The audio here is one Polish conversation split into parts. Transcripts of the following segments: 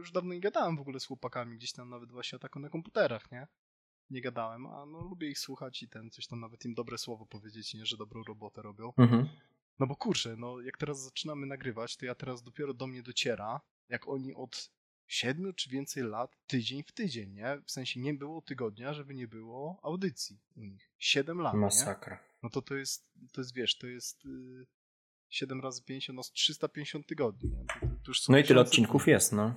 już dawno nie gadałem w ogóle z chłopakami, gdzieś tam nawet właśnie o taką na komputerach, nie? Nie gadałem, a no lubię ich słuchać i ten, coś tam nawet im dobre słowo powiedzieć, nie? Że dobrą robotę robią. Mhm. No bo kurczę, no jak teraz zaczynamy nagrywać, to ja teraz dopiero do mnie dociera, jak oni od siedmiu czy więcej lat, tydzień w tydzień, nie? W sensie nie było tygodnia, żeby nie było audycji u nich. Siedem lat, nie? Masakra. No to to jest, to jest wiesz, to jest y, 7 razy 50, no 350 tygodni, nie? No i tyle odcinków jest, no.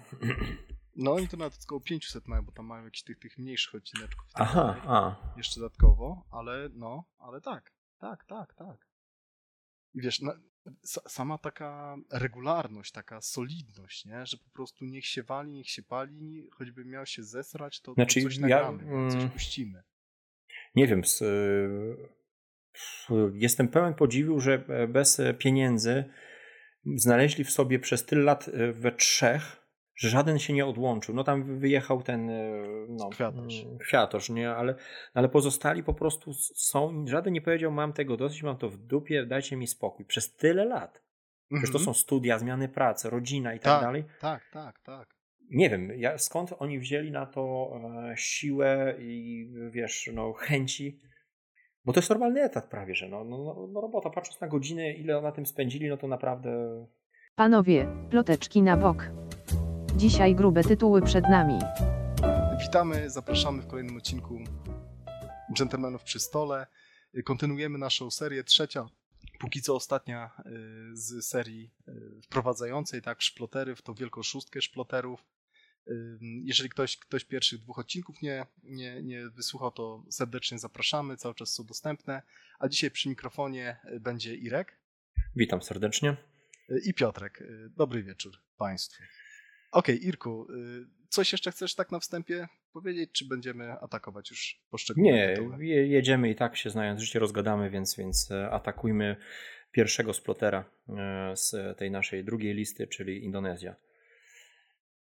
No i to nawet około 500 mają, bo tam mają jakichś tych, tych mniejszych odcineczków. tak Aha, dalej. a. Jeszcze dodatkowo, ale no, ale tak, tak, tak, tak. I wiesz, na, sa, sama taka regularność, taka solidność, nie? Że po prostu niech się wali, niech się pali, choćby miał się zesrać, to, Znaczy, to coś ja, nagramy, coś mm, puścimy. Nie wiem, s- y, jestem pełen podziwu, że bez pieniędzy znaleźli w sobie przez tyle lat y, we trzech, że żaden się nie odłączył. No tam wyjechał ten y, no, Kwiatosz. mm, kwiatosz, nie? Ale, ale pozostali po prostu są, żaden nie powiedział mam tego dosyć, mam to w dupie, dajcie mi spokój. Przez tyle lat. Przecież to Mhm. są studia, zmiany pracy, rodzina i tak, Tak. dalej. Tak, tak, tak. Nie wiem, skąd oni wzięli na to e, siłę i wiesz, no chęci. Bo to jest normalny etat prawie, że no, no, no, no robota, patrząc na godziny, ile na tym spędzili, no to naprawdę Panowie, ploteczki na bok. Dzisiaj grube tytuły przed nami. Witamy, zapraszamy w kolejnym odcinku Gentlemanów przy stole. Kontynuujemy naszą serię, trzecia, póki co ostatnia y, z serii y, wprowadzającej, tak, szplotery w tą wielką szóstkę szploterów. Jeżeli ktoś, ktoś pierwszych dwóch odcinków nie, nie, nie wysłuchał, to serdecznie zapraszamy, cały czas są dostępne. A dzisiaj przy mikrofonie y, będzie Irek witam serdecznie. y, i Piotrek. Y, Dobry wieczór Państwu. Okej, Irku, y, coś jeszcze chcesz tak na wstępie powiedzieć, czy będziemy atakować już poszczególne Nie, tytuły? jedziemy i tak się znając życie rozgadamy, więc, więc e, atakujmy pierwszego splotera e, z tej naszej drugiej listy, czyli Indonezja.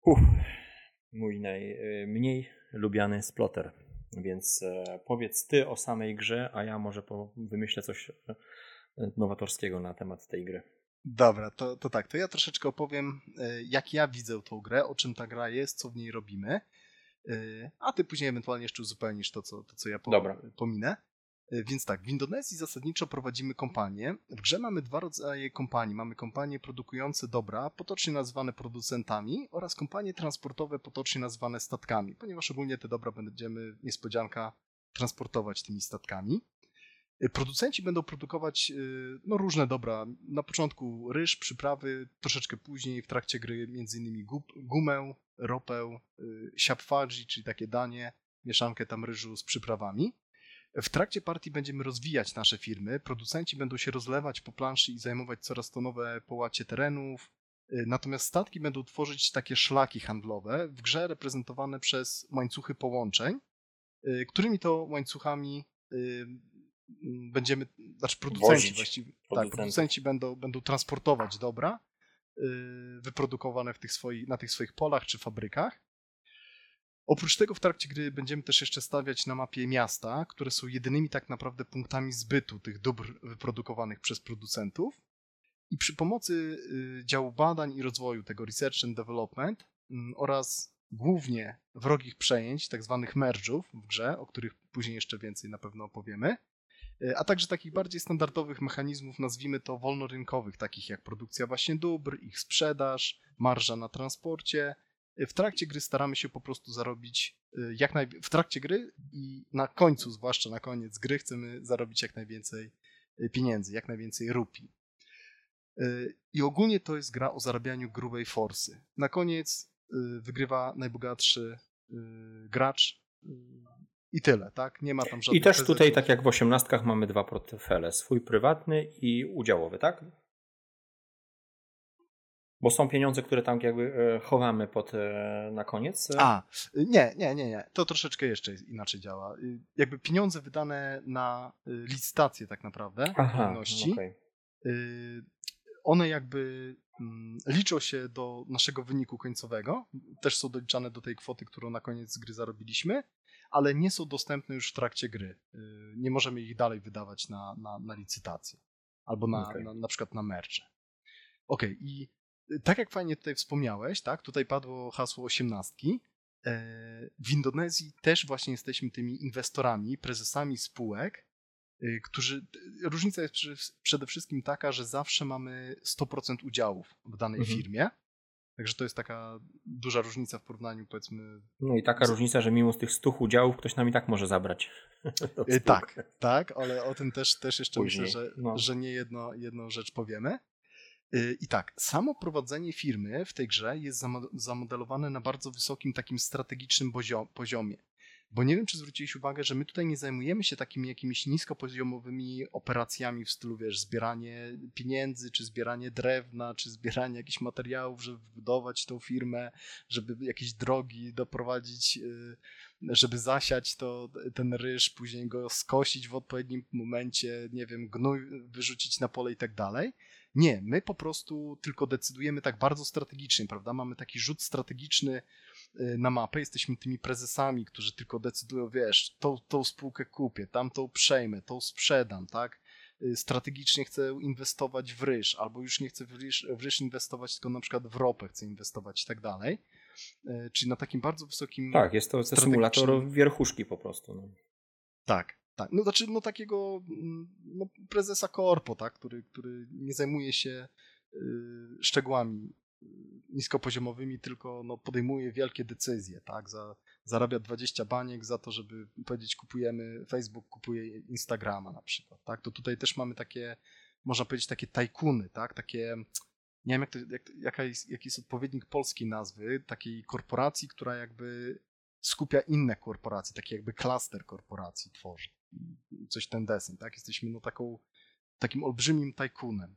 Uff, mój najmniej lubiany sploter. Więc e, powiedz ty o samej grze, a ja może wymyślę coś e, nowatorskiego na temat tej gry. Dobra, to, to tak, to ja troszeczkę opowiem, y, jak ja widzę tą grę, o czym ta gra jest, co w niej robimy, a ty później ewentualnie jeszcze uzupełnisz to, co, to, co ja po, Dobra. pominę. Y, Więc tak, w Indonezji zasadniczo prowadzimy kompanię. W grze mamy dwa rodzaje kompanii. Mamy kompanie produkujące dobra, potocznie nazywane producentami, oraz kompanie transportowe, potocznie nazywane statkami, ponieważ ogólnie te dobra będziemy, niespodzianka, transportować tymi statkami. Y, Producenci będą produkować y, no, różne dobra. Na początku ryż, przyprawy, troszeczkę później w trakcie gry m.in. gumę, ropę, siapfadzi, czyli takie danie, mieszankę tam ryżu z przyprawami. W trakcie partii będziemy rozwijać nasze firmy. Producenci będą się rozlewać po planszy i zajmować coraz to nowe połacie terenów. Y, Natomiast statki będą tworzyć takie szlaki handlowe w grze reprezentowane przez łańcuchy połączeń, y, którymi to łańcuchami y, m, będziemy, znaczy producenci Wozić właściwie, tak, producenci będą, będą transportować dobra wyprodukowane w tych swoi, na tych swoich polach czy fabrykach. Oprócz tego w trakcie gry będziemy też jeszcze stawiać na mapie miasta, które są jedynymi tak naprawdę punktami zbytu tych dóbr wyprodukowanych przez producentów. I przy pomocy y, działu badań i rozwoju tego Research and Development mm, oraz głównie wrogich przejęć, tak zwanych merge'ów w grze, o których później jeszcze więcej na pewno opowiemy, y, a także takich bardziej standardowych mechanizmów, nazwijmy to wolnorynkowych, takich jak produkcja właśnie dóbr, ich sprzedaż, marża na transporcie. W trakcie gry staramy się po prostu zarobić y, jak naj... w trakcie gry i na końcu, zwłaszcza na koniec gry, chcemy zarobić jak najwięcej y, pieniędzy, jak najwięcej rupii. Y, I ogólnie to jest gra o zarabianiu grubej forsy. Na koniec wygrywa najbogatszy gracz i tyle, tak? Nie ma tam żadnych I też tutaj, tak jak w osiemnastkach, mamy dwa portfele. Swój prywatny i udziałowy, tak? Bo są pieniądze, które tam jakby e, chowamy pod, e, na koniec. A, nie, nie, nie, nie. To troszeczkę jeszcze inaczej działa. Y, Jakby pieniądze wydane na y, licytację tak naprawdę, Aha, kolejności, okej. y, one jakby mm, liczą się do naszego wyniku końcowego, też są doliczane do tej kwoty, którą na koniec gry zarobiliśmy, ale nie są dostępne już w trakcie gry. Y, Nie możemy ich dalej wydawać na, na, na licytację albo na, Okej. na, na przykład na mercze. Okej, i tak jak fajnie tutaj wspomniałeś, tak, tutaj padło hasło osiemnastki. E, w Indonezji też właśnie jesteśmy tymi inwestorami, prezesami spółek, y, którzy. Różnica jest przede wszystkim taka, że zawsze mamy 100% udziałów w danej mhm. firmie. Także to jest taka duża różnica w porównaniu, powiedzmy. No i taka z... różnica, że mimo z tych 100 udziałów ktoś nam i tak może zabrać. Tak, tak, ale o tym też, też jeszcze Później. myślę, że, no. że nie jedno, jedną rzecz powiemy. Y, I tak, samo prowadzenie firmy w tej grze jest zamodelowane na bardzo wysokim takim strategicznym poziomie. Bo nie wiem, czy zwróciłeś uwagę, że my tutaj nie zajmujemy się takimi jakimiś niskopoziomowymi operacjami w stylu, wiesz, zbieranie pieniędzy, czy zbieranie drewna, czy zbieranie jakichś materiałów, żeby budować tą firmę, żeby jakieś drogi doprowadzić, y, żeby zasiać to, ten ryż, później go skosić w odpowiednim momencie, nie wiem, gnój wyrzucić na pole i tak dalej. Nie, my po prostu tylko decydujemy tak bardzo strategicznie, prawda? Mamy taki rzut strategiczny y, na mapę, jesteśmy tymi prezesami, którzy tylko decydują, wiesz, tą, tą spółkę kupię, tamtą przejmę, tą sprzedam, tak? Y, strategicznie chcę inwestować w ryż, albo już nie chcę w ryż, w ryż inwestować, tylko na przykład w ropę chcę inwestować i tak dalej. Y, czyli na takim bardzo wysokim. Tak, jest to, to symulator wierchuszki po prostu. No. Tak, tak, no znaczy no takiego mm, no, prezesa korpo, tak, który, który nie zajmuje się y, szczegółami y, niskopoziomowymi, tylko no, podejmuje wielkie decyzje, tak, za, zarabia 20 baniek za to, żeby powiedzieć kupujemy, Facebook kupuje Instagrama na przykład, tak, to tutaj też mamy takie, można powiedzieć takie tajkuny, tak, takie, nie wiem jak to, jak, jaka jest, jaki jest odpowiednik polskiej nazwy, takiej korporacji, która jakby skupia inne korporacje, taki jakby klaster korporacji tworzy coś ten deseń, tak? Jesteśmy no taką, takim olbrzymim tajkunem.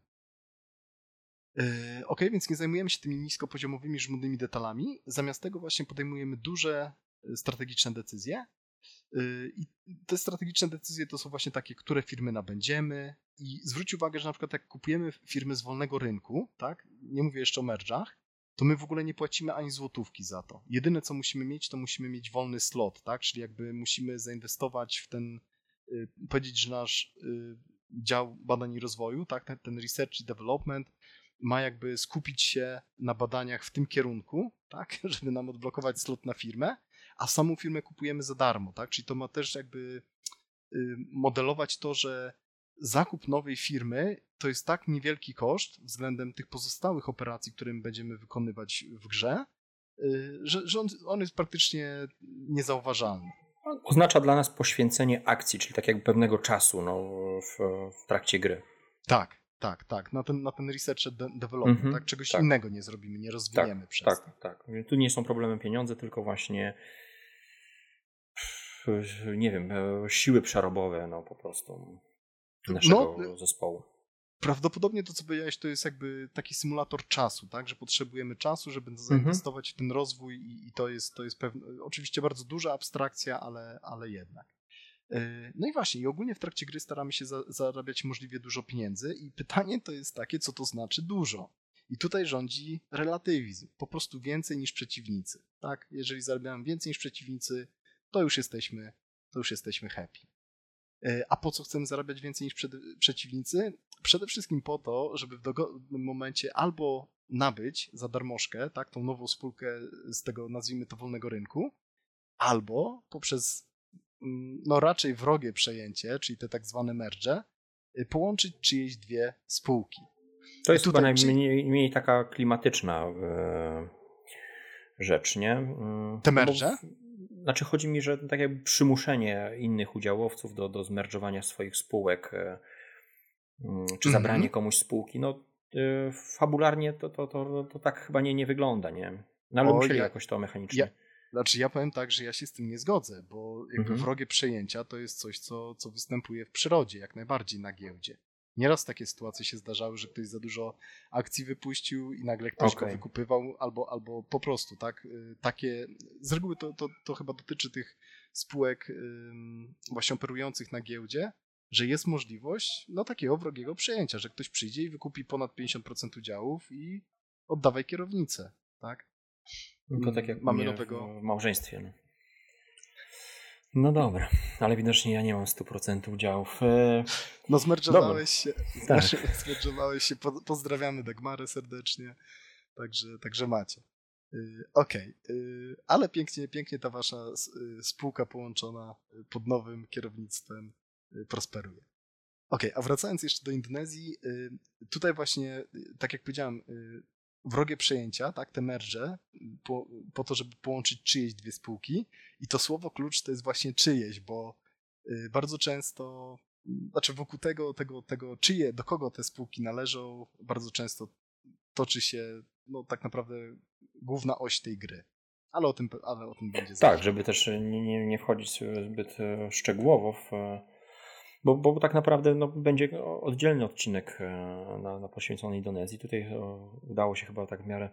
Yy, ok, więc nie zajmujemy się tymi niskopoziomowymi, żmudnymi detalami. Zamiast tego właśnie podejmujemy duże e, strategiczne decyzje. Yy, I te strategiczne decyzje to są właśnie takie, które firmy nabędziemy. I zwróć uwagę, że na przykład jak kupujemy firmy z wolnego rynku, tak? Nie mówię jeszcze o merge'ach, to my w ogóle nie płacimy ani złotówki za to. Jedyne co musimy mieć, to musimy mieć wolny slot, tak? Czyli jakby musimy zainwestować w ten powiedzieć, że nasz y, dział badań i rozwoju, tak, ten, ten research i development ma jakby skupić się na badaniach w tym kierunku, tak, żeby nam odblokować slot na firmę, a samą firmę kupujemy za darmo, tak, czyli to ma też jakby y, modelować to, że zakup nowej firmy to jest tak niewielki koszt względem tych pozostałych operacji, które będziemy wykonywać w grze, że, że on, on jest praktycznie niezauważalny oznacza dla nas poświęcenie akcji, czyli tak jak pewnego czasu no, w, w trakcie gry. Tak, tak, tak. Na ten, na ten research development, mm -hmm, tak? Czegoś tak. innego nie zrobimy, nie rozwiniemy tak, przez tak, to. Tak, Tu nie są problemem pieniądze, tylko właśnie nie wiem, e, siły przerobowe, no po prostu naszego no, zespołu. Prawdopodobnie to, co powiedziałeś, to jest jakby taki symulator czasu, tak? Że potrzebujemy czasu, żeby mhm. zainwestować w ten rozwój i, i, to jest, to jest pewne, oczywiście bardzo duża abstrakcja, ale, ale jednak. E, no i właśnie, i ogólnie w trakcie gry staramy się za, zarabiać możliwie dużo pieniędzy i pytanie to jest takie, co to znaczy dużo. I tutaj rządzi relatywizm, po prostu więcej niż przeciwnicy, tak? Jeżeli zarabiamy więcej niż przeciwnicy, to już jesteśmy, to już jesteśmy happy. E, a po co chcemy zarabiać więcej niż przed, przeciwnicy? Przede wszystkim po to, żeby w dogodnym momencie albo nabyć za darmożkę, tak, tą nową spółkę z tego, nazwijmy to, wolnego rynku, albo poprzez mm, no raczej wrogie przejęcie, czyli te tak zwane merge, y, połączyć czyjeś dwie spółki. To jest chyba najmniej taka klimatyczna e, rzecz, nie? Mm, te merge? Znaczy chodzi mi, że tak jakby przymuszenie innych udziałowców do, do zmerdżowania swoich spółek e, mm, czy mhm. zabranie komuś spółki, no e, fabularnie to, to, to, to tak chyba nie, nie wygląda, nie? No ale o, musieli ja, jakoś to mechanicznie. Ja, znaczy ja powiem tak, że ja się z tym nie zgodzę, bo jakby mhm. wrogie przejęcia to jest coś, co, co występuje w przyrodzie, jak najbardziej na giełdzie. Nieraz takie sytuacje się zdarzały, że ktoś za dużo akcji wypuścił i nagle ktoś okay. go wykupywał, albo, albo po prostu, tak? Y, takie, z reguły to, to, to chyba dotyczy tych spółek właśnie operujących na giełdzie, że jest możliwość no takiego wrogiego przejęcia, że ktoś przyjdzie i wykupi ponad 50% udziałów i oddawaj kierownicę, tak? No to tak jak mamy nowego w małżeństwie. No. No dobra, ale widocznie ja nie mam 100% udziałów. E, no zmerdżowałeś się, tak. zmerdżowałeś się, pozdrawiamy Dagmarę serdecznie. Także, także macie. Okej, okay. ale pięknie, pięknie ta wasza spółka połączona pod nowym kierownictwem prosperuje. Okej, okay, a wracając jeszcze do Indonezji, tutaj właśnie, tak jak powiedziałem, wrogie przejęcia, tak, te merge, po, po to, żeby połączyć czyjeś dwie spółki i to słowo klucz to jest właśnie czyjeś, bo bardzo często znaczy wokół tego, tego, tego, czyje, do kogo te spółki należą, bardzo często toczy się no, tak naprawdę główna oś tej gry. Ale o tym, ale o tym będzie Tak, żeby też nie, nie, nie wchodzić zbyt e, szczegółowo w, bo, bo tak naprawdę no, będzie oddzielny odcinek e, na, na poświęcony Indonezji. Tutaj e, udało się chyba tak w miarę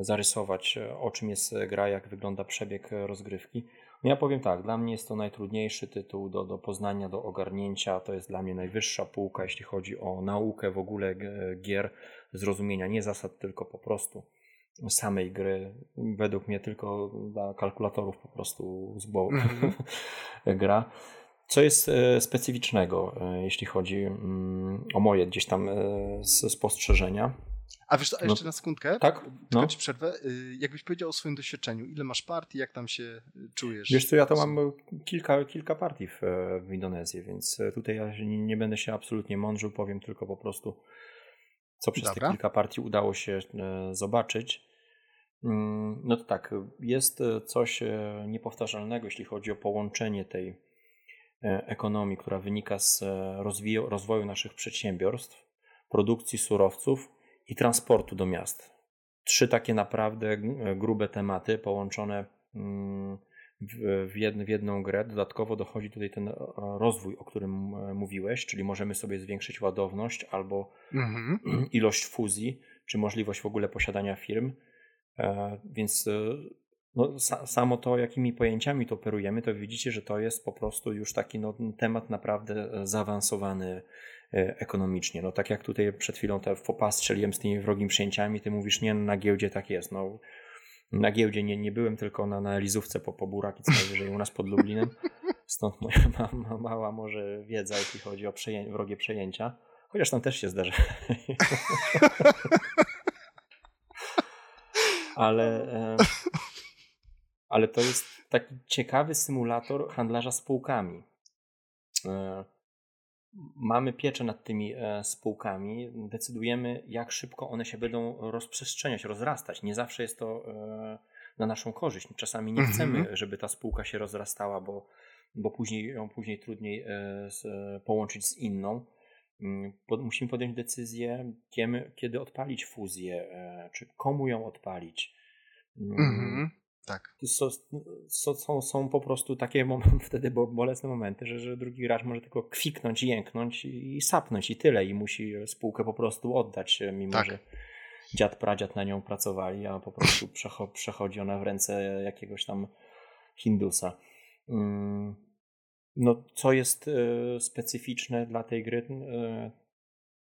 zarysować, o czym jest gra, jak wygląda przebieg rozgrywki. No ja powiem tak, dla mnie jest to najtrudniejszy tytuł do, do poznania, do ogarnięcia. To jest dla mnie najwyższa półka, jeśli chodzi o naukę w ogóle gier, zrozumienia nie zasad, tylko po prostu samej gry. Według mnie tylko dla kalkulatorów po prostu z mm-hmm. gra. Co jest e, specyficznego, e, jeśli chodzi mm, o moje gdzieś tam e, spostrzeżenia? A wiesz, a jeszcze no, na sekundkę, tak? tylko no. ci przerwę. Y, jakbyś powiedział o swoim doświadczeniu, ile masz partii, jak tam się y, czujesz? Wiesz co, ja to mam kilka, kilka partii w, w Indonezji, więc tutaj ja nie, będę się absolutnie mądrzył, powiem tylko po prostu, co przez Dobra. te kilka partii udało się zobaczyć. Mm, no to tak, jest coś niepowtarzalnego, jeśli chodzi o połączenie tej ekonomii, która wynika z rozwoju naszych przedsiębiorstw, produkcji surowców i transportu do miast. Trzy takie naprawdę grube tematy połączone mm, w, jedn, w jedną grę. Dodatkowo dochodzi tutaj ten e, rozwój, o którym e, mówiłeś, czyli możemy sobie zwiększyć ładowność albo mhm. ilość fuzji, czy możliwość w ogóle posiadania firm. E, więc no, samo to, jakimi pojęciami to operujemy, to widzicie, że to jest po prostu już taki no, temat naprawdę zaawansowany E, ekonomicznie. No tak jak tutaj przed chwilą te fopa strzeliłem z tymi wrogimi przyjęciami, ty mówisz, nie, na giełdzie tak jest. No, na giełdzie nie, nie byłem, tylko na, na Lizówce po, po Buraki, co najwyżej u nas pod Lublinem. Stąd moja ma, ma, mała może wiedza, jeśli chodzi o przeję wrogie przejęcia. Chociaż tam też się zdarza. ale, e, ale to jest taki ciekawy symulator handlarza spółkami. Mamy pieczę nad tymi e, spółkami, decydujemy, jak szybko one się będą rozprzestrzeniać, rozrastać. Nie zawsze jest to e, na naszą korzyść. Czasami nie chcemy, mhm. żeby ta spółka się rozrastała, bo, bo później ją później trudniej e, połączyć z inną. Mm, musimy podjąć decyzję, kiedy odpalić fuzję, czy komu ją odpalić. Mm, mhm. Tak. So, so, są, są po prostu takie wtedy bolesne momenty, że, że drugi gracz może tylko kwiknąć, jęknąć i sapnąć i tyle i musi spółkę po prostu oddać, mimo tak. że dziad, pradziad na nią pracowali, a po prostu przechodzi ona w ręce jakiegoś tam Hindusa. Mm, no, co jest e, specyficzne dla tej gry, e,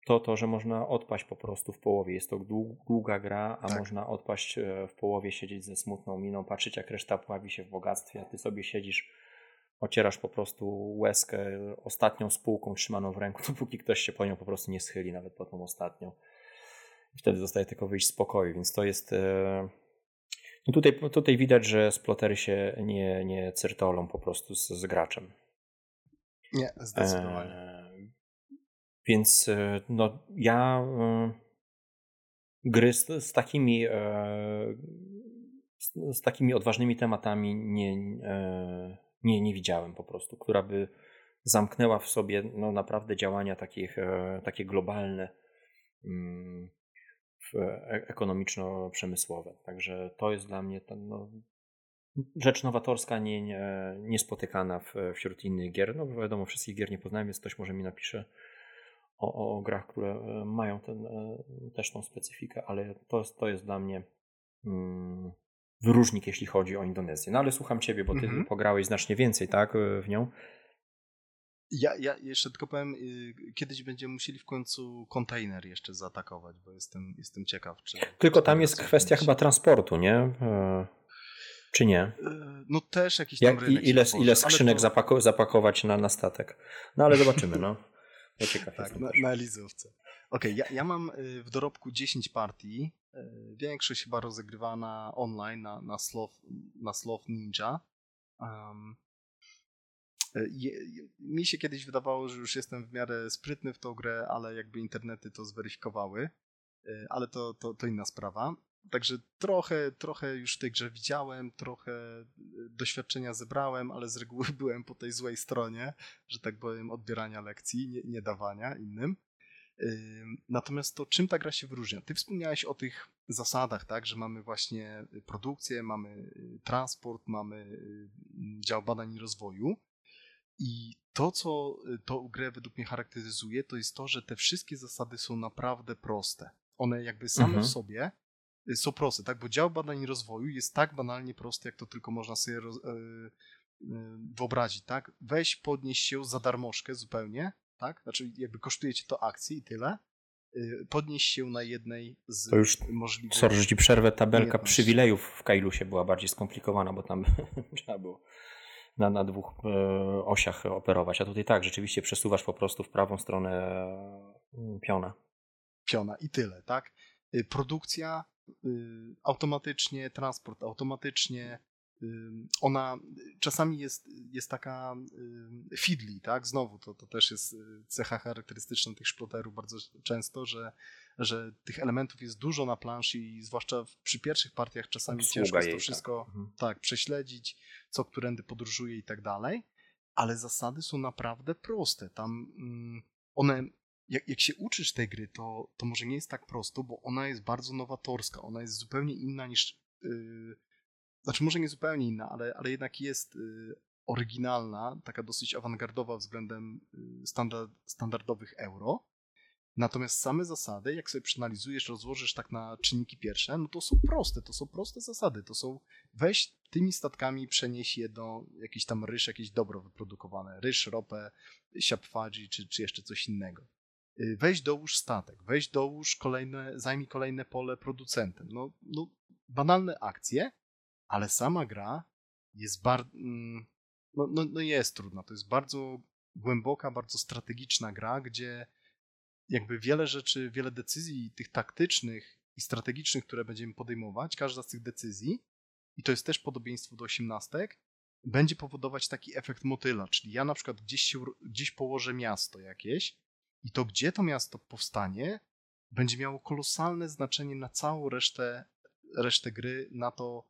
to to, że można odpaść po prostu w połowie. Jest to długa gra, a tak. można odpaść e, w połowie, siedzieć ze smutną miną, patrzeć jak reszta pławi się w bogactwie, a ty sobie siedzisz, ocierasz po prostu łezkę ostatnią spółką trzymaną w ręku, dopóki ktoś się po nią po prostu nie schyli, nawet po tą ostatnią. I wtedy zostaje tylko wyjść z pokoju, więc to jest... E, no tutaj, tutaj widać, że splotery się nie, nie cyrtolą po prostu z, z graczem. Nie, zdecydowanie. E więc e, no, ja e, gry z, z takimi e, z, z, takimi odważnymi tematami nie, nie, nie widziałem po prostu, która by zamknęła w sobie no, naprawdę działania takich, takie globalne mm, ekonomiczno-przemysłowe. Także to jest dla mnie no, rzecz nowatorska, nie, nie, niespotykana w, wśród innych gier. No wiadomo, wszystkich gier nie poznałem, więc ktoś może mi napisze o, o grach, które e, mają ten, e, też tą specyfikę, ale to jest, to jest dla mnie mm, wyróżnik, jeśli chodzi o Indonezję. No ale słucham Ciebie, bo Ty mhm. pograłeś znacznie więcej, tak, e, w nią. Ja, ja jeszcze tylko powiem, y, kiedyś będziemy musieli w końcu kontener jeszcze zaatakować, bo jestem, jestem ciekaw. Czy, tylko tam jest kwestia chyba transportu, nie? Czy nie? No też jakiś tam Jak, rynek. Ile, ile skrzynek to... zapakować na, na statek? No ale zobaczymy, no. Ja ciekaw tak, na, na Elizówce. Okej, okay, ja, ja mam y, w dorobku 10 partii. Większość chyba rozegrywana online na, na, Sloth, na Sloth Ninja. Um, je, mi się kiedyś wydawało, że już jestem w miarę sprytny w tą grę, ale jakby internety to zweryfikowały. Ale to, to, to inna sprawa. Także trochę, trochę już w tej grze widziałem, trochę doświadczenia zebrałem, ale z reguły byłem po tej złej stronie, że tak powiem, odbierania lekcji, nie, nie dawania innym. Natomiast to czym ta gra się wyróżnia? Ty wspomniałeś o tych zasadach, tak, że mamy właśnie produkcję, mamy y, transport, mamy y, dział badań i rozwoju. I to, co y, tą grę według mnie charakteryzuje, to jest to, że te wszystkie zasady są naprawdę proste. One jakby same mhm. w sobie są proste, tak? Bo dział badań i rozwoju jest tak banalnie prosty, jak to tylko można sobie roz, wyobrazić, tak? Weź, podnieś się za darmożkę zupełnie, tak? Znaczy jakby kosztuje cię to akcji i tyle. Y, podnieś się na jednej z to już, możliwych... Sorry, że ci przerwę, tabelka przywilejów w Kailusie była bardziej skomplikowana, bo tam trzeba było na, na dwóch e, osiach operować, a tutaj tak, rzeczywiście przesuwasz po prostu w prawą stronę e, piona. Piona i tyle, tak? Y, produkcja y, automatycznie, transport automatycznie, ona czasami jest, jest taka fiddly, tak? Znowu, to, to też jest y, cecha charakterystyczna tych szploterów bardzo często, że, że tych elementów jest dużo na planszy i zwłaszcza przy pierwszych partiach czasami Obsługa ciężko jest to tak. wszystko tak. tak, prześledzić, co którędy podróżuje i tak dalej, ale zasady są naprawdę proste. Tam one jak, jak się uczysz tej gry, to, to może nie jest tak prosto, bo ona jest bardzo nowatorska. Ona jest zupełnie inna niż yy, znaczy może nie zupełnie inna, ale, ale jednak jest y, oryginalna, taka dosyć awangardowa względem y, standard, standardowych euro. Natomiast same zasady, jak sobie przeanalizujesz, rozłożysz tak na czynniki pierwsze, no to są proste, to są proste zasady. To są weź tymi statkami, przenieś je do jakiś tam ryż, jakieś dobro wyprodukowane. Ryż, ropę, siapfadzi czy, czy jeszcze coś innego. Y, weź dołóż statek, weź dołóż kolejne, zajmij kolejne pole producentem. No, no banalne akcje, ale sama gra jest bardzo. Mm, no, no, no jest trudna. To jest bardzo głęboka, bardzo strategiczna gra, gdzie jakby wiele rzeczy, wiele decyzji tych taktycznych i strategicznych, które będziemy podejmować, każda z tych decyzji, i to jest też podobieństwo do osiemnastek, będzie powodować taki efekt motyla. Czyli ja na przykład gdzieś, się, gdzieś położę miasto jakieś, i to, gdzie to miasto powstanie, będzie miało kolosalne znaczenie na całą resztę, resztę gry, na to,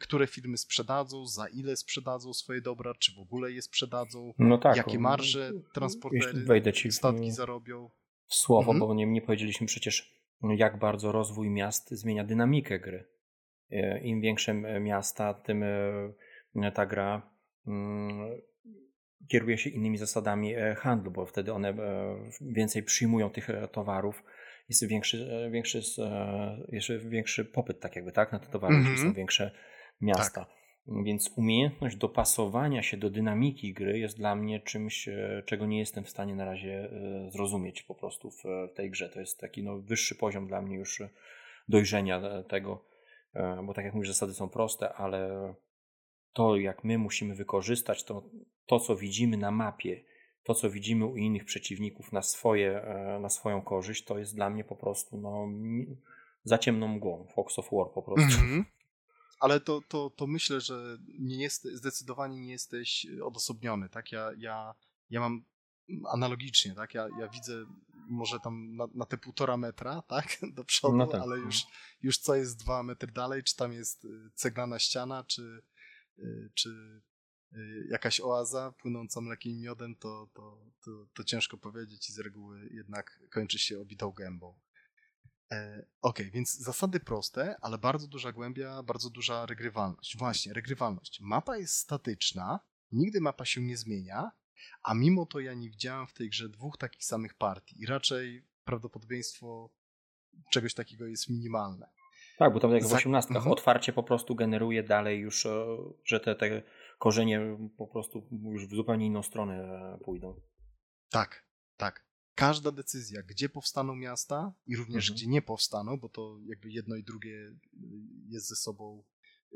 które firmy sprzedadzą, za ile sprzedadzą swoje dobra, czy w ogóle je sprzedadzą, no tak, jakie marże transportery, wejdę ci w, statki zarobią. W słowo, mhm. bo nie, nie powiedzieliśmy przecież, jak bardzo rozwój miast zmienia dynamikę gry. E, Im większe miasta, tym e, ta gra mm, kieruje się innymi zasadami e, handlu, bo wtedy one więcej przyjmują tych towarów jest większy, większy, jeszcze większy popyt, tak jakby, tak, na te towary, mm -hmm. są większe miasta. Tak. Więc umiejętność dopasowania się do dynamiki gry jest dla mnie czymś, e, czego nie jestem w stanie na razie e, zrozumieć po prostu w tej grze. To jest taki no, wyższy poziom dla mnie już dojrzenia tego, e, bo tak jak mówisz, zasady są proste, ale to jak my musimy wykorzystać to, to co widzimy na mapie, to co widzimy u innych przeciwników na, swoje, na swoją korzyść, to jest dla mnie po prostu no, za ciemną mgłą. Fox of War po prostu. Mm -hmm ale to, to, to myślę, że nie jest, zdecydowanie nie jesteś odosobniony, tak? Ja, ja, ja mam analogicznie, tak? Ja, ja widzę może tam na, na te półtora metra, tak? Do przodu, no tak. ale już, już co jest dwa metry dalej, czy tam jest y, ceglana ściana, czy, y, czy jakaś oaza płynąca mlekiem i miodem, to, to, to, to ciężko powiedzieć i z reguły jednak kończy się obitą gębą. E, ok, więc zasady proste, ale bardzo duża głębia, bardzo duża regrywalność. Właśnie, regrywalność. Mapa jest statyczna, nigdy mapa się nie zmienia, a mimo to ja nie widziałem w tej grze dwóch takich samych partii i raczej prawdopodobieństwo czegoś takiego jest minimalne. Tak, bo tam jak w osiemnastkach mhm. otwarcie po prostu generuje dalej już, e, że te, te korzenie po prostu już w zupełnie inną stronę pójdą. Tak, tak każda decyzja, gdzie powstaną miasta i również mhm. gdzie nie powstaną, bo to jakby jedno i drugie jest ze sobą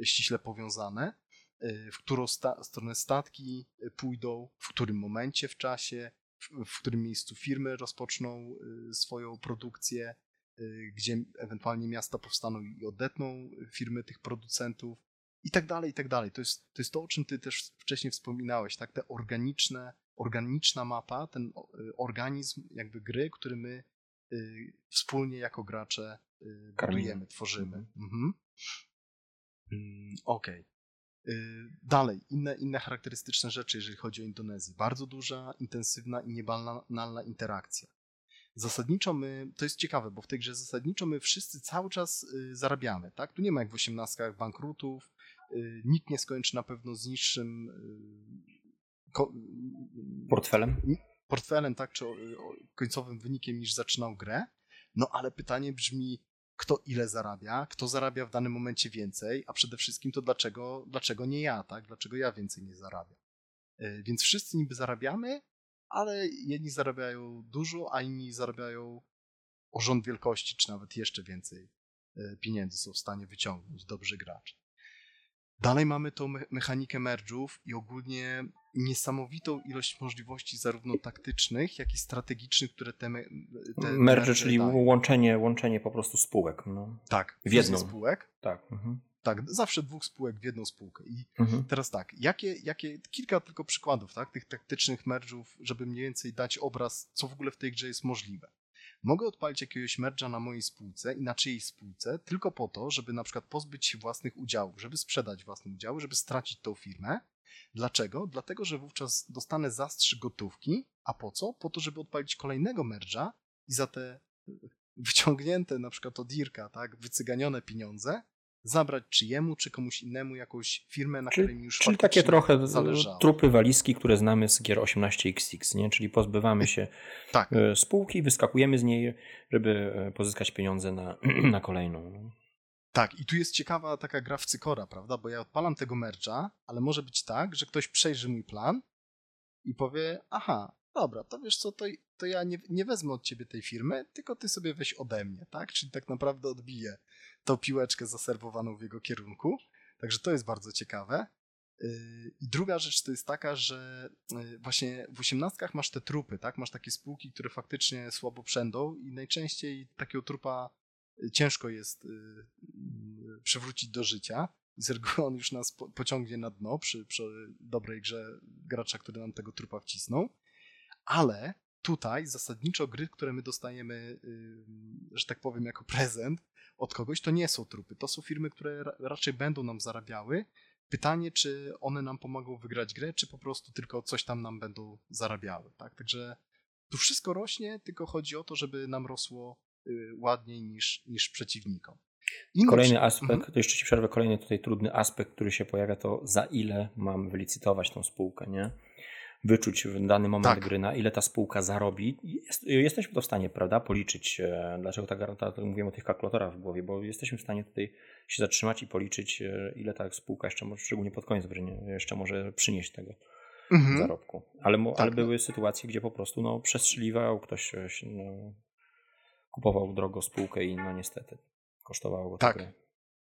ściśle powiązane, y, w którą sta stronę statki y, pójdą, w którym momencie w czasie, w, w którym miejscu firmy rozpoczną swoją produkcję, gdzie ewentualnie miasta powstaną i odetną firmy tych producentów i tak dalej, i tak dalej. To jest, to jest to, o czym ty też wcześniej wspominałeś, tak? Te organiczne, organiczna mapa, ten y, organizm jakby gry, który my y, wspólnie jako gracze budujemy, tworzymy. Mhm. Mhm. Mm, okej. Okay. Dalej, inne, inne charakterystyczne rzeczy, jeżeli chodzi o Indonezję. Bardzo duża, intensywna i niebanalna interakcja. Zasadniczo my, to jest ciekawe, bo w tej grze zasadniczo my wszyscy cały czas zarabiamy, tak? Tu nie ma jak w osiemnastkach bankrutów, Y, nikt nie skończy na pewno z niższym y, portfelem. Portfelem, tak, czy końcowym wynikiem niż zaczynał grę. No ale pytanie brzmi, kto ile zarabia, kto zarabia w danym momencie więcej, a przede wszystkim to dlaczego, dlaczego nie ja, tak? Dlaczego ja więcej nie zarabiam. Y, więc wszyscy niby zarabiamy, ale jedni zarabiają dużo, a inni zarabiają o rząd wielkości, czy nawet jeszcze więcej pieniędzy są w stanie wyciągnąć dobrzy gracze. Dalej mamy tą mechanikę merge'ów i ogólnie niesamowitą ilość możliwości zarówno taktycznych, jak i strategicznych, które te, te merge, czyli dają. łączenie, łączenie po prostu spółek. No. Tak, w jedną spółek. Tak. Mhm. Tak, zawsze dwóch spółek w jedną spółkę. I mhm. teraz tak, jakie, jakie, kilka tylko przykładów, tak, tych taktycznych merge'ów, żeby mniej więcej dać obraz, co w ogóle w tej grze jest możliwe. Mogę odpalić jakiegoś merge'a na mojej spółce i na czyjejś spółce tylko po to, żeby na przykład pozbyć się własnych udziałów, żeby sprzedać własne udziały, żeby stracić tą firmę. Dlaczego? Dlatego, że wówczas dostanę zastrzyk gotówki. A po co? Po to, żeby odpalić kolejnego merge'a i za te wyciągnięte na przykład od Irka, tak, wycyganione pieniądze zabrać czy jemu, czy komuś innemu jakąś firmę, na czyli, której już Czyli takie trochę zależało. trupy walizki, które znamy z gier 18XX, nie? czyli pozbywamy się tak. E, spółki, wyskakujemy z niej, żeby e, pozyskać pieniądze na, na kolejną. Tak, i tu jest ciekawa taka gra w cykora, prawda? Bo ja odpalam tego mercha, ale może być tak, że ktoś przejrzy mój plan i powie, aha, dobra, to wiesz co, to, to ja nie, nie wezmę od ciebie tej firmy, tylko ty sobie weź ode mnie, tak? Czyli tak naprawdę odbiję tą piłeczkę zaserwowaną w jego kierunku. Także to jest bardzo ciekawe. Yy, I druga rzecz to jest taka, że yy, właśnie w osiemnastkach masz te trupy, tak? Masz takie spółki, które faktycznie słabo przędą i najczęściej takiego trupa yy, ciężko jest przywrócić do życia. Z reguły on już nas pociągnie na dno przy, przy dobrej grze gracza, który nam tego trupa wcisnął. Ale tutaj zasadniczo gry, które my dostajemy, że tak powiem, jako prezent, od kogoś, to nie są trupy. To są firmy, które raczej będą nam zarabiały. Pytanie, czy one nam pomogą wygrać grę, czy po prostu tylko coś tam nam będą zarabiały. Tak? Także tu wszystko rośnie, tylko chodzi o to, żeby nam rosło y, ładniej niż, niż przeciwnikom. Inny kolejny aspekt, mhm. to jeszcze ci przerwę, kolejny tutaj trudny aspekt, który się pojawia, to za ile mam wylicytować tą spółkę, nie? Wyczuć w dany moment tak. gry, na ile ta spółka zarobi. Jest, jesteśmy to w stanie, prawda, policzyć. E, dlaczego tak, tak mówimy o tych kalkulatorach w głowie, bo jesteśmy w stanie tutaj się zatrzymać i policzyć, e, ile ta spółka jeszcze, może, szczególnie pod koniec gry, jeszcze może przynieść tego mhm. zarobku. Ale, tak, ale no. były sytuacje, gdzie po prostu no, przestrzeliwał, ktoś e, no, kupował drogo spółkę i no niestety kosztowało go tak.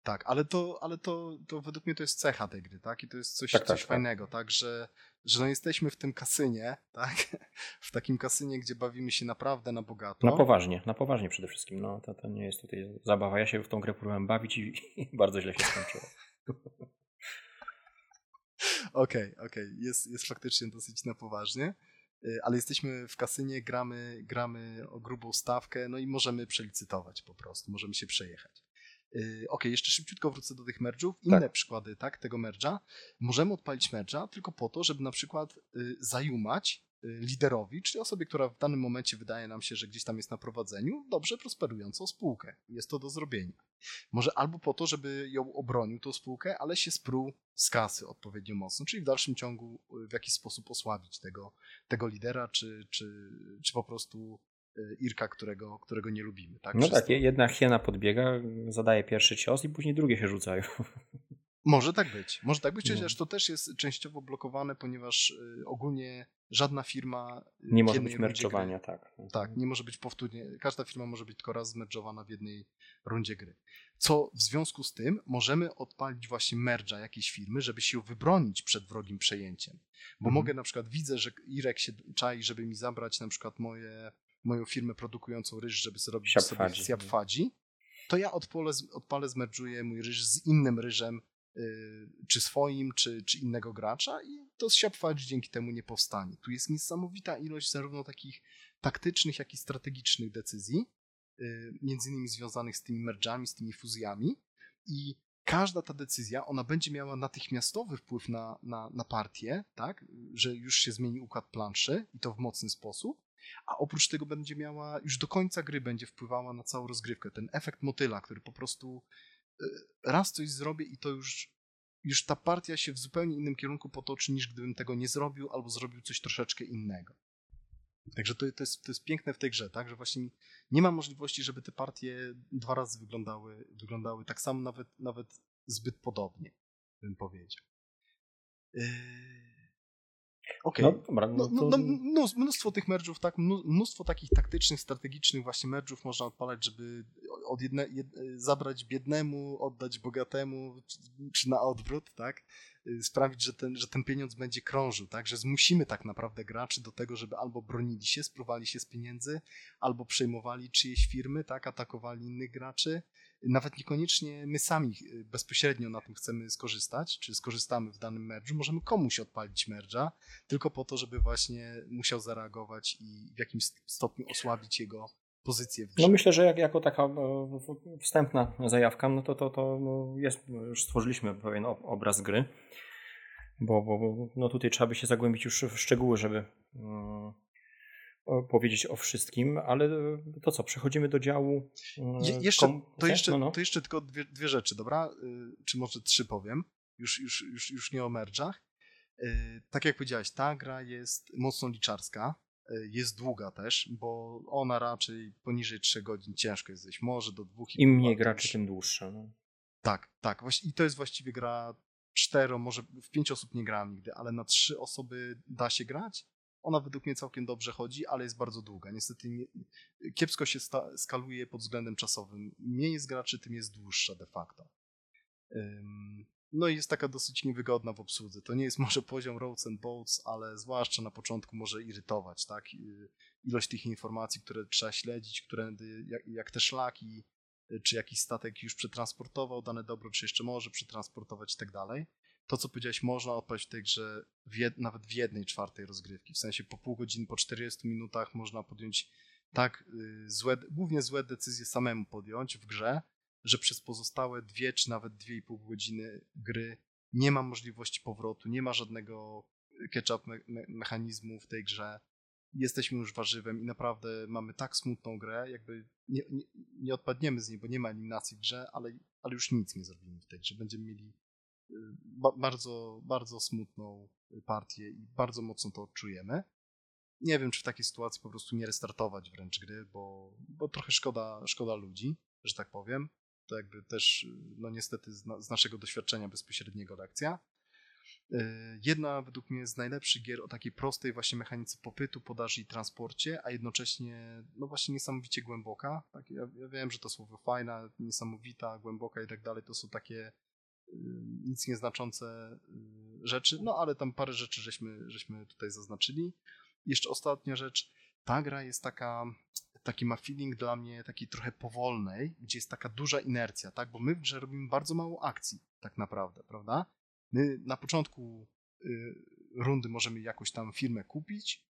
Tak, ale to, ale to, to według mnie to jest cecha tej gry, tak? I to jest coś, tak, coś tak, tak. fajnego, tak? Że, że no jesteśmy w tym kasynie, tak? W takim kasynie, gdzie bawimy się naprawdę na bogato. Na poważnie, na poważnie przede wszystkim. No, to, to nie jest tutaj zabawa. Ja się w tą grę próbowałem bawić i, i bardzo źle się skończyło. Okej, okej. Okay, okay. Jest, jest faktycznie dosyć na poważnie y, ale jesteśmy w kasynie, gramy, gramy o grubą stawkę, no i możemy przelicytować po prostu, możemy się przejechać. Y, ok, jeszcze szybciutko wrócę do tych merge'ów. Inne tak. przykłady tak, tego merge'a. Możemy odpalić merge'a tylko po to, żeby na przykład y, zajumać y, liderowi, czyli osobie, która w danym momencie wydaje nam się, że gdzieś tam jest na prowadzeniu, dobrze prosperującą spółkę. Jest to do zrobienia. Może albo po to, żeby ją obronił tą spółkę, ale się spruł z kasy odpowiednio mocno, czyli w dalszym ciągu w jakiś sposób osłabić tego, tego lidera, czy, czy, czy po prostu Irka, którego, którego nie lubimy. Tak? No tak, jedna hiena podbiega, zadaje pierwszy cios i później drugie się rzucają. Może tak być. Może tak być, no. chociaż to też jest częściowo blokowane, ponieważ y, ogólnie żadna firma. Y, nie może być merczowania, tak. Tak, nie może być powtórnie. Każda firma może być tylko raz zmerdżowana w jednej rundzie gry. Co w związku z tym możemy odpalić właśnie merge'a jakiejś firmy, żeby się wybronić przed wrogim przejęciem. Bo mhm. mogę na przykład widzę, że Irek się czai, żeby mi zabrać na przykład moje moją firmę produkującą ryż, żeby zrobić Siapfadzi. sobie siapfadzi, to ja odpalę, odpalę zmerdżuję mój ryż z innym ryżem, yy, czy swoim, czy, czy innego gracza i to siapfadzi dzięki temu nie powstanie. Tu jest niesamowita ilość zarówno takich taktycznych, jak i strategicznych decyzji, yy, między innymi związanych z tymi merge'ami, z tymi fuzjami i każda ta decyzja, ona będzie miała natychmiastowy wpływ na, na, na partię, tak, że już się zmieni układ planszy i to w mocny sposób, a oprócz tego będzie miała, już do końca gry będzie wpływała na całą rozgrywkę. Ten efekt motyla, który po prostu y, raz coś zrobię i to już, już ta partia się w zupełnie innym kierunku potoczy, niż gdybym tego nie zrobił albo zrobił coś troszeczkę innego. Także to, to, jest, to jest piękne w tej grze, tak, że właśnie nie ma możliwości, żeby te partie dwa razy wyglądały, wyglądały tak samo, nawet, nawet zbyt podobnie, bym powiedział. Yy... Okej. Okay. No, dobra, no, no, to... no, mnóstwo tych merge'ów, tak, mnóstwo takich taktycznych, strategicznych właśnie merge'ów można odpalać, żeby od jedne, jed, zabrać biednemu, oddać bogatemu, czy, czy, na odwrót, tak? Y, sprawić, że ten, że ten pieniądz będzie krążył, tak? Że zmusimy tak naprawdę graczy do tego, żeby albo bronili się, spruwali się z pieniędzy, albo przejmowali czyjeś firmy, tak? Atakowali innych graczy. Nawet niekoniecznie my sami y, bezpośrednio na tym chcemy skorzystać, czy skorzystamy w danym merge'u, możemy komuś odpalić merge'a, tylko po to, żeby właśnie musiał zareagować i w jakimś stopniu osłabić jego pozycję. No myślę, że jak, jako taka e, wstępna zajawka, no to, to, to no jest, już stworzyliśmy pewien obraz gry, bo, bo no tutaj trzeba by się zagłębić już w szczegóły, żeby um, powiedzieć o wszystkim, ale to co, przechodzimy do działu. Je, jeszcze, to, jeszcze, no, no. to jeszcze tylko dwie, dwie rzeczy, dobra? Y, czy może trzy powiem, już, już, już, już nie o merdżach. Y, tak jak powiedziałeś, ta gra jest mocno liczarska, y, jest długa też, bo ona raczej poniżej 3 godzin ciężko jest zejść, może do 2,5 Im mniej graczy, tym dłuższa. No. Tak, tak. I to jest właściwie gra cztero, może w pięć osób nie grałem nigdy, ale na trzy osoby da się grać. Ona według mnie całkiem dobrze chodzi, ale jest bardzo długa. Niestety nie, kiepsko się sta, skaluje pod względem czasowym. Mniej jest graczy, tym jest dłuższa de facto. No i jest taka dosyć niewygodna w obsłudze. To nie jest może poziom roads and boats, ale zwłaszcza na początku może irytować, tak? Ilość tych informacji, które trzeba śledzić, którędy, jak, jak te szlaki, czy jakiś statek już przetransportował dane dobro, czy jeszcze może przetransportować i tak dalej. To, co powiedziałeś, można odpaść w tej grze w jed, nawet w jednej czwartej rozgrywki. W sensie po pół godziny, po 40 minutach można podjąć tak y, złe, głównie złe decyzje samemu podjąć w grze, że przez pozostałe dwie czy nawet dwie i pół godziny gry nie ma możliwości powrotu, nie ma żadnego catch-up me mechanizmu w tej grze. Jesteśmy już warzywem i naprawdę mamy tak smutną grę, jakby nie, nie, nie odpadniemy z niej, bo nie ma eliminacji w grze, ale, ale już nic nie zrobimy w tej grze. Będziemy mieli ba bardzo, bardzo smutną partię i bardzo mocno to odczujemy. Nie wiem, czy w takiej sytuacji po prostu nie restartować wręcz gry, bo, bo trochę szkoda, szkoda ludzi, że tak powiem. To jakby też, no niestety z, na, z naszego doświadczenia bezpośredniego lekcja. Y, jedna według mnie z najlepszych gier o takiej prostej właśnie mechanice popytu, podaży i transporcie, a jednocześnie no właśnie niesamowicie głęboka. Tak, ja, ja wiem, że to słowo fajna, niesamowita, głęboka i tak dalej to są takie nic nieznaczące y, rzeczy, no ale tam parę rzeczy żeśmy, żeśmy tutaj zaznaczyli. Jeszcze ostatnia rzecz, ta gra jest taka taki ma feeling dla mnie taki trochę powolnej, gdzie jest taka duża inercja, tak? Bo my w grze robimy bardzo mało akcji, tak naprawdę, prawda? My na początku y, rundy możemy jakąś tam firmę kupić,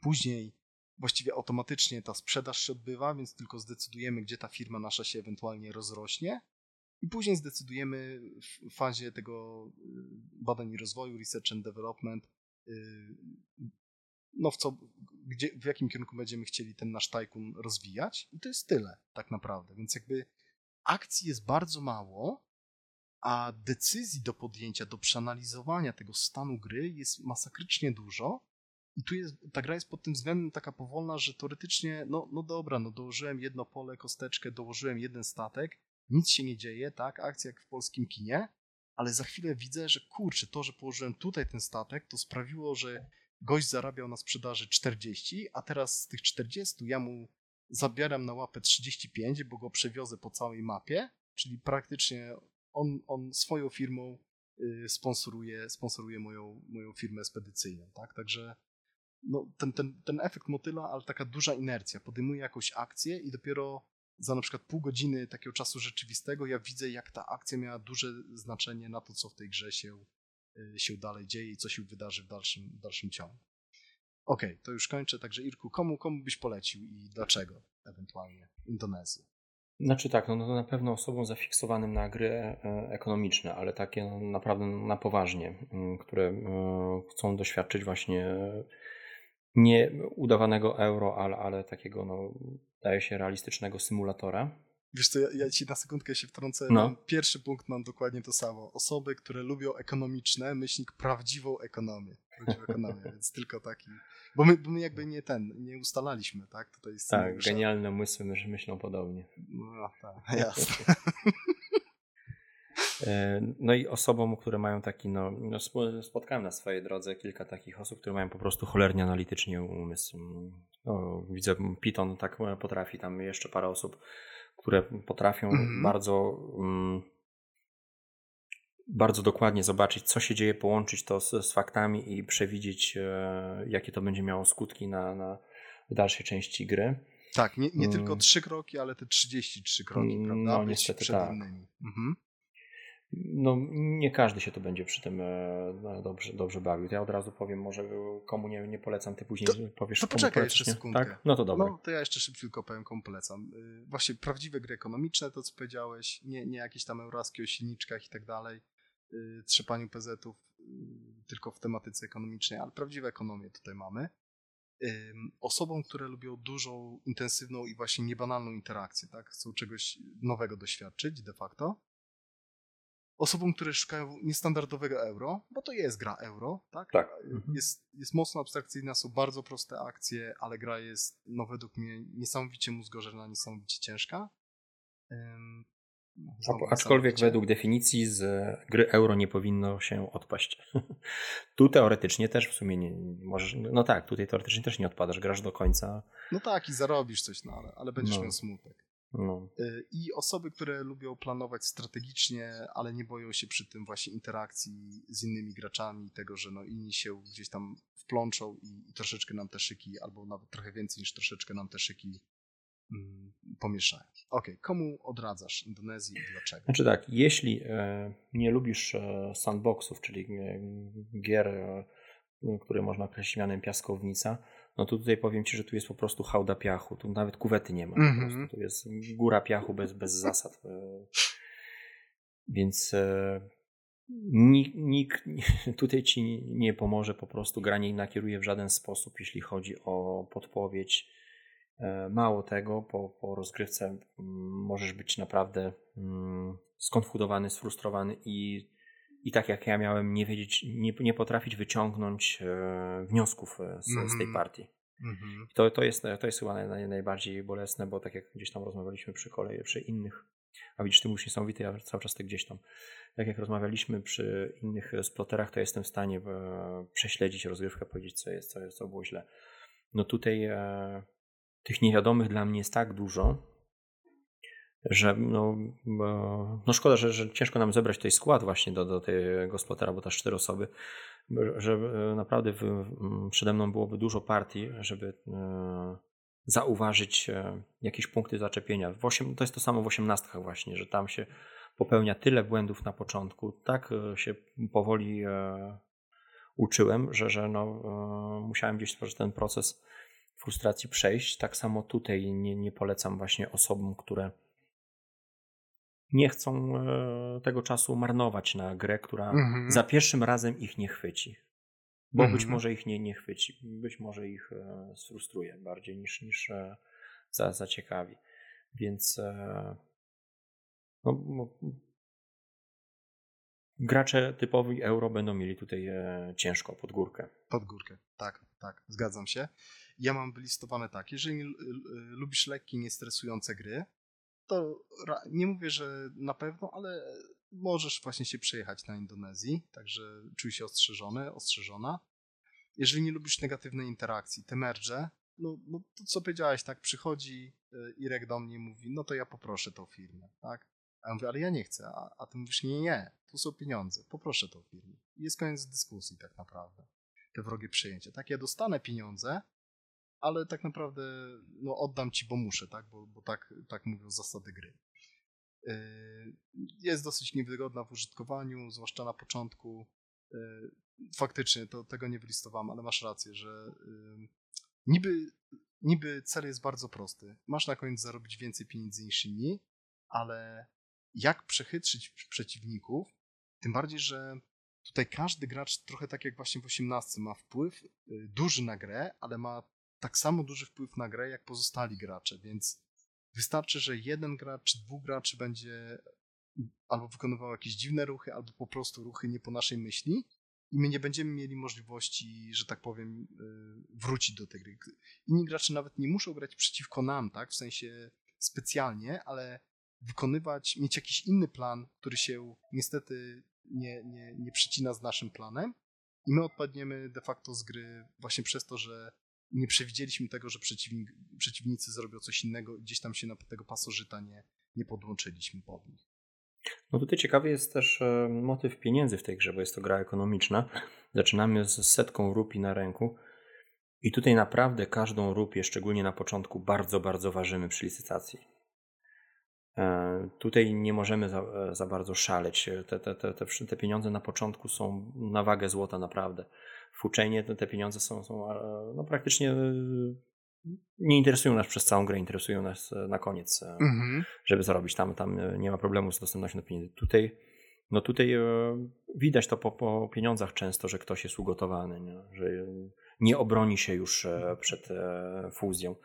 później właściwie automatycznie ta sprzedaż się odbywa, więc tylko zdecydujemy, gdzie ta firma nasza się ewentualnie rozrośnie i później zdecydujemy w fazie tego y, badań i rozwoju, research and development, y, no w co, gdzie, w jakim kierunku będziemy chcieli ten nasz tajkun rozwijać. I to jest tyle tak naprawdę, więc jakby akcji jest bardzo mało, a decyzji do podjęcia, do przeanalizowania tego stanu gry jest masakrycznie dużo. I tu jest, ta gra jest pod tym względem taka powolna, że teoretycznie, no, no dobra, no dołożyłem jedno pole, kosteczkę, dołożyłem jeden statek, nic się nie dzieje, tak, akcja jak w polskim kinie, ale za chwilę widzę, że kurczę, to, że położyłem tutaj ten statek, to sprawiło, że gość zarabiał na sprzedaży 40, a teraz z tych 40 ja mu zabieram na łapę 35, bo go przewiozę po całej mapie, czyli praktycznie on, on swoją firmą y, sponsoruje, sponsoruje moją, moją firmę spedycyjną, tak? Także no, ten, ten, ten efekt motyla, ale taka duża inercja. Podejmuje jakąś akcję i dopiero za na przykład pół godziny takiego czasu rzeczywistego ja widzę, jak ta akcja miała duże znaczenie na to, co w tej grze się, y, się dalej dzieje i co się wydarzy w dalszym, w dalszym ciągu. Okej, okay, to już kończę. Także Irku, komu, komu byś polecił i dlaczego ewentualnie Indonezję? Znaczy tak, no, no na pewno osobom zafiksowanym na gry e, ekonomiczne, ale takie no, naprawdę na poważnie, mm, które e, chcą doświadczyć właśnie nie udawanego euro, ale, ale takiego, no, daje się realistycznego symulatora. Wiesz co, ja, ja ci na sekundkę się wtrącę. No. Pierwszy punkt mam dokładnie to samo. Osoby, które lubią ekonomiczne, myślnik prawdziwą ekonomię. Prawdziwą ekonomię, więc tylko taki. Bo my, bo my jakby nie ten, nie ustalaliśmy, tak? Tutaj jest tak, genialne umysły myślą podobnie. No tak, jasne. E, no i osobom, które mają taki, no, no, spotkałem na swojej drodze kilka takich osób, które mają po prostu cholernie analitycznie umysł. No, widzę, Python tak potrafi, tam jeszcze parę osób, które potrafią mm -hmm. bardzo um, bardzo dokładnie zobaczyć, co się dzieje, połączyć to z, z faktami i przewidzieć, e, jakie to będzie miało skutki na, na dalszej części gry. Tak, nie, nie tylko mm. trzy kroki, ale te 33 kroki, mm, prawda? No niestety przed tak. Innymi. Mhm no, nie każdy się to będzie przy tym e, no, dobrze, dobrze bawił. Ja od razu powiem, może komu nie, nie polecam, ty później to, powiesz, to poczekaj jeszcze sekundkę. Tak? No to dobra. No to ja jeszcze szybciutko powiem, komu polecam. Y, właśnie prawdziwe gry ekonomiczne, to co powiedziałeś, nie, nie jakieś tam euraski o silniczkach i tak dalej, y, trzepaniu PZ-ów, y, tylko w tematyce ekonomicznej, ale prawdziwe ekonomie tutaj mamy. Osobom, które lubią dużą, intensywną i właśnie niebanalną interakcję, tak? Chcą czegoś nowego doświadczyć de facto osobom, które szukają niestandardowego euro, bo to jest gra euro, tak? Tak. Mhm. Jest, jest mocno abstrakcyjna, są bardzo proste akcje, ale gra jest, no według mnie, niesamowicie mózgożerna, niesamowicie ciężka. No, aczkolwiek według definicji z gry euro nie powinno się odpaść. tu teoretycznie też w sumie nie możesz. No tak, tutaj teoretycznie też nie odpadasz, grasz do końca. No tak, i zarobisz coś, no ale, ale będziesz no. miał smutek. No. Y, I osoby, które lubią planować strategicznie, ale nie boją się przy tym właśnie interakcji z innymi graczami, tego, że no inni się gdzieś tam wplączą i, i troszeczkę nam te szyki, albo nawet trochę więcej niż troszeczkę nam te szyki mm, pomieszają. Okej, okay. komu odradzasz Indonezji i dlaczego? Znaczy tak, jeśli e, nie lubisz e, sandboxów, czyli e, gier, e, które można określić mianem piaskownica, no to tutaj powiem Ci, że tu jest po prostu hałda piachu, tu nawet kuwety nie ma, mm -hmm. tu jest góra piachu bez, bez zasad. E, więc e, nikt, tutaj Ci nie pomoże, po prostu gra nie nakieruje w żaden sposób, jeśli chodzi o podpowiedź. E, mało tego, po, po rozgrywce możesz być naprawdę mm, skonfudowany, sfrustrowany i i tak jak ja miałem nie wiedzieć, nie, nie potrafić wyciągnąć e, wniosków e, z, mm -hmm. z, tej mhm. partii. Mm -hmm. To, to, jest, to jest chyba naj, najbardziej bolesne, bo tak jak gdzieś tam rozmawialiśmy przy kolei, przy innych, a widzisz, ty mówisz niesamowity, ja cały czas ty gdzieś tam. Tak jak rozmawialiśmy przy innych sploterach, to jestem w stanie e, prześledzić rozgrywkę, powiedzieć, co jest, co, jest, co było źle. No tutaj e, tych niewiadomych dla mnie jest tak dużo, że no, no szkoda, że, że ciężko nam zebrać tutaj skład właśnie do, do tego splotera, bo to cztery osoby, że e, naprawdę w, przede mną byłoby dużo partii, żeby e, zauważyć e, jakieś punkty zaczepienia. W osiem, to jest to samo w osiemnastkach właśnie, że tam się popełnia tyle błędów na początku, tak się powoli uczyłem, że, że no, musiałem gdzieś ten proces frustracji przejść. Tak samo tutaj nie, nie polecam właśnie osobom, które nie chcą e, tego czasu marnować na grę, która mhm. za pierwszym razem ich nie chwyci. Bo mhm. być może ich nie, nie chwyci, być może ich e, sfrustruje bardziej niż, niż e, za, zaciekawi. Więc no, no, gracze typowi euro będą mieli tutaj ciężko pod górkę. Pod górkę, tak, tak, zgadzam się. Ja mam wylistowane tak, jeżeli lubisz lekkie, niestresujące gry, to nie mówię, że na pewno, ale możesz właśnie się przejechać na Indonezji, także czuj się ostrzeżony, ostrzeżona. Jeżeli nie lubisz negatywnej interakcji, te merge, no, no to co powiedziałeś, tak, przychodzi e, Irek do mnie i mówi, no to ja poproszę tą firmę, tak? A ja mówię, ale ja nie chcę, a, a ty mówisz, nie, nie, tu są pieniądze, poproszę tą firmę. I jest koniec dyskusji tak naprawdę. te wrogie przejęcie. Tak, ja dostanę pieniądze, ale tak naprawdę no, oddam ci, bo muszę, tak? Bo, bo tak, tak mówią zasady gry. Yy, jest dosyć niewygodna w użytkowaniu, zwłaszcza na początku. Yy, faktycznie to, tego nie wylistowałem, ale masz rację, że yy, niby, niby cel jest bardzo prosty. Masz na koniec zarobić więcej pieniędzy niż inni, ale jak przechytrzyć przeciwników, tym bardziej, że tutaj każdy gracz trochę tak jak właśnie w 18 ma wpływ duży na grę, ale ma tak samo duży wpływ na grę jak pozostali gracze, więc wystarczy, że jeden gracz czy dwóch graczy będzie albo wykonywał jakieś dziwne ruchy, albo po prostu ruchy nie po naszej myśli i my nie będziemy mieli możliwości, że tak powiem, y, wrócić do tej gry. Inni gracze nawet nie muszą grać przeciwko nam, tak, w sensie specjalnie, ale wykonywać, mieć jakiś inny plan, który się niestety nie, nie, nie przycina z naszym planem i my odpadniemy de facto z gry właśnie przez to, że nie przewidzieliśmy tego, że przeciwnik, przeciwnicy zrobią coś innego, gdzieś tam się na tego pasożyta nie, nie podłączyliśmy pod nich. No tutaj ciekawy jest też e, motyw pieniędzy w tej grze, bo jest to gra ekonomiczna. Zaczynamy z setką rupi na ręku i tutaj naprawdę każdą rupię, szczególnie na początku, bardzo, bardzo ważymy przy licytacji. E, tutaj nie możemy za, e, za bardzo szaleć. Te, te, te, te, pieniądze na początku są na wagę złota naprawdę w uczenie te pieniądze są, są e, no, praktycznie e, nie interesują nas przez całą grę, interesują nas e, na koniec, mhm. żeby zarobić. Tam, tam nie ma problemu z dostępnością do pieniędzy. Tutaj, no tutaj widać to po, po pieniądzach często, że ktoś jest ugotowany, nie? że nie obroni się już przed fuzją.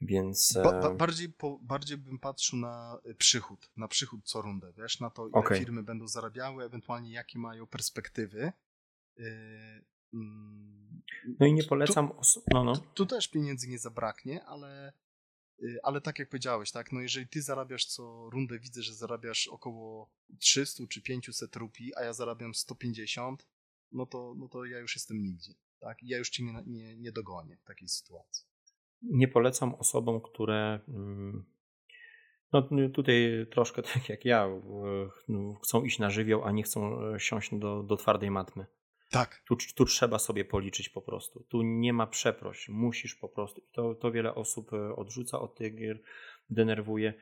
Więc... Ba, ba, bardziej, po, bardziej bym patrzył na przychód, na przychód co rundę, wiesz, na to ile okay. firmy będą zarabiały, ewentualnie jakie mają perspektywy. No i nie polecam. Tu, no, no. Tu, też pieniędzy nie zabraknie, ale, y, ale tak jak powiedziałeś, tak, no jeżeli ty zarabiasz co rundę, widzę, że zarabiasz około 300 czy 500 rupii, a ja zarabiam 150, no to, no to ja już jestem nigdzie. Tak? I ja już cię nie, nie, nie dogonię w takiej sytuacji. Nie polecam osobom, które. Mm, no tutaj troszkę tak jak ja, chcą iść na żywioł, a nie chcą e, siąść do, do twardej matmy. Tak. Tu, tu trzeba sobie policzyć po prostu. Tu nie ma przeproś. Musisz po prostu. I to, to wiele osób e, odrzuca od tych gier, denerwuje.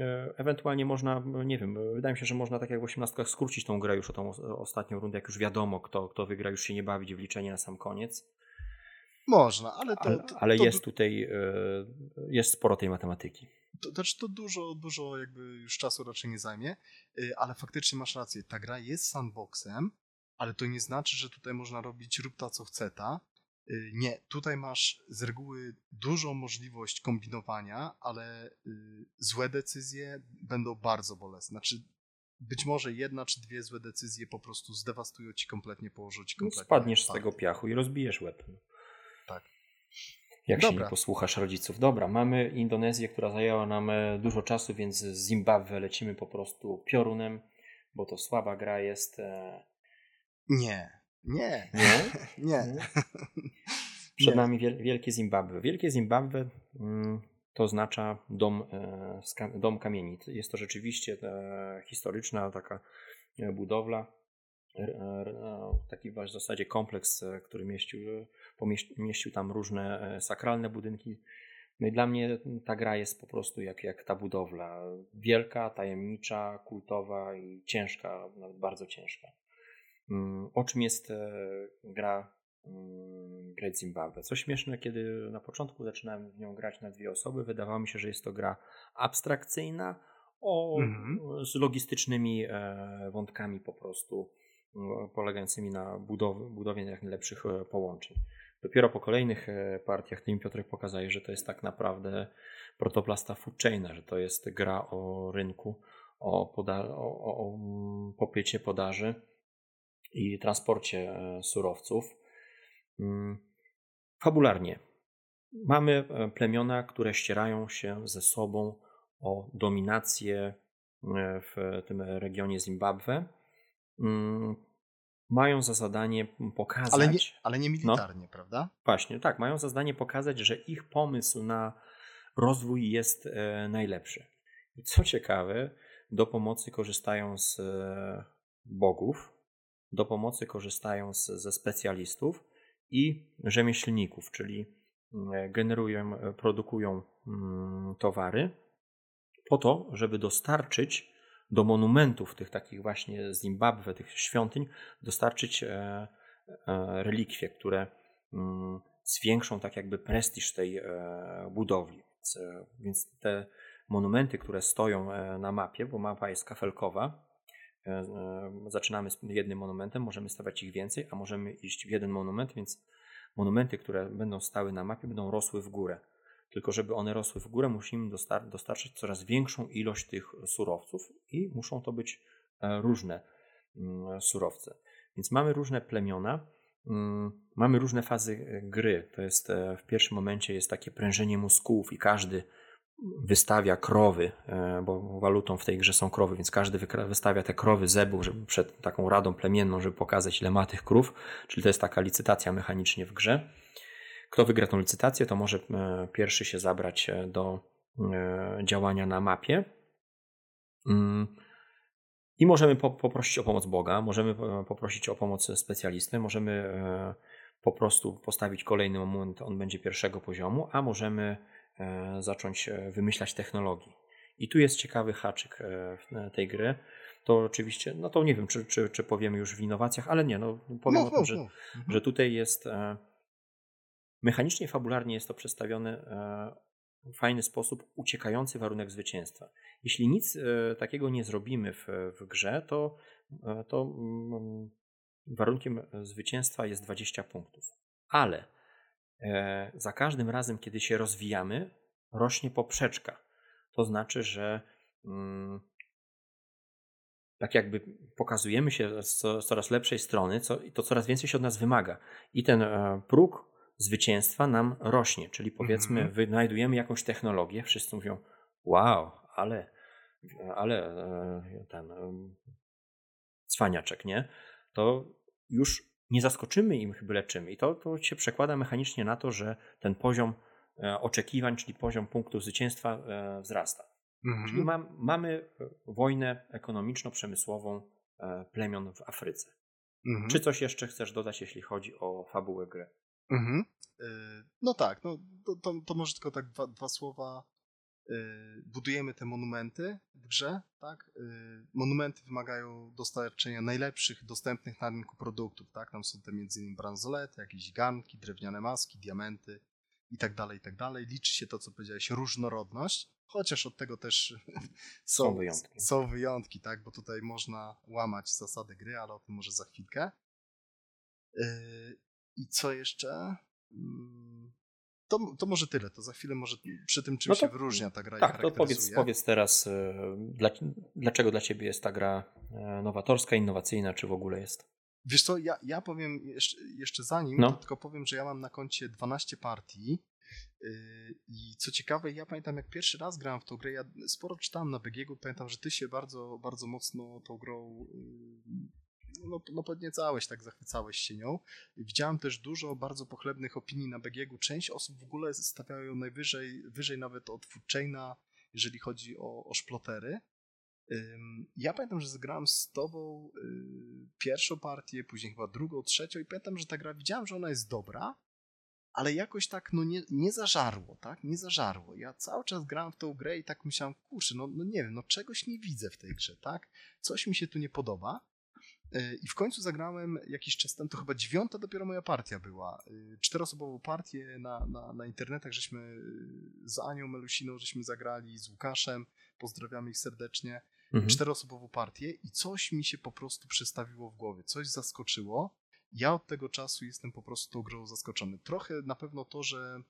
E, ewentualnie można, nie wiem, wydaje mi się, że można tak jak w 18 skrócić tą grę już o tą ostatnią rundę, jak już wiadomo, kto, kto wygra, już się nie bawić w liczenie na sam koniec. Można, ale to. Ale, to, ale to, jest tutaj, e, jest sporo tej matematyki. To znaczy, to dużo, dużo jakby już czasu raczej nie zajmie, ale faktycznie masz rację. Ta gra jest sandboxem, ale to nie znaczy, że tutaj można robić rób ta co chce ta. Y, nie, tutaj masz z reguły dużą możliwość kombinowania, ale y, złe decyzje będą bardzo bolesne. Znaczy, być może jedna czy dwie złe decyzje po prostu zdewastują ci kompletnie, położą ci no, kompletnie. No spadniesz z tego piachu i rozbijesz łeb. Tak. Jak Dobra. się nie posłuchasz rodziców. Dobra, mamy Indonezję, która zajęła nam e, dużo czasu, więc z Zimbabwe lecimy po prostu piorunem, bo to słaba gra jest. Nie, nie, nie, nie. Przed nami Wielkie Zimbabwe. Wielkie Zimbabwe mm, to oznacza dom, e, dom kamieni. Jest to rzeczywiście e, historyczna taka e, budowla, taki w zasadzie kompleks, który mieścił, pomieścił tam różne sakralne budynki. No i dla mnie ta gra jest po prostu jak, jak ta budowla. Wielka, tajemnicza, kultowa i ciężka, nawet bardzo ciężka. Mm, o czym jest e, gra mm, Great Zimbabwe. Co śmieszne, kiedy na początku zaczynałem w nią grać na dwie osoby, wydawało mi się, że jest to gra abstrakcyjna o, mhm. z logistycznymi e, wątkami po prostu polegającymi na budowie, budowie jak najlepszych e, połączeń. Dopiero po kolejnych partiach tym Piotrek pokazuje, że to jest tak naprawdę protoplasta food chaina, że to jest gra o rynku, o, poda- o, o, o popycie, podaży, i transporcie e, surowców. Mm, fabularnie mamy e, plemiona, które ścierają się ze sobą o dominację e, w tym regionie Zimbabwe. Mm, mają za zadanie pokazać. Ale nie, ale nie militarnie, no, prawda? Właśnie, tak. Mają za zadanie pokazać, że ich pomysł na rozwój jest najlepszy. I co ciekawe, do pomocy korzystają z bogów, do pomocy korzystają z, ze specjalistów i rzemieślników, czyli generują, produkują mm, towary po to, żeby dostarczyć do monumentów tych takich właśnie Zimbabwe, tych świątyń, dostarczyć e, e, relikwie, które mm, zwiększą tak jakby prestiż tej e, budowli. Więc te monumenty, które stoją na mapie, bo mapa jest kafelkowa, zaczynamy z jednym monumentem, możemy stawiać ich więcej, a możemy iść w jeden monument, więc monumenty, które będą stały na mapie, będą rosły w górę. Tylko żeby one rosły w górę, musimy dostar dostarczyć coraz większą ilość tych surowców i muszą to być e, różne mm, surowce. Więc mamy różne plemiona, mm, mamy różne fazy e, gry. To jest e, w pierwszym momencie jest takie prężenie muskułów i każdy wystawia krowy, bo walutą w tej grze są krowy, więc każdy wystawia te krowy zebu żeby przed taką radą plemienną, żeby pokazać ile ma tych krów, czyli to jest taka licytacja mechanicznie w grze. Kto wygra tą licytację, to może e, pierwszy się zabrać e, do e, działania na mapie. Mm. I możemy poprosić o pomoc Boga, możemy poprosić o pomoc specjalisty, możemy po prostu postawić kolejny moment, on będzie pierwszego poziomu, a możemy zacząć wymyślać technologii. I tu jest ciekawy haczyk tej gry. To oczywiście, no to nie wiem, czy, czy, czy powiemy już w innowacjach, ale nie, no powiem no, o tym, no, że, no. Mhm. że tutaj jest Mechanicznie, fabularnie jest to przedstawione e, w fajny sposób, uciekający warunek zwycięstwa. Jeśli nic e, takiego nie zrobimy w, w grze, to, e, to mm, warunkiem zwycięstwa jest 20 punktów. Ale za każdym razem, kiedy się rozwijamy, rośnie poprzeczka. To znaczy, że mm, tak jakby pokazujemy się z coraz lepszej strony, co, to coraz więcej się od nas wymaga. I ten próg zwycięstwa nam rośnie. Czyli powiedzmy, mm -hmm. wynajdujemy jakąś technologię, wszyscy mówią, wow, ale, ale e, ten cwaniaczek, nie? To już nie zaskoczymy im byle czym. I to, to się przekłada mechanicznie na to, że ten poziom e, oczekiwań, czyli poziom punktów zwycięstwa e, wzrasta. -hmm. Czyli ma, mamy wojnę ekonomiczno-przemysłową plemion w Afryce. -hmm. Czy coś jeszcze chcesz dodać, jeśli chodzi o fabułę gry? Mhm. E, no tak, no to, to, to może tylko tak dwa, dwa słowa. E, budujemy te monumenty w grze, tak? E, monumenty wymagają dostarczenia najlepszych dostępnych na rynku produktów, tak? Tam są te m.in. bransolety, jakieś garnki, drewniane maski, diamenty i tak dalej, i tak dalej. Liczy się to, co powiedziałeś, różnorodność, chociaż od tego też są, są, wyjątki. są wyjątki, tak? Bo tutaj można łamać zasady gry, ale o tym może za chwilkę. I co jeszcze? To, to może tyle, to za chwilę może przy tym czym no to, się wyróżnia ta gra Tak, to powiedz, powiedz teraz, e, dla, dlaczego dla Ciebie jest ta gra e, nowatorska, innowacyjna, czy w ogóle jest? Wiesz co, ja, ja powiem jeszcze, jeszcze zanim, no. tylko powiem, że ja mam na koncie 12 partii y, i co ciekawe, ja pamiętam jak pierwszy raz grałem w tą grę, ja sporo czytałem na BGG, pamiętam, że ty się bardzo, bardzo mocno tą grą no, no podniecałeś, tak zachwycałeś się nią. Widziałem też dużo bardzo pochlebnych opinii na BGG. Część osób w ogóle stawiają ją najwyżej, wyżej nawet od Foodchaina, jeżeli chodzi o, o szplotery. Ja pamiętam, że zagrałem z tobą y, pierwszą partię, później chyba drugą, trzecią i pamiętam, że ta gra, widziałem, że ona jest dobra, ale jakoś tak no nie, nie zażarło, tak? Nie zażarło. Ja cały czas grałem w tą grę i tak myślałem, kurczę, no, no nie wiem, no czegoś nie widzę w tej grze, tak? Coś mi się tu nie podoba. E, I w końcu zagrałem jakiś czas temu, to chyba dziewiąta dopiero moja partia była. E, czteroosobową partię na, na, na internetach, żeśmy e, z Anią Melusiną, żeśmy zagrali, z Łukaszem, pozdrawiamy ich serdecznie. Mhm. Czteroosobową partię i coś mi się po prostu przestawiło w głowie, coś zaskoczyło. Ja od tego czasu jestem po prostu tą grą zaskoczony. Trochę na pewno to, że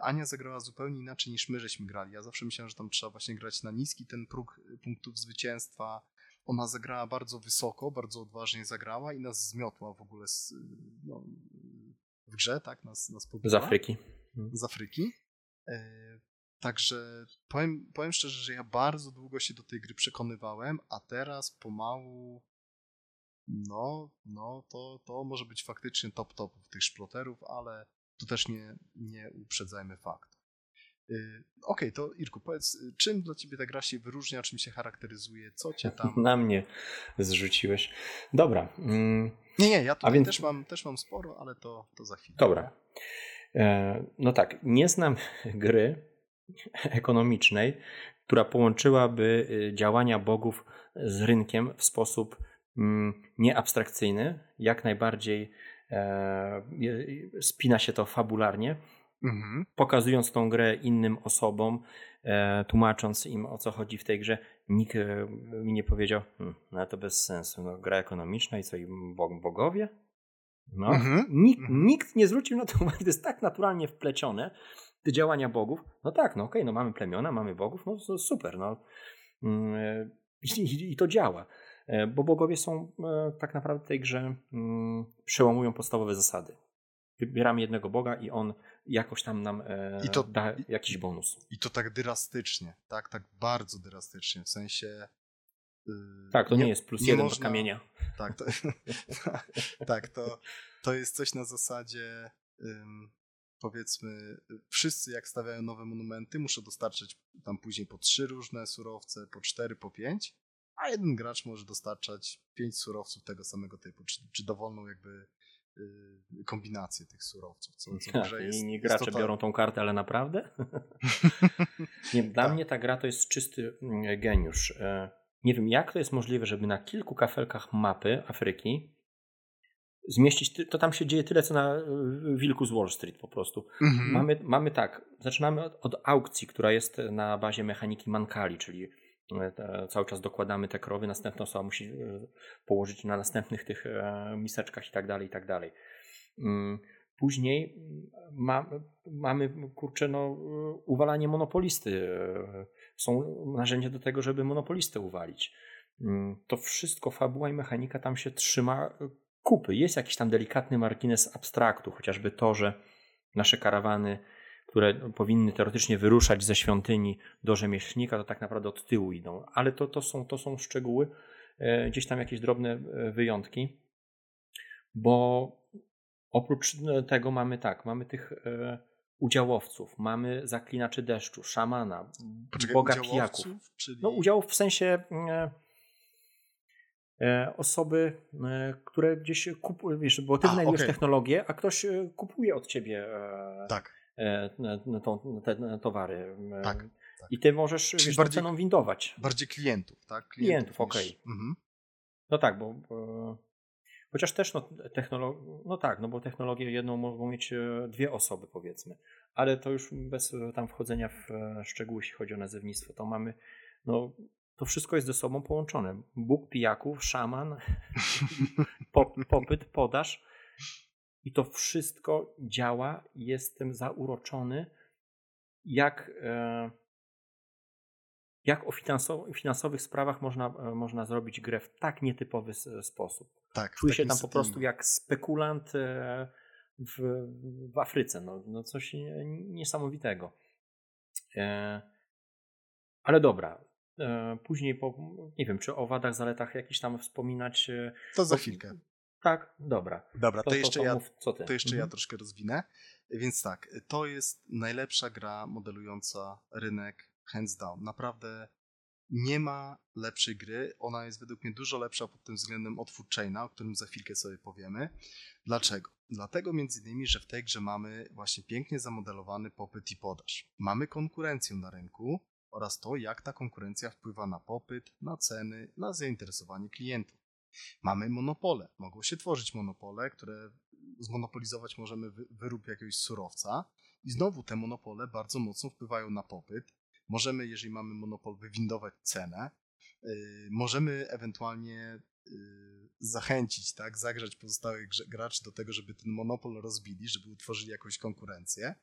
Ania zagrała zupełnie inaczej niż my żeśmy grali. Ja zawsze myślałem, że tam trzeba właśnie grać na niski ten próg punktów zwycięstwa, ona zagrała bardzo wysoko, bardzo odważnie zagrała i nas zmiotła w ogóle z, no, w grze, tak? Nas, nas Z Afryki. Z Afryki. E, także powiem, powiem szczerze, że ja bardzo długo się do tej gry przekonywałem, a teraz pomału no, no to, to może być faktycznie top top tych szploterów, ale tu też nie, nie uprzedzajmy fakt. Y, Okej, to Irku, powiedz, y, czym dla ciebie ta gra się wyróżnia, czym się charakteryzuje, co cię tam... Na mnie zrzuciłeś. Dobra. mm, Nie, nie, ja tutaj więc- też, mam, też mam sporo, ale to, to za chwilę. Dobra. E, No tak, nie znam gry ekonomicznej, która połączyłaby y, działania bogów z rynkiem w sposób mm, nieabstrakcyjny, jak najbardziej e, spina się to fabularnie, Mhm. pokazując tą grę innym osobom, e, tłumacząc im o co chodzi w tej grze. Nikt e, mi nie powiedział, hm, no to bez sensu, no, gra ekonomiczna i co, i bog, bogowie? No, Mhm. nikt, Mhm. nikt nie zwrócił na to uwagi, to jest tak naturalnie wplecione, te działania bogów. No tak, no okej, no mamy plemiona, mamy bogów, no super, no. Mm, e, I, i, to działa. Bo bogowie są tak naprawdę w tej grze mm, przełamują podstawowe zasady. Wybieramy jednego boga i on jakoś tam nam e, to- da jakiś bonus. I to tak drastycznie, tak, tak bardzo drastycznie, w sensie... y, Tak, to nie, jest plus nie jeden można- do kamienia. Tak, to, tak to, to jest coś na zasadzie, powiedzmy, wszyscy jak stawiają nowe monumenty, muszą dostarczać tam później po trzy różne surowce, po cztery, po pięć, a jeden gracz może dostarczać pięć surowców tego samego typu, czy, czy dowolną jakby kombinację tych surowców, co, co Tak, jest, I nie jest gracze biorą tą kartę, ale naprawdę? nie, dla Tak. mnie ta gra to jest czysty mm, geniusz. E, Nie wiem, jak to jest możliwe, żeby na kilku kafelkach mapy Afryki zmieścić, to tam się dzieje tyle, co na e, Wilku z Wall Street po prostu. Mhm. Mamy, mamy tak, zaczynamy od, od aukcji, która jest na bazie mechaniki Mankali, czyli cały czas dokładamy te krowy, następna osoba musi e, położyć na następnych tych e, miseczkach i tak dalej, i tak dalej. Mm, Później ma, mamy, kurczę, no, e, uwalanie monopolisty. E, Są narzędzia do tego, żeby monopolistę uwalić. Mm, To wszystko, fabuła i mechanika tam się trzyma e, kupy. Jest jakiś tam delikatny margines abstraktu, chociażby to, że nasze karawany, które powinny teoretycznie wyruszać ze świątyni do rzemieślnika, to tak naprawdę od tyłu idą. Ale to, to, są, to są szczegóły, e, gdzieś tam jakieś drobne e, wyjątki, bo oprócz e, tego mamy tak, mamy tych udziałowców, mamy zaklinaczy deszczu, szamana, Poczekaj, boga pijaków. Czyli... No udziałów w sensie osoby, które gdzieś kupują, wiesz, bo ty A, wynajdujesz okej. technologię, a ktoś kupuje od ciebie Tak, e, te towary. e, Tak, tak. I ty możesz Czyli wiesz, bardziej- ceną windować. bardziej klientów, tak? Klientów, niż- okej. Mhm. No tak, bo, bo chociaż też no, technolo- no tak, no bo technologię jedną mogą mieć e, dwie osoby powiedzmy, ale to już bez tam wchodzenia w szczegóły, jeśli chodzi o nazewnictwo, to mamy, no to wszystko jest ze sobą połączone. Bóg pijaków, szaman, po, popyt, podaż i to wszystko działa. Jestem zauroczony, jak, e, jak o finansow- finansowych sprawach można, e, można zrobić grę w tak nietypowy sposób. Tak, Czuję się tam po prostu jak spekulant e, w, w Afryce. No, no coś nie- niesamowitego. Ale dobra. Później, po, nie wiem, czy o wadach, zaletach jakiś tam wspominać. To za chwilkę. Tak, dobra. Dobra, to, jeszcze ja mów, co ty? To jeszcze ja Mhm. troszkę rozwinę. Więc tak, to jest najlepsza gra modelująca rynek hands down. Naprawdę nie ma lepszej gry. Ona jest według mnie dużo lepsza pod tym względem od Food Chaina, o którym za chwilkę sobie powiemy. Dlaczego? Dlatego między innymi, że w tej grze mamy właśnie pięknie zamodelowany popyt i podaż. Mamy konkurencję na rynku oraz to, jak ta konkurencja wpływa na popyt, na ceny, na zainteresowanie klientów. Mamy monopole. Mogą się tworzyć monopole, które zmonopolizować możemy wy- wyrób jakiegoś surowca i znowu te monopole bardzo mocno wpływają na popyt. Możemy, jeżeli mamy monopol, wywindować cenę. Yy, możemy ewentualnie yy, zachęcić, tak, zagrzać pozostałych graczy do tego, żeby ten monopol rozbili, żeby utworzyli jakąś konkurencję.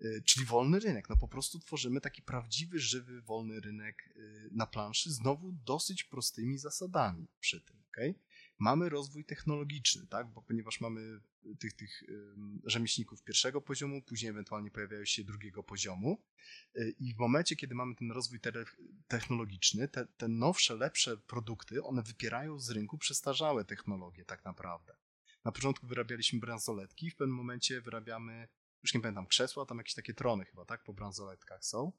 Yy, Czyli wolny rynek. No po prostu tworzymy taki prawdziwy, żywy, wolny rynek na planszy, znowu dosyć prostymi zasadami przy tym. Okay? Mamy rozwój technologiczny, tak? bo ponieważ mamy tych, tych ym, rzemieślników pierwszego poziomu, później ewentualnie pojawiają się drugiego poziomu y, i w momencie, kiedy mamy ten rozwój te- technologiczny, te, te nowsze, lepsze produkty, one wypierają z rynku przestarzałe technologie tak naprawdę. Na początku wyrabialiśmy bransoletki, w pewnym momencie wyrabiamy już nie pamiętam, krzesła, tam jakieś takie trony chyba, tak, po bransoletkach są.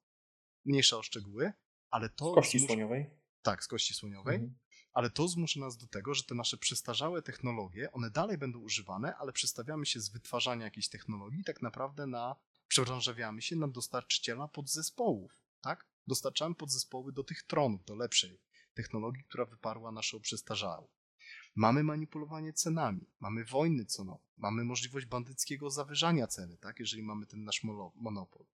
Mniejsza o szczegóły, ale to... Z kości zmusza- słoniowej? Tak, z kości słoniowej. Mhm. Ale to zmusza nas do tego, że te nasze przestarzałe technologie, one dalej będą używane, ale przestawiamy się z wytwarzania jakiejś technologii tak naprawdę na, przebranżawiamy się na dostarczyciela podzespołów, tak? Dostarczamy podzespoły do tych tronów, do lepszej technologii, która wyparła naszą przestarzałą. Mamy manipulowanie cenami, mamy wojny cenowe, mamy możliwość bandyckiego zawyżania ceny, tak? Jeżeli mamy ten nasz monopol.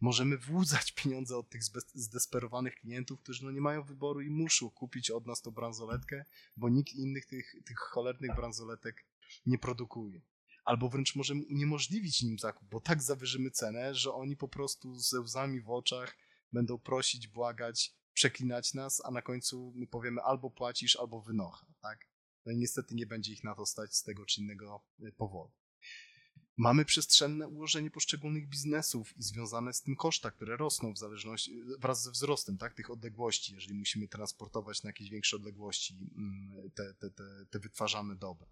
Możemy włudzać pieniądze od tych zdesperowanych klientów, którzy no nie mają wyboru i muszą kupić od nas tą bransoletkę, bo nikt innych tych, tych cholernych bransoletek nie produkuje. Albo wręcz możemy uniemożliwić nim zakup, bo tak zawyżymy cenę, że oni po prostu ze łzami w oczach będą prosić, błagać, przeklinać nas, a na końcu my powiemy albo płacisz, albo wynocha, tak? No i niestety nie będzie ich na to stać z tego czy innego y, powodu. Mamy przestrzenne ułożenie poszczególnych biznesów i związane z tym koszta, które rosną w zależności, wraz ze wzrostem tak, tych odległości, jeżeli musimy transportować na jakieś większe odległości mm, te, te, te, te wytwarzane dobra.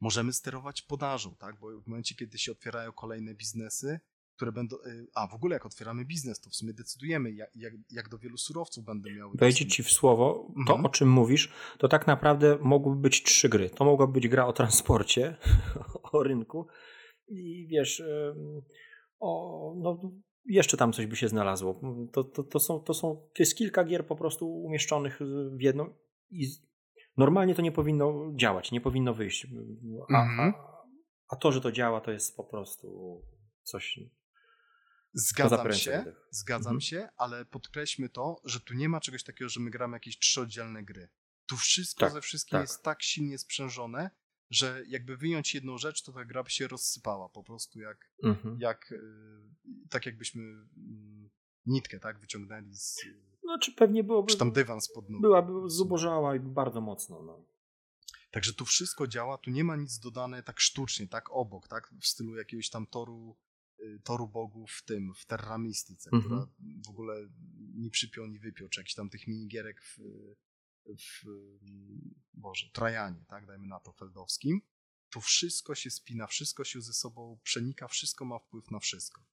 Możemy sterować podażą, tak, bo w momencie, kiedy się otwierają kolejne biznesy, które będą. y, A w ogóle, jak otwieramy biznes, to w sumie decydujemy, jak, jak, jak do wielu surowców będą miały. Wejdzie ci w słowo, to Mhm. o czym mówisz, to tak naprawdę mogłyby być trzy gry. To mogłaby być gra o transporcie, o rynku i wiesz, o, no, jeszcze tam coś by się znalazło. To, to, to, są, to, są, to jest kilka gier po prostu umieszczonych w jedną i normalnie to nie powinno działać, nie powinno wyjść. A, Mhm. a, a to, że to działa, to jest po prostu coś Zgadzam się, zgadzam Mhm. się, ale podkreślmy to, że tu nie ma czegoś takiego, że my gramy jakieś trzy oddzielne gry. Tu wszystko Tak, ze wszystkim tak. jest tak silnie sprzężone, że jakby wyjąć jedną rzecz, to ta gra by się rozsypała po prostu jak, Mhm. jak y, tak jakbyśmy mm, nitkę tak wyciągnęli z, Znaczy pewnie byłoby, czy tam dywan spod nóg. byłaby zubożała i bardzo mocno. No. Także tu wszystko działa, tu nie ma nic dodane tak sztucznie, tak obok, tak w stylu jakiegoś tam toru, toru bogów w tym, w Terra Mystice, Mhm. która w ogóle ni przypiął, ni wypiął, czy jakichś tam tych minigierek w, w Boże, Trajanie, tak, dajmy na to, feldowskim. Tu wszystko się spina, wszystko się ze sobą przenika, wszystko ma wpływ na wszystko.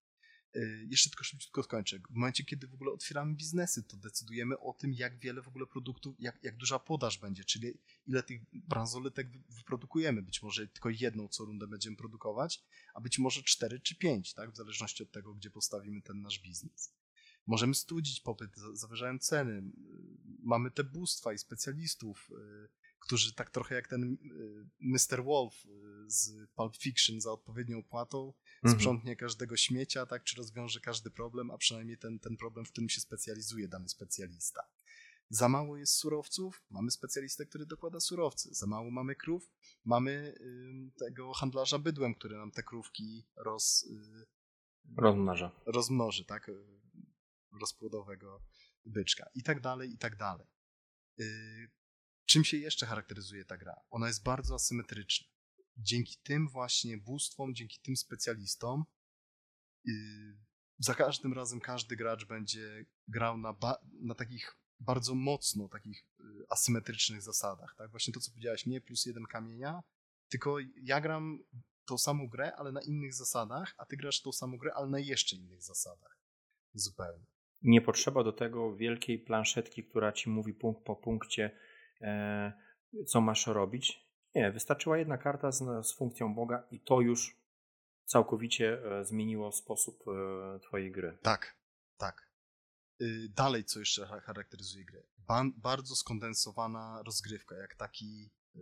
Y, Jeszcze tylko szybciutko skończę. W momencie, kiedy w ogóle otwieramy biznesy, to decydujemy o tym, jak wiele w ogóle produktów, jak, jak duża podaż będzie, czyli ile tych bransoletek wy- wyprodukujemy. Być może tylko jedną co rundę będziemy produkować, a być może cztery czy pięć, tak? w zależności od tego, gdzie postawimy ten nasz biznes. Możemy studzić popyt, za- zawyżając ceny. Y, Mamy te bóstwa i specjalistów, y, którzy tak trochę jak ten y, Mr. Wolf y, z Pulp Fiction za odpowiednią opłatą Mhm. sprzątnie każdego śmiecia, tak, czy rozwiąże każdy problem, a przynajmniej ten, ten problem, w którym się specjalizuje dany specjalista. Za mało jest surowców, mamy specjalistę, który dokłada surowce. Za mało mamy krów, mamy ym, tego handlarza bydłem, który nam te krówki roz, y, Rozmnaża. rozmnoży, tak, y, rozpłodowego byczka i tak dalej, i tak dalej. Y, Czym się jeszcze charakteryzuje ta gra? Ona jest bardzo asymetryczna. Dzięki tym właśnie bóstwom, dzięki tym specjalistom, y, za każdym razem każdy gracz będzie grał na, na takich bardzo mocno takich y, asymetrycznych zasadach. Tak? Właśnie to, co powiedziałeś, nie plus jeden kamienia, tylko ja gram tą samą grę, ale na innych zasadach, a ty grasz tą samą grę, ale na jeszcze innych zasadach. Zupełnie. Nie potrzeba do tego wielkiej planszetki, która ci mówi punkt po punkcie, co masz robić. Nie, wystarczyła jedna karta z, z funkcją Boga i to już całkowicie e, zmieniło sposób e, twojej gry. Tak, tak. Y, Dalej, co jeszcze cha- charakteryzuje grę? Ban- bardzo skondensowana rozgrywka, jak taki y,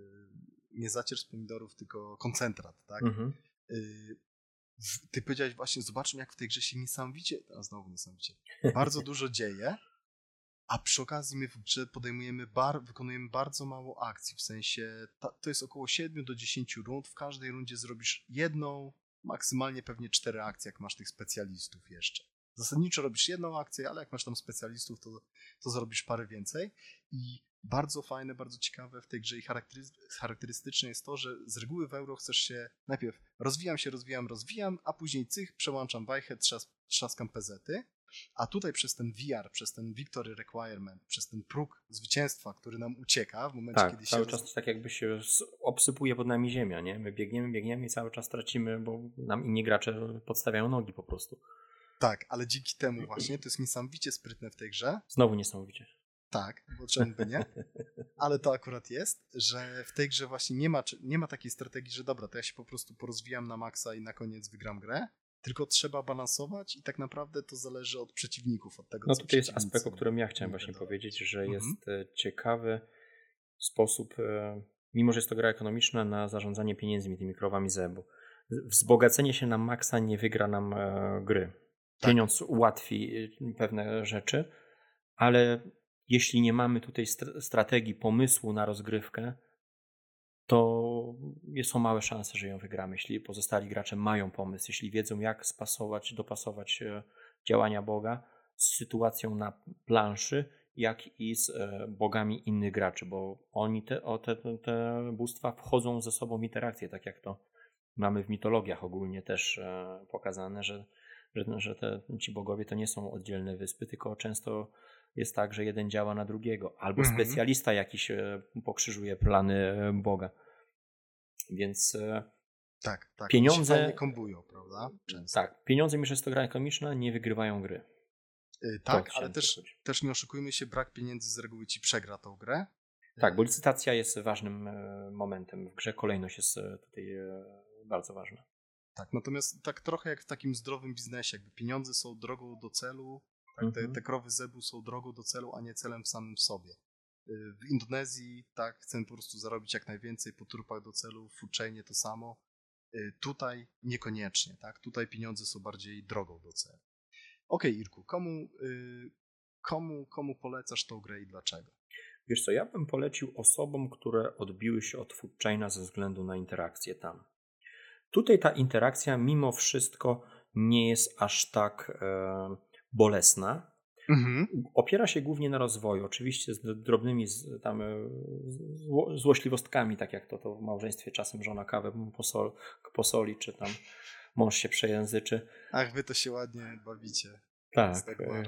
nie zacier z pomidorów, tylko koncentrat, tak? Mhm. Y, Ty powiedziałeś właśnie, zobaczmy jak w tej grze się niesamowicie, a znowu niesamowicie, bardzo dużo dzieje, a przy okazji my w grze podejmujemy, bar, wykonujemy bardzo mało akcji, w sensie ta, to jest około 7 do 10 rund, w każdej rundzie zrobisz jedną, maksymalnie pewnie cztery akcje, jak masz tych specjalistów jeszcze. Zasadniczo robisz jedną akcję, ale jak masz tam specjalistów, to, to zrobisz parę więcej i bardzo fajne, bardzo ciekawe w tej grze i charakterystyczne jest to, że z reguły w euro chcesz się najpierw rozwijam się, rozwijam, rozwijam, a później cych, przełączam wajchę, trzas, trzaskam pezety. A tutaj przez ten VR, przez ten Victory Requirement, przez ten próg zwycięstwa, który nam ucieka w momencie, tak, kiedy cały się... czas tak jakby się obsypuje pod nami ziemia, nie? My biegniemy, biegniemy i cały czas tracimy, bo nam inni gracze podstawiają nogi po prostu. Tak, ale dzięki temu właśnie, to jest niesamowicie sprytne w tej grze, Znowu niesamowicie. tak, bo czemu by nie, ale to akurat jest, że w tej grze właśnie nie ma, nie ma takiej strategii, że dobra, to ja się po prostu porozwijam na maksa i na koniec wygram grę, tylko trzeba balansować i tak naprawdę to zależy od przeciwników, od tego, No co tutaj jest aspekt, o którym ja chciałem nie właśnie powiedzieć, że Mhm. jest e, ciekawy sposób, e, mimo że jest to gra ekonomiczna, na zarządzanie pieniędzmi tymi krowami zebu. Wzbogacenie się na maksa nie wygra nam e, gry. Tak. Pieniądz ułatwi pewne rzeczy, ale jeśli nie mamy tutaj str- strategii, pomysłu na rozgrywkę, to są małe szanse, że ją wygramy. Jeśli pozostali gracze mają pomysł, jeśli wiedzą, jak spasować, dopasować e, działania Boga z sytuacją na planszy, jak i z e, bogami innych graczy, bo oni te, o te, te, te bóstwa wchodzą ze sobą w interakcję, tak jak to mamy w mitologiach ogólnie też e, pokazane, że, że, że te, ci bogowie to nie są oddzielne wyspy, tylko często jest tak, że jeden działa na drugiego, albo Mhm. specjalista jakiś e, pokrzyżuje plany e, Boga. Więc e, Tak, tak. Pieniądze- fajnie kombują, prawda? Często. tak, pieniądze, mimo że jest to gra ekonomiczna, nie wygrywają gry. Y, To tak, ale też, powiedzieć. też nie oszukujmy się, brak pieniędzy z reguły ci przegra tą grę. Tak, bo licytacja jest ważnym momentem w grze, kolejność jest tutaj bardzo ważna. Tak, natomiast tak trochę jak w takim zdrowym biznesie, jakby pieniądze są drogą do celu, tak, te, Mhm. te krowy zebu są drogą do celu, a nie celem w samym sobie. Y, W Indonezji, tak, chcemy po prostu zarobić jak najwięcej po trupach do celu, w Foodchainie to samo. Y, Tutaj niekoniecznie, tak, tutaj pieniądze są bardziej drogą do celu. Okej, Irku, komu, y, komu, komu polecasz tą grę i dlaczego? Wiesz co, ja bym polecił osobom, które odbiły się od Foodchaina ze względu na interakcję tam. Tutaj ta interakcja mimo wszystko nie jest aż tak e, bolesna. Mhm. Opiera się głównie na rozwoju, oczywiście z drobnymi z, tam, e, zło, złośliwostkami, tak jak to, to w małżeństwie czasem żona kawę posol, posoli, czy tam mąż się przejęzyczy. Ach, wy to się ładnie bawicie. Tak. e,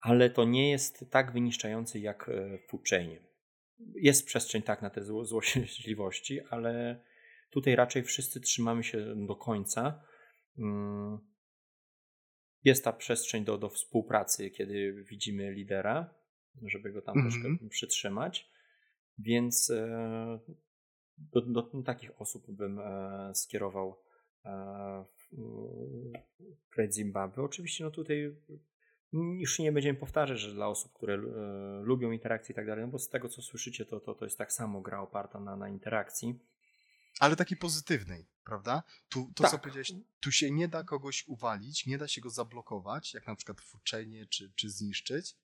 ale to nie jest tak wyniszczające jak e, w Foodchainie. Jest przestrzeń tak na te zło- złośliwości, ale tutaj raczej wszyscy trzymamy się do końca. Mm, Jest ta przestrzeń do, do współpracy, kiedy widzimy lidera, żeby go tam Mhm. troszkę przytrzymać. Więc e, do, do takich osób bym e, skierował e, Great Zimbabwe. Oczywiście no tutaj już nie będziemy powtarzać, że dla osób, które e, lubią interakcje i tak dalej, no bo z tego co słyszycie, to, to, to jest tak samo gra oparta na, na interakcji. Ale takiej pozytywnej, prawda? Tu, to, co Tak. powiedziałeś, tu się nie da kogoś uwalić, nie da się go zablokować, jak na przykład Foodchainie, czy, czy zniszczyć.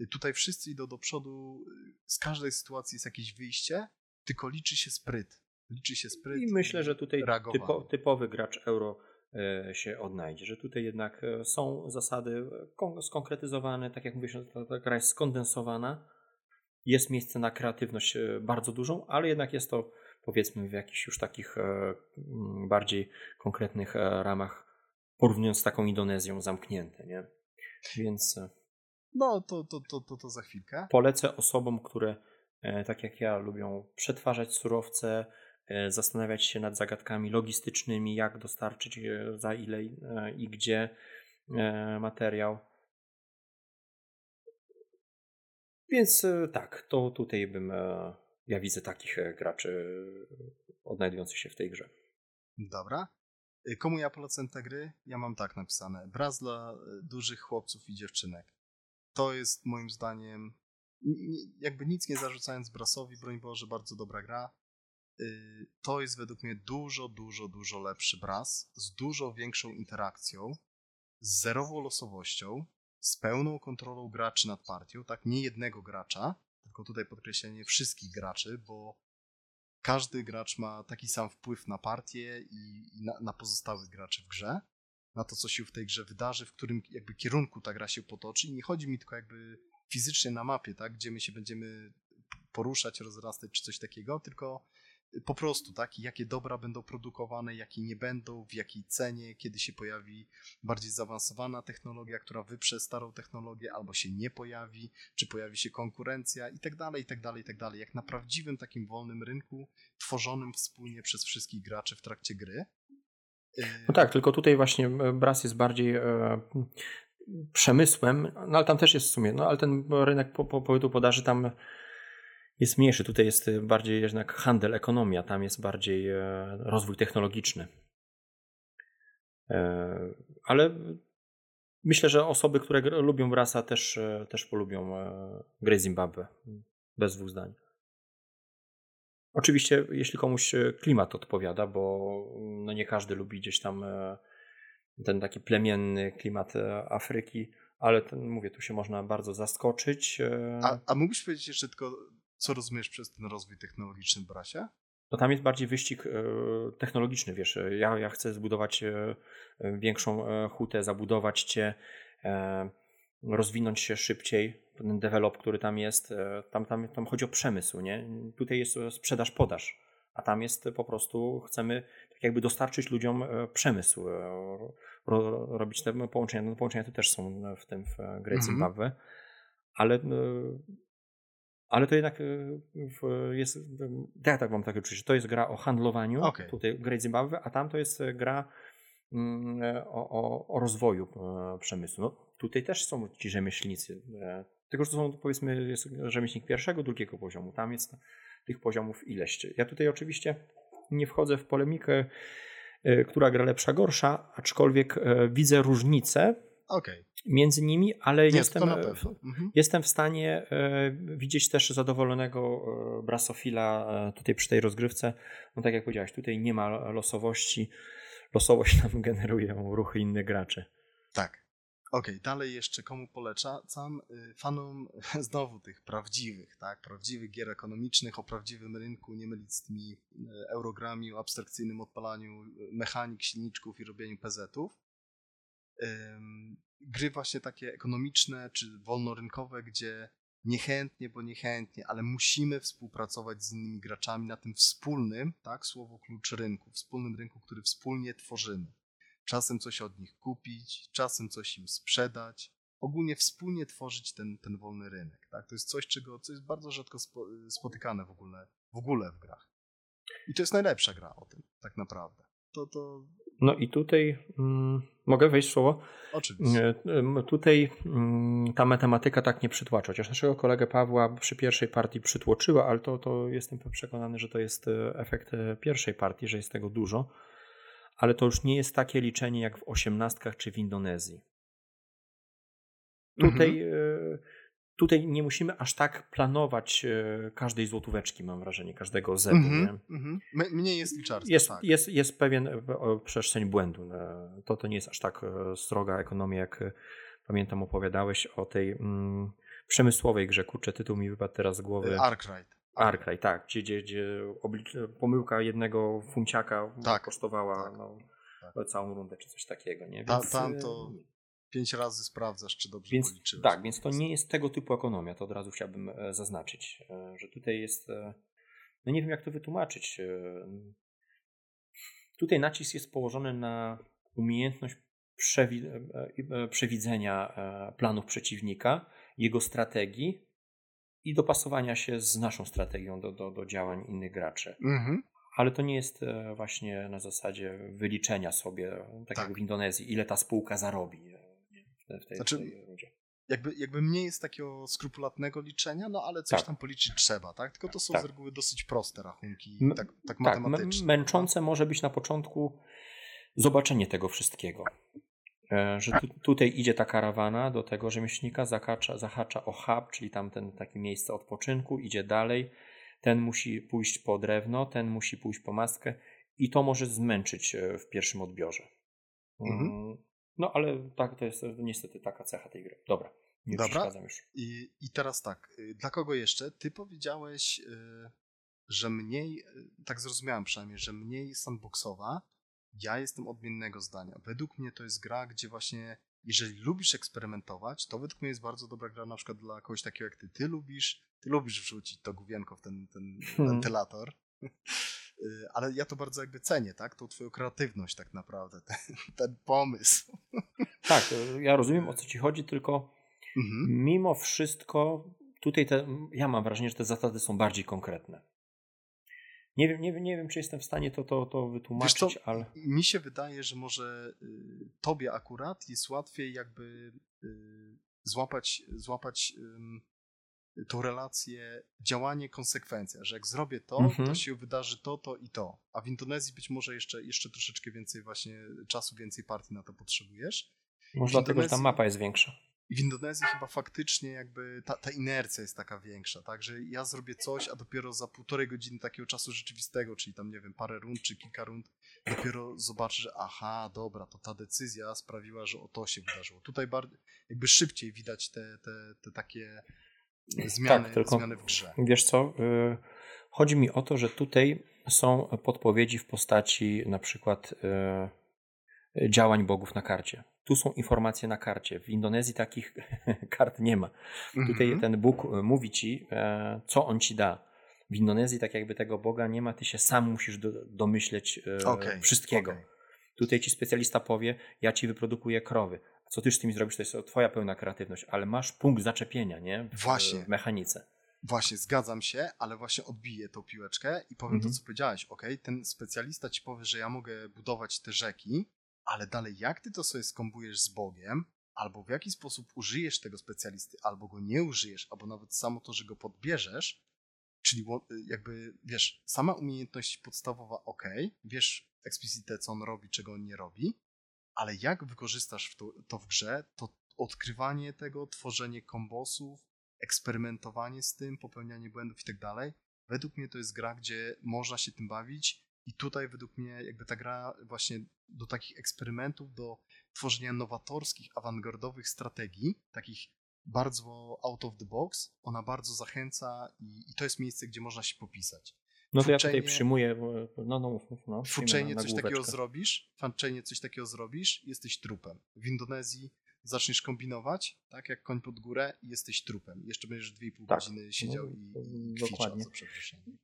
Y, Tutaj wszyscy idą do przodu, y, z każdej sytuacji jest jakieś wyjście, tylko liczy się spryt. Liczy się spryt. I myślę, że tutaj typo, typowy gracz euro e, się odnajdzie, że tutaj jednak e, są zasady kon- skonkretyzowane, tak jak mówisz, ta, gra jest skondensowana, jest miejsce na kreatywność e, bardzo dużą, ale jednak jest to powiedzmy w jakichś już takich e, mm, bardziej konkretnych e, ramach, porównując z taką Indonezją zamknięte, nie? Więc e, No, to, to, to, to, to za chwilkę. polecę osobom, które tak jak ja lubią przetwarzać surowce, zastanawiać się nad zagadkami logistycznymi, jak dostarczyć za ile i gdzie materiał. Więc tak, to tutaj bym ja widzę takich e, graczy e, odnajdujących się w tej grze. Dobra. Y, Komu ja polecam te gry? Ja mam tak napisane. Braz dla dużych chłopców i dziewczynek. To jest moim zdaniem, jakby nic nie zarzucając Brasowi, broń Boże, bardzo dobra gra. To jest według mnie dużo, dużo, dużo lepszy Braz, z dużo większą interakcją, z zerową losowością, z pełną kontrolą graczy nad partią, tak? Nie jednego gracza, tylko tutaj podkreślenie wszystkich graczy, bo każdy gracz ma taki sam wpływ na partię i, na, na pozostałych graczy w grze, na to, co się w tej grze wydarzy, w którym jakby kierunku ta gra się potoczy. I nie chodzi mi tylko jakby fizycznie na mapie, tak, gdzie my się będziemy poruszać, rozrastać czy coś takiego, tylko po prostu, tak? Jakie dobra będą produkowane, jakie nie będą, w jakiej cenie, kiedy się pojawi bardziej zaawansowana technologia, która wyprze starą technologię, albo się nie pojawi, czy pojawi się konkurencja i tak dalej, i tak dalej, i tak dalej. Jak na prawdziwym takim wolnym rynku, tworzonym wspólnie przez wszystkich graczy w trakcie gry. No tak, tylko tutaj właśnie e, Bras jest bardziej e, przemysłem, no ale tam też jest w sumie, no ale ten rynek po, po, podaży tam jest mniejszy. Tutaj jest bardziej jednak handel, ekonomia, tam jest bardziej e, rozwój technologiczny. E, ale myślę, że osoby, które lubią Brasa też, e, też polubią grę Zimbabwe. Bez dwóch zdań. Oczywiście, jeśli komuś klimat odpowiada, bo no nie każdy lubi gdzieś tam ten taki plemienny klimat Afryki, ale ten, mówię, tu się można bardzo zaskoczyć. A, a mógłbyś powiedzieć jeszcze tylko co rozumiesz przez ten rozwój technologiczny w Brasie? No tam jest bardziej wyścig e, technologiczny, wiesz. Ja, ja chcę zbudować e, większą e, hutę, zabudować cię, rozwinąć się szybciej. Ten develop, który tam jest, tam, tam, tam chodzi o przemysł, nie? Tutaj jest sprzedaż, podaż, a tam jest po prostu, chcemy tak jakby dostarczyć ludziom przemysł, robić te połączenia. No, połączenia to też są w tym w mhm. Zimbabwe, ale ale to jednak y, jest, ja tak mam takie uczucie, to jest gra o handlowaniu, okay. tutaj Great Zimbabwe, a tam to jest e, gra mm, e, o, o, o rozwoju e, przemysłu. No, tutaj też są ci rzemieślnicy, tylko że to są powiedzmy jest rzemieślnik pierwszego, drugiego poziomu, tam jest tych poziomów ileś. Ja tutaj oczywiście nie wchodzę w polemikę, która gra lepsza, gorsza, aczkolwiek widzę różnice okay. Między nimi, ale Nie, jestem, e, mhm. jestem w stanie e, widzieć też zadowolonego e, brasofila tutaj przy tej rozgrywce. No tak jak powiedziałeś, tutaj nie ma losowości. Losowość nam generują ruchy innych graczy. Tak. Okej, okay, dalej jeszcze komu polecam? Y, fanom znowu tych prawdziwych, tak? Prawdziwych gier ekonomicznych o prawdziwym rynku, nie mylić z tymi eurogrami o abstrakcyjnym odpalaniu mechanik, silniczków i robieniu PZ-ów gry właśnie takie ekonomiczne czy wolnorynkowe, gdzie niechętnie, bo niechętnie, ale musimy współpracować z innymi graczami na tym wspólnym, tak, słowo klucz rynku, wspólnym rynku, który wspólnie tworzymy. Czasem coś od nich kupić, czasem coś im sprzedać, ogólnie wspólnie tworzyć ten, ten wolny rynek. Tak? To jest coś, czego, co jest bardzo rzadko spotykane w ogóle, w ogóle w grach. I to jest najlepsza gra o tym, tak naprawdę. To, to no i tutaj mm, mogę wejść w słowo? Oczywiście. Tutaj mm, ta matematyka tak nie przytłacza. Chociaż naszego kolegę Pawła przy pierwszej partii przytłoczyła, ale to, to jestem przekonany, że to jest e, efekt e, pierwszej partii, że jest tego dużo. Ale to już nie jest takie liczenie jak w osiemnastkach czy w Indonezji. Tutaj mhm. Tutaj nie musimy aż tak planować e, każdej złotóweczki, mam wrażenie, każdego zebu. Mm -hmm, Mniej jest liczarstwo. Jest, tak. jest, jest pewien e, przestrzeń błędu. E, to, to nie jest aż tak stroga ekonomia, jak pamiętam opowiadałeś o tej mm, przemysłowej grze. Kurczę, tytuł mi wypadł teraz z głowy. Arkwright. Arkwright, tak. Gdzie, gdzie, gdzie pomyłka jednego funciaka tak, kosztowała tak, no, tak. całą rundę, czy coś takiego. Nie? Więc, Ta, tam to pięć razy sprawdzasz, czy dobrze więc, policzyłeś. Tak, więc to nie jest tego typu ekonomia, to od razu chciałbym e, zaznaczyć, e, że tutaj jest, e, no nie wiem jak to wytłumaczyć. Tutaj nacisk jest położony na umiejętność przewi przewidzenia planów przeciwnika, jego strategii i dopasowania się z naszą strategią do, do, do działań innych graczy. Mhm. Ale to nie jest właśnie na zasadzie wyliczenia sobie, tak, tak, jak w Indonezji, ile ta spółka zarobi w tej, znaczy, tej Jakby, jakby mniej jest takiego skrupulatnego liczenia, no ale coś tak. tam policzyć trzeba, tak? Tylko to są tak. z reguły dosyć proste rachunki, M tak, tak matematyczne. Męczące może być na początku zobaczenie tego wszystkiego. E, że tu, tutaj idzie ta karawana do tego rzemieślnika, zakacza, zahacza o hub, czyli tam ten takie miejsce odpoczynku, idzie dalej. Ten musi pójść po drewno, ten musi pójść po maskę i to może zmęczyć e, w pierwszym odbiorze. Mhm. No ale tak, to jest niestety taka cecha tej gry. Dobra, nie Dobra. już. I, I teraz tak, y, dla kogo jeszcze? Ty powiedziałeś, y, że mniej, y, tak zrozumiałem przynajmniej, że mniej sandboxowa. Ja jestem odmiennego zdania. Według mnie to jest gra, gdzie właśnie jeżeli lubisz eksperymentować, to według mnie jest bardzo dobra gra na przykład dla kogoś takiego jak ty. Ty lubisz, ty lubisz wrzucić to główienko w ten, ten hmm. wentylator. ale ja to bardzo jakby cenię, tak? Tą twoją kreatywność tak naprawdę, ten, ten pomysł. Tak, ja rozumiem o co ci chodzi, tylko mhm. mimo wszystko tutaj te, ja mam wrażenie, że te zasady są bardziej konkretne. Nie wiem, nie, nie wiem, czy jestem w stanie to, to, to wytłumaczyć, co, ale. Mi się wydaje, że może y, tobie akurat jest łatwiej jakby y, złapać, złapać y, tą relację działanie, konsekwencja, że jak zrobię to, mhm. to się wydarzy to, to i to. A w Indonezji być może jeszcze, jeszcze troszeczkę więcej właśnie czasu, więcej partii na to potrzebujesz. Może dlatego, że ta mapa jest większa. I w Indonezji chyba faktycznie jakby ta, ta inercja jest taka większa, tak, że ja zrobię coś, a dopiero za półtorej godziny takiego czasu rzeczywistego, czyli tam, nie wiem, parę rund czy kilka rund, dopiero zobaczę, że aha, dobra, to ta decyzja sprawiła, że o to się wydarzyło. Tutaj bardziej, jakby szybciej widać te, te, te takie zmiany, tak, tylko, zmiany w grze. Wiesz co, y, chodzi mi o to, że tutaj są podpowiedzi w postaci na przykład y, działań bogów na karcie. Tu są informacje na karcie. W Indonezji takich kart nie ma. Tutaj mhm. ten Bóg e, mówi ci, co on ci da. W Indonezji tak jakby tego Boga nie ma, ty się sam musisz do, domyśleć okay. wszystkiego. Okay. Tutaj ci specjalista powie, ja ci wyprodukuję krowy. Co ty z tymi zrobisz, to jest twoja pełna kreatywność, ale masz punkt zaczepienia, nie? W, właśnie. W mechanice. Właśnie, zgadzam się, ale właśnie odbiję tą piłeczkę i powiem mhm. to, co powiedziałeś. Ok, ten specjalista ci powie, że ja mogę budować te rzeki, ale dalej jak ty to sobie skombujesz z Bogiem, albo w jaki sposób użyjesz tego specjalisty, albo go nie użyjesz, albo nawet samo to, że go podbierzesz, czyli jakby, wiesz, sama umiejętność podstawowa ok, wiesz eksplicite, co on robi, czego on nie robi, ale jak wykorzystasz to, to w grze, to odkrywanie tego, tworzenie kombosów, eksperymentowanie z tym, popełnianie błędów i tak dalej, według mnie to jest gra, gdzie można się tym bawić i tutaj według mnie jakby ta gra właśnie do takich eksperymentów, do tworzenia nowatorskich, awangardowych strategii, takich bardzo out of the box, ona bardzo zachęca i, i to jest miejsce, gdzie można się popisać. No to ja tutaj przyjmuję, no, no, no, coś takiego zrobisz, w coś takiego zrobisz, jesteś trupem. W Indonezji zaczniesz kombinować, tak jak koń pod górę i jesteś trupem. Jeszcze będziesz 2,5 tak. godziny siedział no, i, i Dokładnie.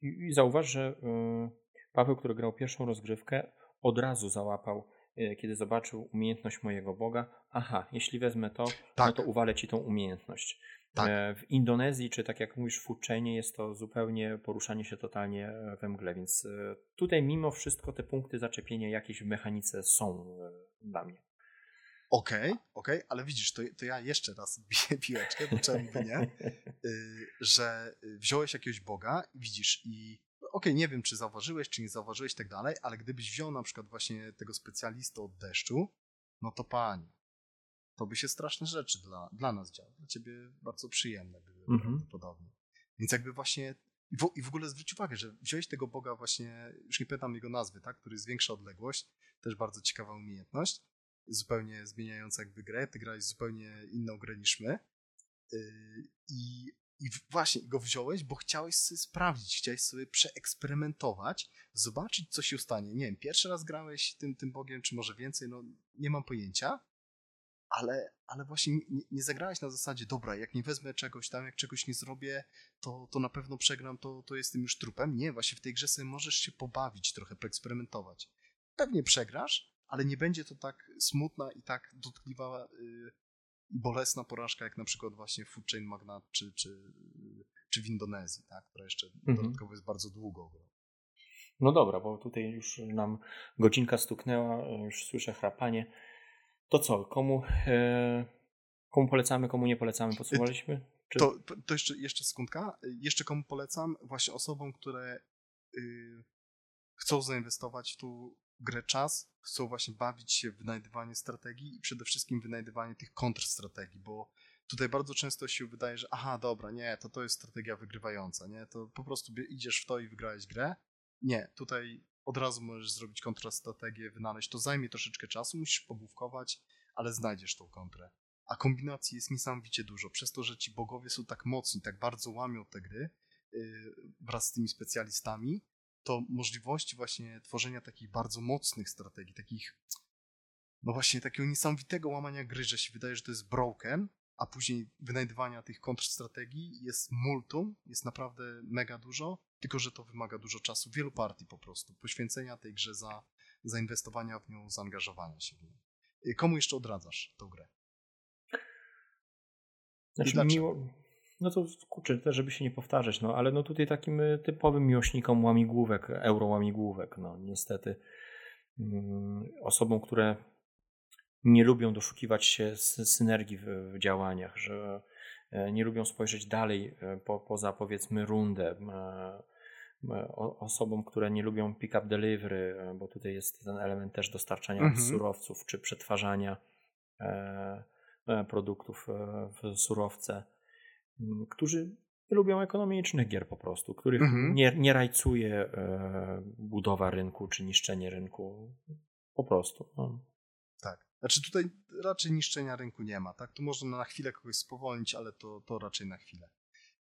I, I zauważ, że y, Paweł, który grał pierwszą rozgrywkę, od razu załapał, e, kiedy zobaczył umiejętność mojego Boga. Aha, jeśli wezmę to, no tak. no to uwalę ci tą umiejętność. Tak. E, w Indonezji, czy tak jak mówisz, w Fuczenie jest to zupełnie poruszanie się totalnie e, we mgle, więc tutaj mimo wszystko te punkty zaczepienia jakieś w mechanice są dla mnie. Okej, okay, okej, okay, ale widzisz, to, to ja jeszcze raz biję piłeczkę, bo czemu by nie, że wziąłeś jakiegoś Boga, widzisz, i okej, nie wiem, czy zauważyłeś, czy nie zauważyłeś, tak dalej, ale gdybyś wziął na przykład właśnie tego specjalistę od deszczu, no to pani, to by się straszne rzeczy dla, dla nas działy. Dla ciebie bardzo przyjemne były mhm. prawdopodobnie. Więc jakby właśnie i w, I w ogóle zwróć uwagę, że wziąłeś tego Boga właśnie, już nie pamiętam jego nazwy, tak, który jest większa odległość, też bardzo ciekawa umiejętność, zupełnie zmieniająca jakby grę, ty grałeś zupełnie inną grę niż my. Yy, I i właśnie go wziąłeś, bo chciałeś sobie sprawdzić, chciałeś sobie przeeksperymentować, zobaczyć, co się stanie. Nie wiem, pierwszy raz grałeś tym, tym Bogiem, czy może więcej, no nie mam pojęcia, ale, ale właśnie nie, nie zagrałeś na zasadzie, dobra, jak nie wezmę czegoś tam, jak czegoś nie zrobię, to, to na pewno przegram, to, to jestem już trupem. Nie, właśnie w tej grze sobie możesz się pobawić trochę, poeksperymentować. Pewnie przegrasz, ale nie będzie to tak smutna i tak dotkliwa yy, bolesna porażka, jak na przykład właśnie Food Chain Magnat czy, czy, czy w Indonezji, tak? która jeszcze mhm. dodatkowo jest bardzo długo. No dobra, bo tutaj już nam godzinka stuknęła, już słyszę chrapanie. To co, komu, e, komu polecamy, komu nie polecamy? Podsumowaliśmy? Czy... To, to jeszcze, jeszcze sekundka. Jeszcze komu polecam? Właśnie osobom, które y, chcą zainwestować w tu grę czas, chcą właśnie bawić się w wynajdywanie strategii i przede wszystkim wynajdywanie tych kontrstrategii, bo tutaj bardzo często się wydaje, że aha, dobra, nie, to to jest strategia wygrywająca, nie, to po prostu idziesz w to i wygrałeś grę. Nie, tutaj od razu możesz zrobić kontrastrategię, wynaleźć, to zajmie troszeczkę czasu, musisz pogłówkować, ale znajdziesz tą kontrę. A kombinacji jest niesamowicie dużo, przez to, że ci bogowie są tak mocni, tak bardzo łamią te gry yy, wraz z tymi specjalistami, to możliwości właśnie tworzenia takich bardzo mocnych strategii, takich no właśnie takiego niesamowitego łamania gry, że się wydaje, że to jest broken, a później wynajdywania tych kontrstrategii jest multum, jest naprawdę mega dużo, tylko że to wymaga dużo czasu, wielu partii po prostu, poświęcenia tej grze za zainwestowania w nią, zaangażowania się w nią. Y, komu jeszcze odradzasz tę grę? Znaczy, miło, no to kurczę, też żeby się nie powtarzać, no ale no tutaj takim y, typowym miłośnikom łamigłówek, euro łamigłówek, no niestety mm, osobom, które nie lubią doszukiwać się synergii w, w działaniach, że e, nie lubią spojrzeć dalej e, po, poza powiedzmy rundę. E, osobom, które nie lubią pick-up delivery, bo tutaj jest ten element też dostarczania mhm. surowców czy przetwarzania produktów w surowce, którzy lubią ekonomicznych gier po prostu, których mhm. nie, nie rajcuje budowa rynku czy niszczenie rynku. Po prostu. No. Znaczy tutaj raczej niszczenia rynku nie ma, tak? Tu można na chwilę kogoś spowolnić, ale to, to raczej na chwilę.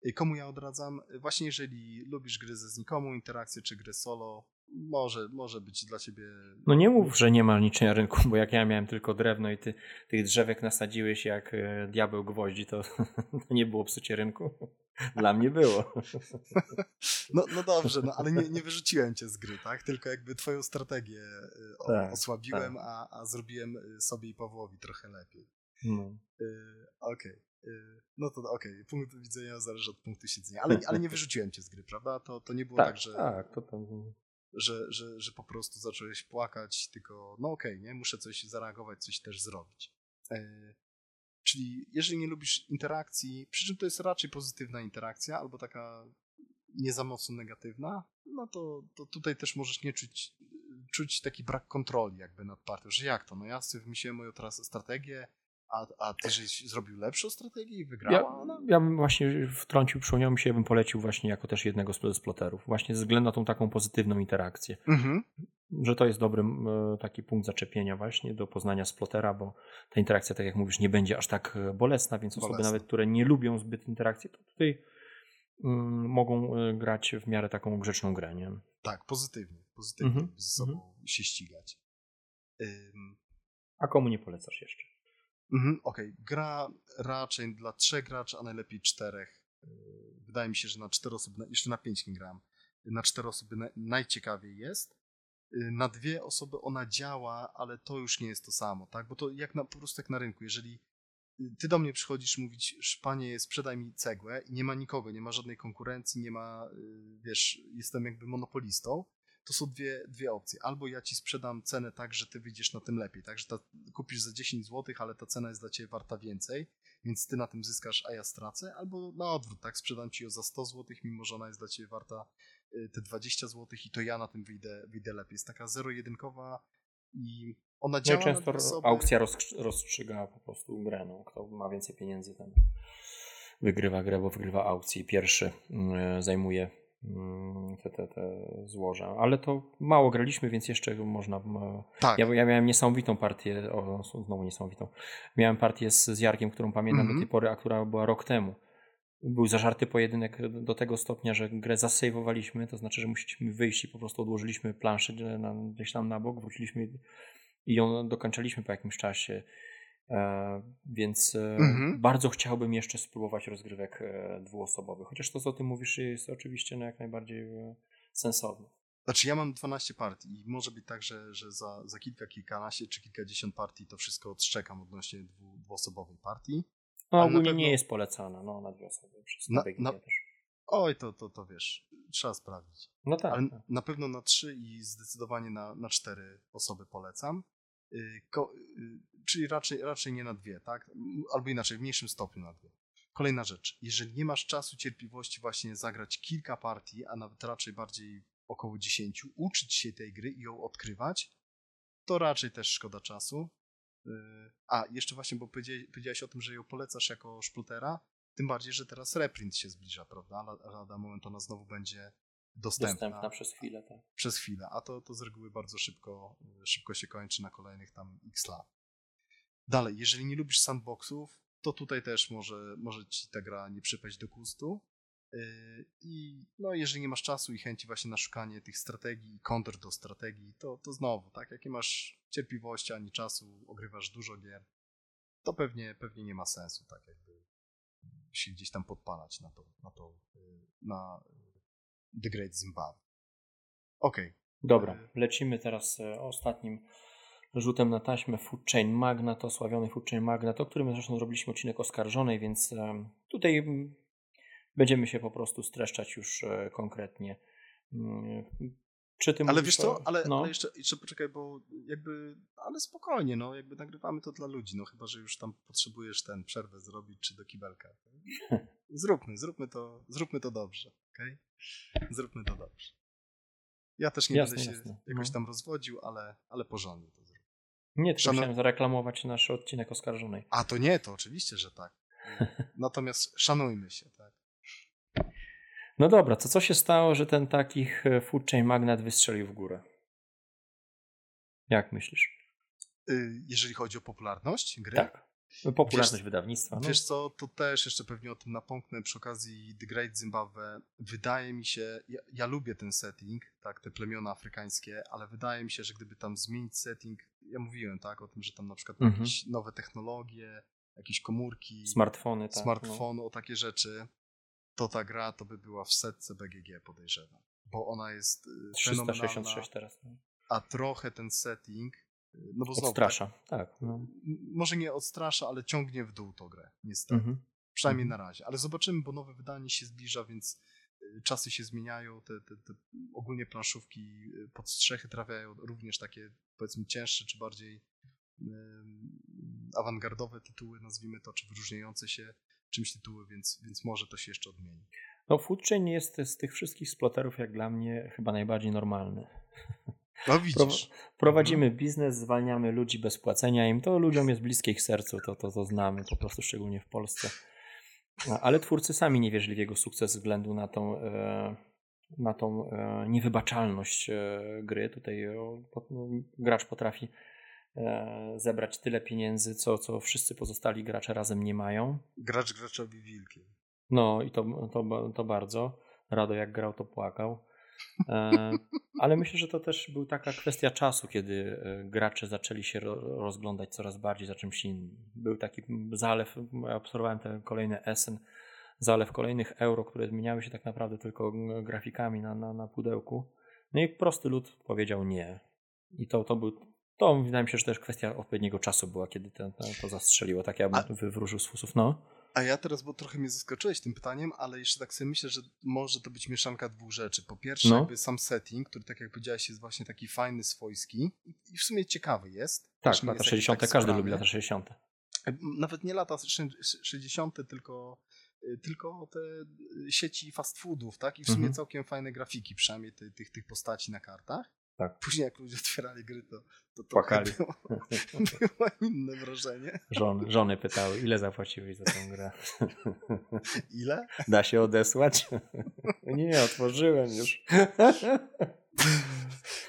Y, komu ja odradzam? Y, właśnie jeżeli lubisz gry ze znikomą interakcję, czy gry solo, może, może być dla ciebie... No nie mów, że nie ma niczego rynku, bo jak ja miałem tylko drewno i ty tych drzewek nasadziłeś jak e, diabeł gwoździ, to, to nie było psucie rynku. Dla mnie było. No, no dobrze, no, ale nie, nie wyrzuciłem cię z gry, tak? Tylko jakby twoją strategię y, o, tak, osłabiłem, tak. A, a zrobiłem sobie i Pawłowi trochę lepiej. No. Okej. Okay. No to okej, okay. punkt widzenia zależy od punktu siedzenia. Ale, ale nie wyrzuciłem cię z gry, prawda? To, to nie było tak, tak że. Tak, to tam że, że, że po prostu zacząłeś płakać, tylko no okej, okay, nie, muszę coś zareagować, coś też zrobić. E, czyli jeżeli nie lubisz interakcji, przy czym to jest raczej pozytywna interakcja, albo taka nie za mocno negatywna, no to, to tutaj też możesz nie czuć, czuć taki brak kontroli jakby nad partią, że jak to, no ja sobie wymyśliłem moją teraz strategię, a, a ty żeś zrobił lepszą strategię i wygrała ja, Ja bym właśnie wtrącił, przypomniał mi się, ja bym polecił właśnie jako też jednego z ploterów. Właśnie ze względu na tą taką pozytywną interakcję. Mhm. Że to jest dobry e, taki punkt zaczepienia właśnie do poznania splotera, bo ta interakcja, tak jak mówisz, nie będzie aż tak e, bolesna, więc bolesna. osoby nawet, które nie lubią zbyt interakcji, to tutaj mm, mogą e, grać w miarę taką grzeczną grę, nie? Tak, pozytywnie. Pozytywnie mhm. ze sobą mhm. się ścigać. Ym... A komu nie polecasz jeszcze? Mhm, Okej, okay. gra raczej dla trzech graczy, a najlepiej czterech. Yy, wydaje mi się, że na cztery osoby, jeszcze na pięć nie na cztery osoby najciekawiej jest. Yy, na dwie osoby ona działa, ale to już nie jest to samo, tak? Bo to jak na, po prostu jak na rynku, jeżeli yy, ty do mnie przychodzisz mówić, panie, sprzedaj mi cegłę i nie ma nikogo, nie ma żadnej konkurencji, nie ma, wiesz, jestem jakby monopolistą, to są dwie, dwie opcje. Albo ja ci sprzedam cenę tak, że ty wyjdziesz na tym lepiej, tak, że ta, kupisz za 10 zł, ale ta cena jest dla ciebie warta więcej, więc ty na tym zyskasz, a ja stracę, albo na odwrót, tak, sprzedam ci ją za 100 zł, mimo że ona jest dla ciebie warta y, te 20 zł i to ja na tym wyjdę, wyjdę lepiej. Jest taka zero-jedynkowa i ona działa no często osoby... aukcja rozstrzyga po prostu grę, no. kto ma więcej pieniędzy, ten wygrywa grę, bo wygrywa aukcję. Pierwszy mm, zajmuje te, te, te złoża. Ale to mało graliśmy, więc jeszcze można. Tak. Ja, ja miałem niesamowitą partię, o, znowu niesamowitą. Miałem partię z, z Jarkiem, którą pamiętam mm -hmm. do tej pory, a która była rok temu. Był zażarty pojedynek do tego stopnia, że grę zasejwowaliśmy, to znaczy, że musieliśmy wyjść i po prostu odłożyliśmy planszę gdzieś tam na bok, wróciliśmy i ją dokończyliśmy po jakimś czasie. E, więc e, mhm. bardzo chciałbym jeszcze spróbować rozgrywek e, dwuosobowych. Chociaż to, co ty mówisz, jest oczywiście no, jak najbardziej sensowne. Znaczy, ja mam 12 partii i może być tak, że, że za, za kilka, kilkanaście czy kilkadziesiąt partii to wszystko odszczekam odnośnie dwu, dwuosobowej partii. No, ogólnie pewno... nie jest polecana no, na dwie osoby. Przez na, na... też. Oj, to, to, to wiesz, trzeba sprawdzić. No tak. Ale tak. na pewno na trzy i zdecydowanie na, na cztery osoby polecam. Y, y, czyli raczej, raczej nie na dwie, tak? Albo inaczej, w mniejszym stopniu na dwie. Kolejna rzecz, jeżeli nie masz czasu, cierpliwości właśnie zagrać kilka partii, a nawet raczej bardziej około dziesięciu, uczyć się tej gry i ją odkrywać, to raczej też szkoda czasu. Y, a, jeszcze właśnie, bo powiedziałeś o tym, że ją polecasz jako szplutera, tym bardziej, że teraz reprint się zbliża, prawda? Lada moment ona znowu będzie dostępna. Dostępna przez chwilę, tak. Przez chwilę, a to, to z reguły bardzo szybko, szybko się kończy na kolejnych tam x lat. Dalej, jeżeli nie lubisz sandboxów, to tutaj też może, może ci ta gra nie przypaść do gustu. Yy, I no, jeżeli nie masz czasu i chęci właśnie na szukanie tych strategii i kontr do strategii, to, to znowu, tak, jak nie masz cierpliwości ani czasu, ogrywasz dużo gier, to pewnie, pewnie nie ma sensu, tak jakby się gdzieś tam podpalać na to, na to, y, na y, The Great Zimbabwe. Okej. Okay. Dobra, lecimy teraz e, ostatnim rzutem na taśmę Food Chain Magnat, osławiony Food Chain Magnat, o którym zresztą zrobiliśmy odcinek oskarżonej, więc tutaj mm, będziemy się po prostu streszczać już e, konkretnie. Ale wiesz co, ale, no. ale jeszcze, jeszcze poczekaj, bo jakby, ale spokojnie, no jakby nagrywamy to dla ludzi, no chyba, że już tam potrzebujesz ten przerwę zrobić, czy do kibelka. Zróbmy, zróbmy to, zróbmy to dobrze, okej? Okay? Zróbmy to dobrze. Ja też nie jasne, będę się jasne. jakoś no. tam rozwodził, ale, ale porządnie to zrobię. Nie, tylko Szanu... chciałem zareklamować nasz odcinek oskarżonej. A to nie, to oczywiście, że tak. Natomiast szanujmy się, tak. No dobra, to co się stało, że ten taki food chain magnat wystrzelił w górę? Jak myślisz? Y, jeżeli chodzi o popularność gry? Tak. Popularność wiesz, wydawnictwa. No. Wiesz co, to też jeszcze pewnie o tym napomknę przy okazji The Great Zimbabwe. Wydaje mi się, ja, ja, lubię ten setting, tak, te plemiona afrykańskie, ale wydaje mi się, że gdyby tam zmienić setting, ja mówiłem tak o tym, że tam na przykład mhm. jakieś nowe technologie, jakieś komórki, smartfony, tak, smartfony no. o takie rzeczy, to ta gra to by była w setce BGG podejrzewam, bo ona jest 366 y, teraz. No. A trochę ten setting y, no bo znowu, odstrasza, tak. tak no. Może nie odstrasza, ale ciągnie w dół tą grę, niestety. Mhm. Przynajmniej mhm. na razie. Ale zobaczymy, bo nowe wydanie się zbliża, więc y, czasy się zmieniają, te, te, te ogólnie planszówki pod strzechy trafiają również takie powiedzmy cięższe, czy bardziej awangardowe tytuły, nazwijmy to, czy wyróżniające się czymś tytuły, więc, więc może to się jeszcze odmieni. No Food Chain jest z tych wszystkich sploterów jak dla mnie chyba najbardziej normalny. No widzisz. Prowadzimy mhm. biznes, zwalniamy ludzi bez płacenia im. To ludziom jest bliskie ich sercu, to, to, to znamy po prostu, szczególnie w Polsce. Ale twórcy sami nie wierzyli w jego sukces ze względu na tą, e, na tą e, niewybaczalność e, gry. Tutaj gracz potrafi zebrać tyle pieniędzy, co, co wszyscy pozostali gracze razem nie mają. Gracz graczowi wilkiem. No i to, to, to bardzo. Rado jak grał, to płakał. E, ale myślę, że to też był taka kwestia czasu, kiedy e, gracze zaczęli się rozglądać coraz bardziej za czymś innym. Był taki zalew, ja obserwowałem te kolejne Essen, zalew kolejnych euro, które zmieniały się tak naprawdę tylko grafikami na, na, na pudełku. No i prosty lud powiedział nie. I to, to był to wydaje mi się, że też kwestia odpowiedniego czasu była, kiedy to, to zastrzeliło. Tak ja bym wywróżył z fusów, no. A ja teraz, bo trochę mnie zaskoczyłeś tym pytaniem, ale jeszcze tak sobie myślę, że może to być mieszanka dwóch rzeczy. Po pierwsze, no. jakby sam setting, który tak jak powiedziałeś jest właśnie taki fajny, swojski i w sumie ciekawy jest. Tak, lata 60. Tak każdy lubi lata 60. Nawet nie lata 60., tylko tylko te sieci fast foodów, tak? I w sumie mhm. całkiem fajne grafiki, przynajmniej tych, tych postaci na kartach. Tak. Później jak ludzie otwierali gry, to, to, to Płakali. Było, było inne wrażenie. Żony, żony pytały, ile zapłaciłeś za tę grę? Ile? Da się odesłać? Nie, otworzyłem już.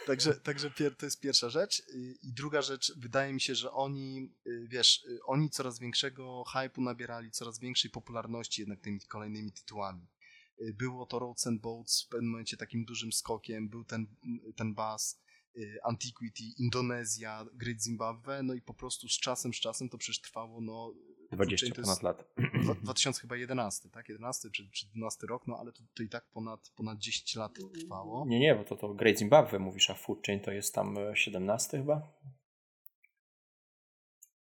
Także, także to jest pierwsza rzecz. I druga rzecz, wydaje mi się, że oni, y, wiesz, y, oni coraz większego hypu nabierali, coraz większej popularności jednak tymi kolejnymi tytułami. Y, było to Roads and Boats w pewnym momencie takim dużym skokiem, był ten, ten bas, y, Antiquity, Indonezja, Great Zimbabwe, no i po prostu z czasem, z czasem to przecież trwało, no... 20 ponad lat. 2011, tak? 11 czy, czy 12 rok, no ale to, to i tak ponad, ponad 10 lat trwało. Nie, nie, bo to, to Great Zimbabwe mówisz, a Food Chain to jest tam 17 e, chyba?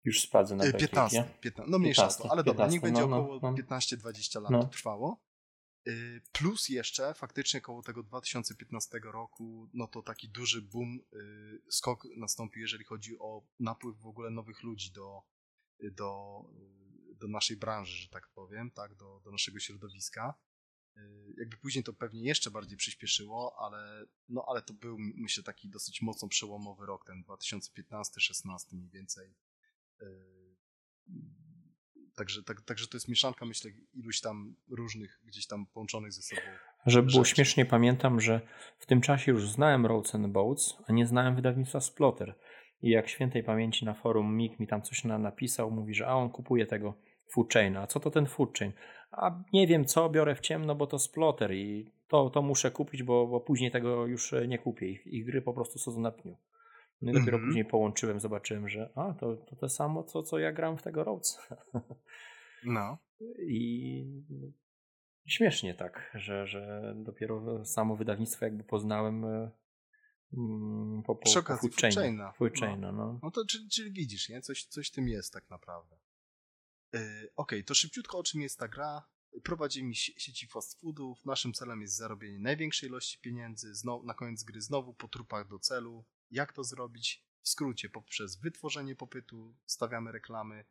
Już sprawdzę na 15, 15, no mniejsza 15, to, ale 15, dobra, niech będzie no, około no, no. 15-20 lat no. trwało. Y, plus jeszcze faktycznie koło tego 2015 roku, no to taki duży boom, y, skok nastąpił, jeżeli chodzi o napływ w ogóle nowych ludzi do, do, y, do naszej branży, że tak powiem, tak, do, do naszego środowiska. Jakby później to pewnie jeszcze bardziej przyspieszyło, ale, no, ale to był myślę taki dosyć mocno przełomowy rok, ten 2015-16 mniej więcej Także, tak, także to jest mieszanka, myślę, iluś tam różnych gdzieś tam połączonych ze sobą. Żeby było śmiesznie, pamiętam, że w tym czasie już znałem Roads and Boats, a nie znałem wydawnictwa Splotter. I jak świętej pamięci na forum Mik mi tam coś na, napisał, mówi, że a on kupuje tego food chaina. A co to ten food chain? A nie wiem co, biorę w ciemno, bo to Splotter i to, to muszę kupić, bo, bo później tego już nie kupię. Ich, ich gry po prostu są na pniu. No i dopiero mm -hmm. później połączyłem, zobaczyłem, że a, to, to to samo, co, co ja gram w tego Rhodes. No. I śmiesznie tak, że, że dopiero samo wydawnictwo jakby poznałem e, mm, po, po, po Food Chaina. No. no. no to czyli, czyli, widzisz, nie? Coś, coś tym jest tak naprawdę. Yy, Okej, okay, to szybciutko o czym jest ta gra. Prowadzimy sieci fast foodów. Naszym celem jest zarobienie największej ilości pieniędzy. Znowu, na koniec gry znowu po trupach do celu. Jak to zrobić? W skrócie, poprzez wytworzenie popytu stawiamy reklamy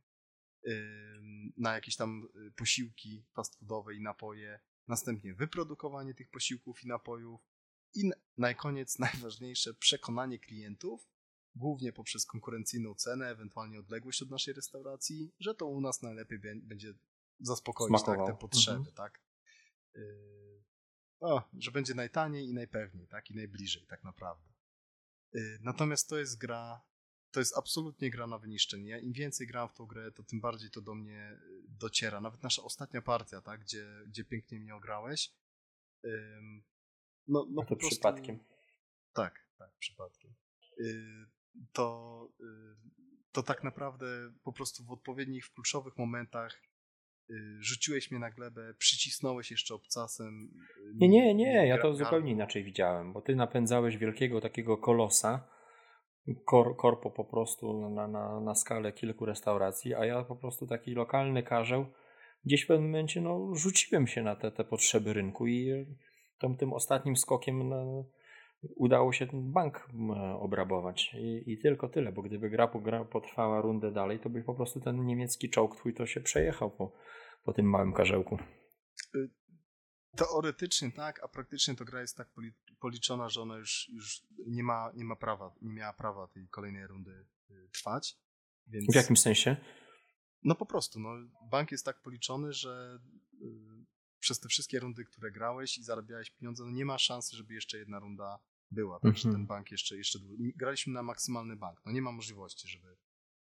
na jakieś tam y, posiłki fast foodowe i napoje. Następnie wyprodukowanie tych posiłków i napojów. I na koniec najważniejsze przekonanie klientów, głównie poprzez konkurencyjną cenę, ewentualnie odległość od naszej restauracji, że to u nas najlepiej będzie zaspokoić tak, te potrzeby, mhm. tak? Y, o, że będzie najtaniej i najpewniej, tak? I najbliżej tak naprawdę. Y, natomiast to jest gra, to jest absolutnie gra na wyniszczenie. Ja im więcej gram w tą grę, to tym bardziej to do mnie y, dociera. Nawet nasza ostatnia partia, tak? Gdzie, gdzie pięknie mnie ograłeś. No, no A to prostu... przypadkiem. Tak, tak, przypadkiem. To, to tak naprawdę po prostu w odpowiednich, w kluczowych momentach Y, rzuciłeś mnie na glebę, przycisnąłeś jeszcze obcasem. Y, nie, nie, nie, ja to zupełnie inaczej widziałem, bo ty napędzałeś wielkiego takiego kolosa, kor, korpo po prostu na, na, na skalę kilku restauracji, a ja po prostu taki lokalny karzeł, gdzieś w pewnym momencie no, rzuciłem się na te, te potrzeby rynku i tym, tym ostatnim skokiem no, udało się ten bank obrabować I, i, tylko tyle, bo gdyby gra, gra potrwała rundę dalej, to by po prostu ten niemiecki czołg twój to się przejechał po, po tym małym karzełku. Y, teoretycznie tak, a praktycznie to gra jest tak policzona, że ona już, już nie, ma, nie ma prawa, nie miała prawa tej kolejnej rundy y, trwać. Więc... W jakim sensie? No po prostu, no, bank jest tak policzony, że y, przez te wszystkie rundy, które grałeś i zarabiałeś pieniądze, no nie ma szansy, żeby jeszcze jedna runda była, także mm -hmm. ten bank jeszcze, jeszcze graliśmy na maksymalny bank, no nie ma możliwości, żeby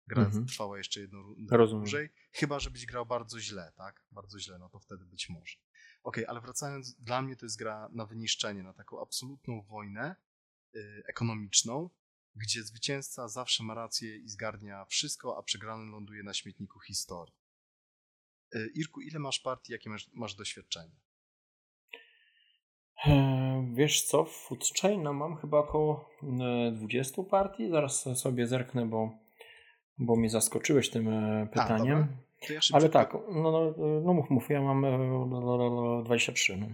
gra mm -hmm. trwała jeszcze jedną dłużej, chyba żebyś grał bardzo źle, tak, bardzo źle, no to wtedy być może. Ok, ale wracając, dla mnie to jest gra na wyniszczenie, na taką absolutną wojnę y, ekonomiczną, gdzie zwycięzca zawsze ma rację i zgarnia wszystko, a przegrany ląduje na śmietniku historii. Y, Irku, ile masz partii, jakie masz, masz doświadczenie? E, wiesz co, w Foodchaina mam chyba około 20 e, partii. Zaraz sobie zerknę, bo, bo mnie zaskoczyłeś tym e, pytaniem. A, ja Ale tak, no, no, no mów, mów, ja mam 23. No.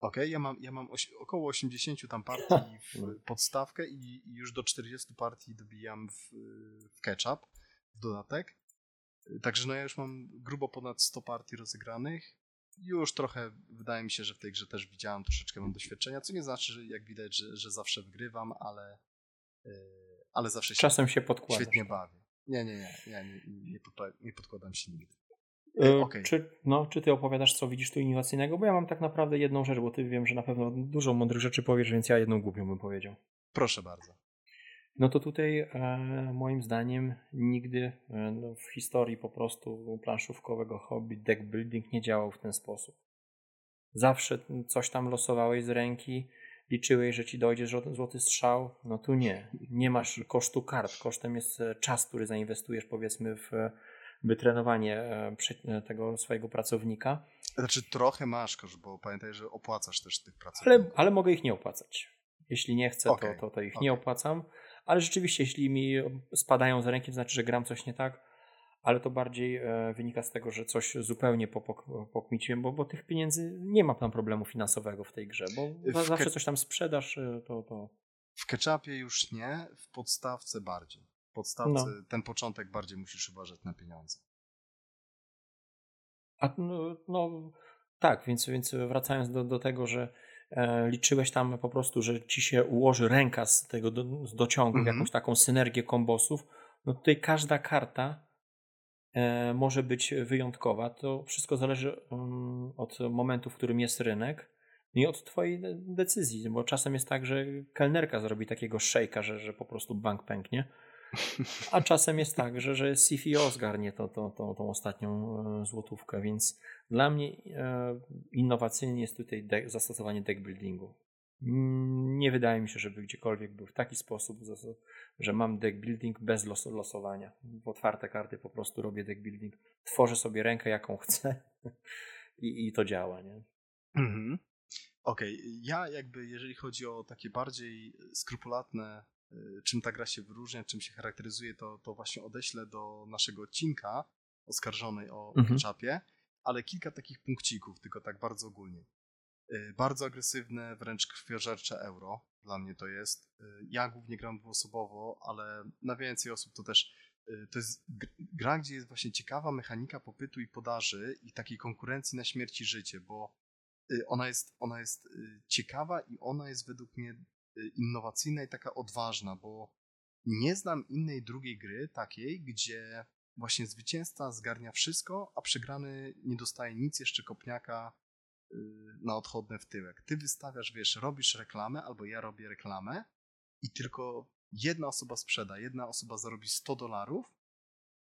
Okej, okay, ja mam, ja mam około 80 tam partii w podstawkę i, i, już do 40 partii dobijam w, w ketchup, w dodatek. Także no ja już mam grubo ponad 100 partii rozegranych już trochę wydaje mi się, że w tej grze też widziałem troszeczkę mam doświadczenia, co nie znaczy, że jak widać, że, że zawsze wygrywam, ale, yy, ale zawsze się Czasem się podkładasz. świetnie bawię. Nie, nie, nie, ja nie, nie, nie podkładam się nigdy. Yy, okay. czy, no, czy ty opowiadasz, co widzisz tu innowacyjnego? Bo ja mam tak naprawdę jedną rzecz, bo ty wiem, że na pewno dużo mądrych rzeczy powiesz, więc ja jedną głupią bym powiedział. Proszę bardzo. No to tutaj e, moim zdaniem nigdy e, no, w historii po prostu planszówkowego hobby deck building nie działał w ten sposób. Zawsze coś tam losowałeś z ręki, liczyłeś, że ci dojdzie złoty strzał. No tu nie. Nie masz kosztu kart. Kosztem jest e, czas, który zainwestujesz powiedzmy w wytrenowanie tego swojego pracownika. Znaczy trochę masz koszt, bo pamiętaj, że opłacasz też tych pracowników. Ale, ale mogę ich nie opłacać. Jeśli nie chcę, okay. to, to, to ich okay. nie opłacam ale rzeczywiście, jeśli mi spadają za ręki, to znaczy, że gram coś nie tak, ale to bardziej e, wynika z tego, że coś zupełnie pokmiciłem, bo, bo tych pieniędzy nie ma tam problemu finansowego w tej grze, bo w zawsze coś tam sprzedasz, e, to, to... W ketchupie już nie, w podstawce bardziej. W podstawce no. ten początek bardziej musisz uważać na pieniądze. A no, no tak, więc, więc wracając do, do tego, że liczyłeś tam po prostu, że ci się ułoży ręka z tego do, z dociągu, mm -hmm. jakąś taką synergię kombosów, no tutaj każda karta e, może być wyjątkowa. To wszystko zależy um, od momentu, w którym jest rynek no i od twojej decyzji, bo czasem jest tak, że kelnerka zrobi takiego szejka, że, że po prostu bank pęknie. A czasem jest tak, że, że CFO zgarnie to, to, to, tą ostatnią e, złotówkę, więc dla mnie e, innowacyjnie jest tutaj deck, zastosowanie deck buildingu. Mm, nie wydaje mi się, żeby gdziekolwiek był w taki sposób, że mam deck building bez los losowania. W otwarte karty po prostu robię deck building. Tworzę sobie rękę, jaką chcę i, i to działa, nie? Mhm. Okej, okay. ja jakby jeżeli chodzi o takie bardziej skrupulatne, y, czym ta gra się wyróżnia, czym się charakteryzuje, to, to właśnie odeślę do naszego odcinka oskarżonej o mhm. Ale kilka takich punkcików, tylko tak bardzo ogólnie. Y, bardzo agresywne, wręcz krwiożercze euro. Dla mnie to jest. Y, ja głównie gram dwuosobowo, ale na więcej osób to też. Y, to jest gra, gdzie jest właśnie ciekawa mechanika popytu i podaży i takiej konkurencji na śmierć i życie, bo ona jest, ona jest ciekawa i ona jest według mnie innowacyjna i taka odważna, bo nie znam innej drugiej gry takiej, gdzie właśnie zwycięzca zgarnia wszystko, a przegrany nie dostaje nic, jeszcze kopniaka Y, na odchodne w tyłek. Ty wystawiasz, wiesz, robisz reklamę, albo ja robię reklamę i tylko jedna osoba sprzeda, jedna osoba zarobi 100 dolarów,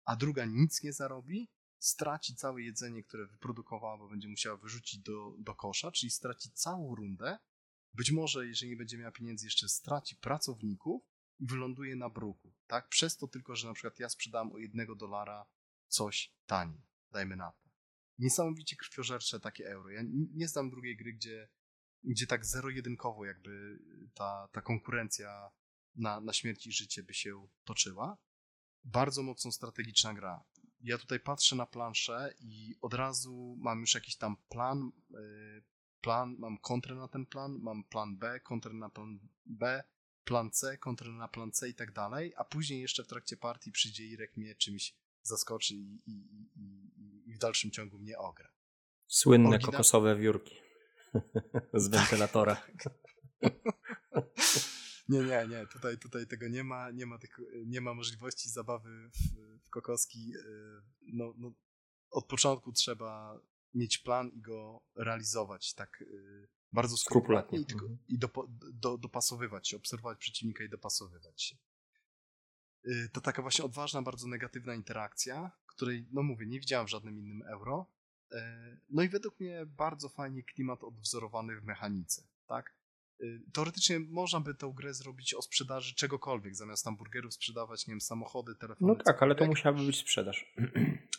a druga nic nie zarobi, straci całe jedzenie, które wyprodukowała, bo będzie musiała wyrzucić do, do kosza, czyli straci całą rundę. Być może, jeżeli nie będzie miała pieniędzy, jeszcze straci pracowników i wyląduje na bruku. Tak? Przez to tylko, że na przykład ja sprzedam o jednego dolara coś taniej. Dajmy na to niesamowicie krwiożercze takie euro. Ja nie znam drugiej gry, gdzie, gdzie tak zero-jedynkowo jakby ta, ta konkurencja na, na śmierć i życie by się toczyła. Bardzo mocno strategiczna gra. Ja tutaj patrzę na planszę i od razu mam już jakiś tam plan, y, plan, mam kontrę na ten plan, mam plan B, kontrę na plan B, plan C, kontrę na plan C i tak dalej, a później jeszcze w trakcie partii przyjdzie Irek mnie czymś zaskoczy i, i, i, i w dalszym ciągu mnie ogra. Słynne kokosowe wiórki z wentylatora. nie, nie, nie. Tutaj, tutaj tego nie ma. Nie ma, tych, nie ma możliwości zabawy w, w kokoski. Y, no, no, od początku trzeba mieć plan i go realizować tak y, bardzo skrupulatnie i, tylko, mhm. i do, do, dopasowywać się, obserwować przeciwnika i dopasowywać się. Y, to taka właśnie odważna, bardzo negatywna interakcja, której, no mówię, nie widziałem w żadnym innym euro. Y, no i według mnie bardzo fajnie klimat odwzorowany w mechanice, tak? Y, teoretycznie można by tę grę zrobić o sprzedaży czegokolwiek, zamiast tam burgerów sprzedawać, nie wiem, samochody, telefony. No tak, ale to musiałaby być sprzedaż.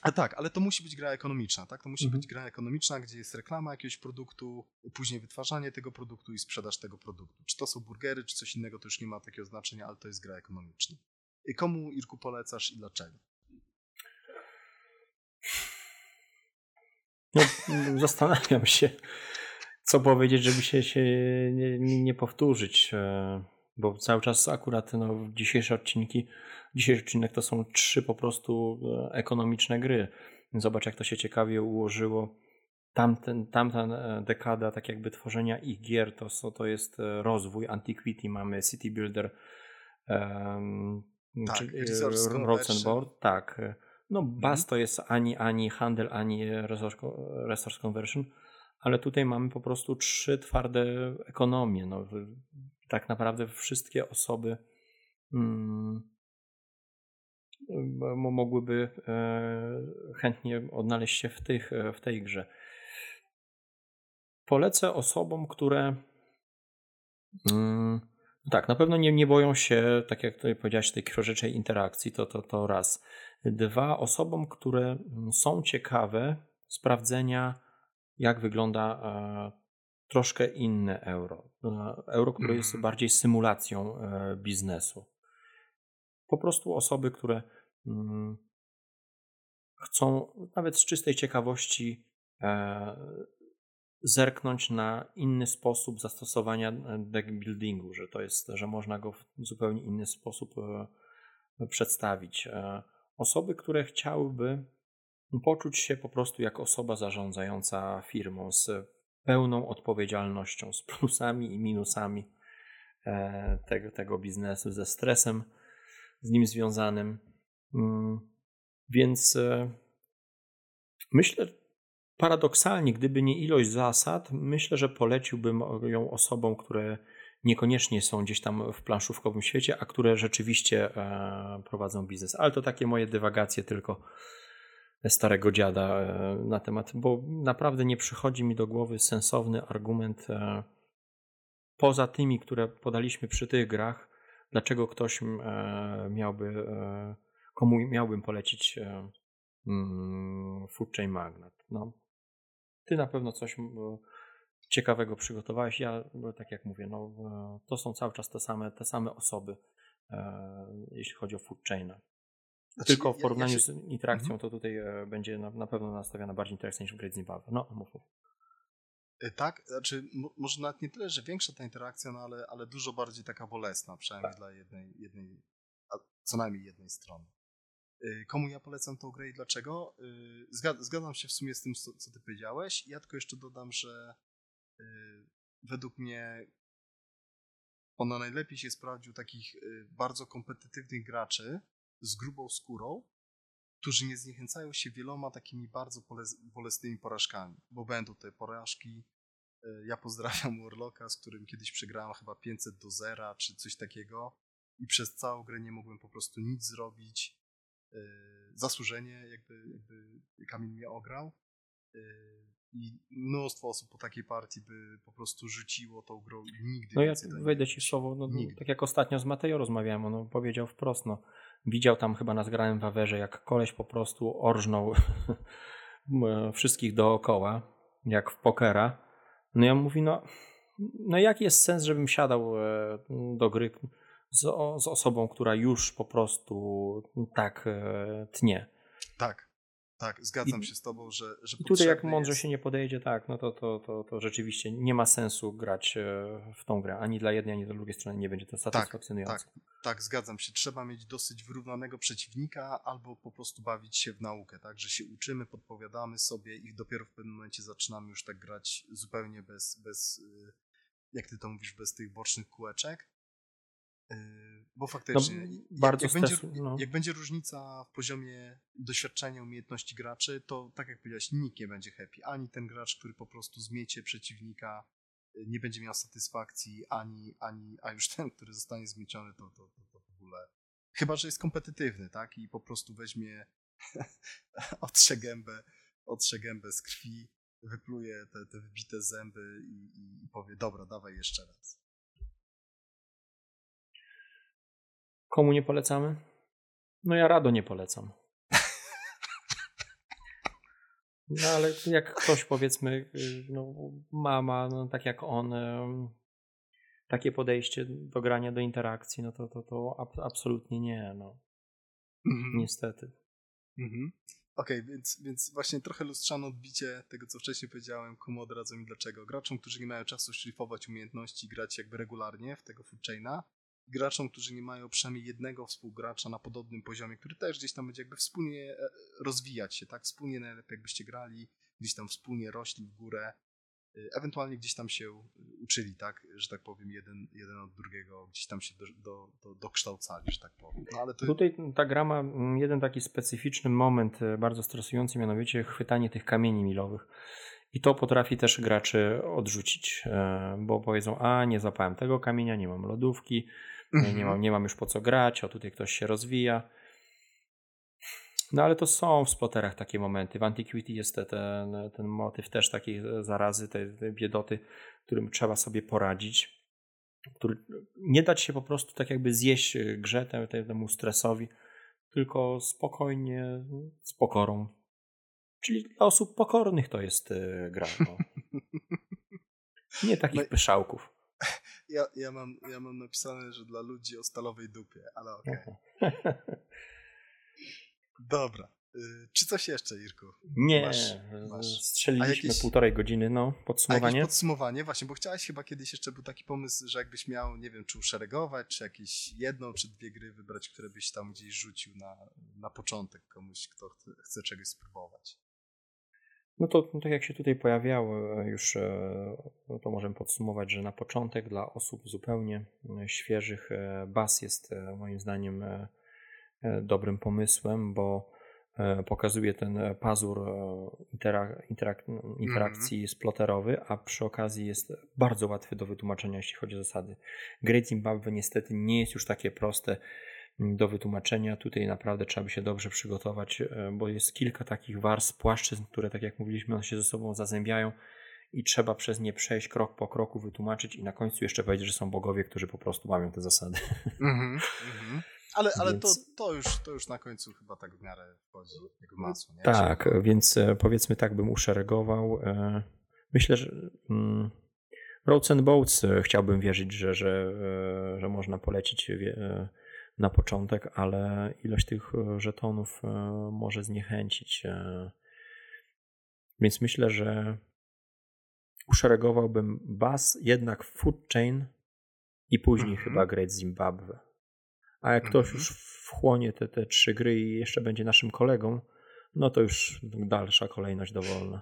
A tak, ale to musi być gra ekonomiczna, tak? To musi mhm. być gra ekonomiczna, gdzie jest reklama jakiegoś produktu, później wytwarzanie tego produktu i sprzedaż tego produktu. Czy to są burgery, czy coś innego, to już nie ma takiego znaczenia, ale to jest gra ekonomiczna. I komu, Irku, polecasz i dlaczego? No, zastanawiam się, co powiedzieć, żeby się, się nie, nie powtórzyć, e, bo cały czas akurat no, dzisiejsze odcinki, dzisiejszy odcinek to są trzy po prostu e, ekonomiczne gry. Zobacz, jak to się ciekawie ułożyło. Tamten, tamta e, dekada, tak jakby tworzenia ich gier, to, to jest rozwój Antiquity, mamy City Builder, um, tak, czy, Rosenborg, tak. No mhm. BAS to jest ani, ani handel, ani resource, resource conversion, ale tutaj mamy po prostu trzy twarde ekonomie. No, tak naprawdę wszystkie osoby mm, mogłyby e, chętnie odnaleźć się w, tych, w tej grze. Polecę osobom, które mm, tak, na pewno nie, nie boją się, tak jak tutaj powiedziałeś, tej krwożeczej interakcji, to, to, to raz. Dwa, osobom, które mm, są ciekawe sprawdzenia, jak wygląda e, troszkę inne euro. E, euro, które jest mhm. bardziej symulacją e, biznesu. Po prostu osoby, które mm, chcą nawet z czystej ciekawości e, zerknąć na inny sposób zastosowania deck buildingu, że to jest, że można go w zupełnie inny sposób przedstawić. Osoby, które chciałyby poczuć się po prostu jak osoba zarządzająca firmą z pełną odpowiedzialnością, z plusami i minusami e, tego, tego biznesu, ze stresem z nim związanym. Mm, więc myślę, paradoksalnie, gdyby nie ilość zasad, myślę, że poleciłbym ją osobom, które niekoniecznie są gdzieś tam w planszówkowym świecie, a które rzeczywiście e, prowadzą biznes. Ale to takie moje dywagacje tylko starego dziada e, na temat, bo naprawdę nie przychodzi mi do głowy sensowny argument, e, poza tymi, które podaliśmy przy tych grach, dlaczego ktoś miałby, komu miałbym polecić Food Chain Magnat. No, ty na pewno coś ciekawego przygotowałeś. Ja, tak jak mówię, no, to są cały czas te same, te same osoby, jeśli chodzi o Food Chaina. Znaczy, Tylko w porównaniu ja, ja się... z interakcją, mhm. to tutaj e, będzie na, na, pewno nastawiona bardziej interakcja niż w Great Zimbabwe. No, mów, mów. E, tak, znaczy może nawet nie tyle, że większa ta interakcja, no ale, ale dużo bardziej taka bolesna, przynajmniej tak. dla jednej, jednej, co najmniej jednej strony. E, komu ja polecam tą grę i dlaczego? Zgadzam się w sumie z tym, co ty powiedziałeś. Ja tylko jeszcze dodam, że według mnie ona najlepiej się sprawdzi u takich bardzo kompetytywnych graczy, z grubą skórą, którzy nie zniechęcają się wieloma takimi bardzo bolesnymi porażkami, bo będą te porażki. E, ja pozdrawiam Warlocka, z którym kiedyś przegrałem chyba 500 do zera, czy coś takiego i przez całą grę nie mogłem po prostu nic zrobić. E, zasłużenie jakby, jakby Kamil mnie ograł. E, i mnóstwo osób po takiej partii by po prostu rzuciło tą grą i nigdy No ja wejdę ci w słowo, no, tak jak ostatnio z Matejo rozmawiałem, on powiedział wprost, no widział tam chyba na zgranym wawerze, jak koleś po prostu orżnął wszystkich dookoła, jak w pokera. No ja mówi, no, no jaki jest sens, żebym siadał e, do gry z, z osobą, która już po prostu tak e, tnie. Tak. Tak, zgadzam I, się z tobą, że, że I tutaj jak mądrze jest... się nie podejdzie, tak, no to, to, to, to rzeczywiście nie ma sensu grać e, w tą grę. Ani dla jednej, ani dla drugiej strony nie będzie to tak, satysfakcjonujące. Tak, tak, tak, zgadzam się. Trzeba mieć dosyć wyrównanego przeciwnika albo po prostu bawić się w naukę, tak, że się uczymy, podpowiadamy sobie i dopiero w pewnym momencie zaczynamy już tak grać zupełnie bez, bez y, jak ty to mówisz, bez tych bocznych kółeczek. Y, bo faktycznie, no, bardzo jak, jak, będzie, no. jak będzie różnica w poziomie doświadczenia, umiejętności graczy, to tak jak powiedziałeś, nikt nie będzie happy. Ani ten gracz, który po prostu zmiecie przeciwnika, y, nie będzie miał satysfakcji, ani, ani a już ten, który zostanie zmieciony, to, to, to, to w ogóle. Chyba, że jest kompetytywny, tak? I po prostu weźmie otrze gębę, otrze gębę z krwi, wypluje te, te wybite zęby i, i powie, dobra, dawaj jeszcze raz. Komu nie polecamy? No ja rado nie polecam. No ale jak ktoś powiedzmy, no, mama, no, tak jak on, takie podejście do grania, do interakcji, no to, to, to absolutnie nie, no. Mhm. Niestety. Mhm. Okej, okay, więc, więc właśnie trochę lustrzane odbicie tego, co wcześniej powiedziałem, komu odradzą i dlaczego. Graczom, którzy nie mają czasu szlifować umiejętności, grać jakby regularnie w tego food chaina, graczom, którzy nie mają przynajmniej jednego współgracza na podobnym poziomie, który też gdzieś tam będzie jakby wspólnie e, rozwijać się, tak? Wspólnie najlepiej jakbyście grali, gdzieś tam wspólnie rośli w górę, e, ewentualnie gdzieś tam się uczyli, tak? Że tak powiem, jeden, jeden od drugiego, gdzieś tam się do, do, do, dokształcali, że tak powiem. No, ale to... Tutaj ta gra ma jeden taki specyficzny moment, e, bardzo stresujący, mianowicie chwytanie tych kamieni milowych. I to potrafi też graczy odrzucić, bo powiedzą, a nie zapałem tego kamienia, nie mam lodówki, Mhm. Nie, mam, nie mam już po co grać, o tutaj ktoś się rozwija. No ale to są w sploterach takie momenty. W Antiquity jest ten, ten motyw też takiej zarazy, tej, biedoty, którym trzeba sobie poradzić. Który, nie dać się po prostu tak jakby zjeść grze temu stresowi, tylko spokojnie, z pokorą. Czyli dla osób pokornych to jest e, gra. No. Nie takich no, pyszałków. Ja, ja, mam, ja mam napisane, że dla ludzi o stalowej dupie, ale okej. Okay. Dobra. Y, czy coś jeszcze, Irku? Nie, masz, masz. strzeliliśmy jakieś, półtorej godziny, no, podsumowanie. A podsumowanie, właśnie, bo chciałeś chyba kiedyś jeszcze był taki pomysł, że jakbyś miał, nie wiem, czy uszeregować, czy jakieś jedną, czy dwie gry wybrać, które byś tam gdzieś rzucił na, na początek komuś, kto chce, chce czegoś spróbować. No to tak jak się tutaj pojawiało e, już, e, no to możemy podsumować, że na początek dla osób zupełnie e, świeżych bas jest moim zdaniem dobrym pomysłem, bo pokazuje ten pazur interak interak interakcji mm. sploterowy, a przy okazji jest bardzo łatwy do wytłumaczenia, jeśli chodzi o zasady. Great Zimbabwe niestety nie jest już takie proste do wytłumaczenia. Tutaj naprawdę trzeba by się dobrze przygotować, e, bo jest kilka takich warstw, płaszczyzn, które, tak jak mówiliśmy, one się ze sobą zazębiają i trzeba przez nie przejść krok po kroku, wytłumaczyć i na końcu jeszcze powiedzieć, że są bogowie, którzy po prostu mają te zasady. Mm -hmm, Ale, ale więc... to, to, już, to już na końcu chyba tak w miarę wchodzi jak masło. Nie? Tak, Czyli... więc e, powiedzmy tak bym uszeregował. E, myślę, że mm, Roads and Boats chciałbym wierzyć, że, że, że można polecić na początek, ale ilość tych żetonów może zniechęcić. Więc myślę, że uszeregowałbym Bass, jednak Food Chain i później -hmm. chyba Great Zimbabwe. A jak ktoś -hmm. już wchłonie te, te trzy gry i jeszcze będzie naszym kolegą, no to już dalsza kolejność dowolna.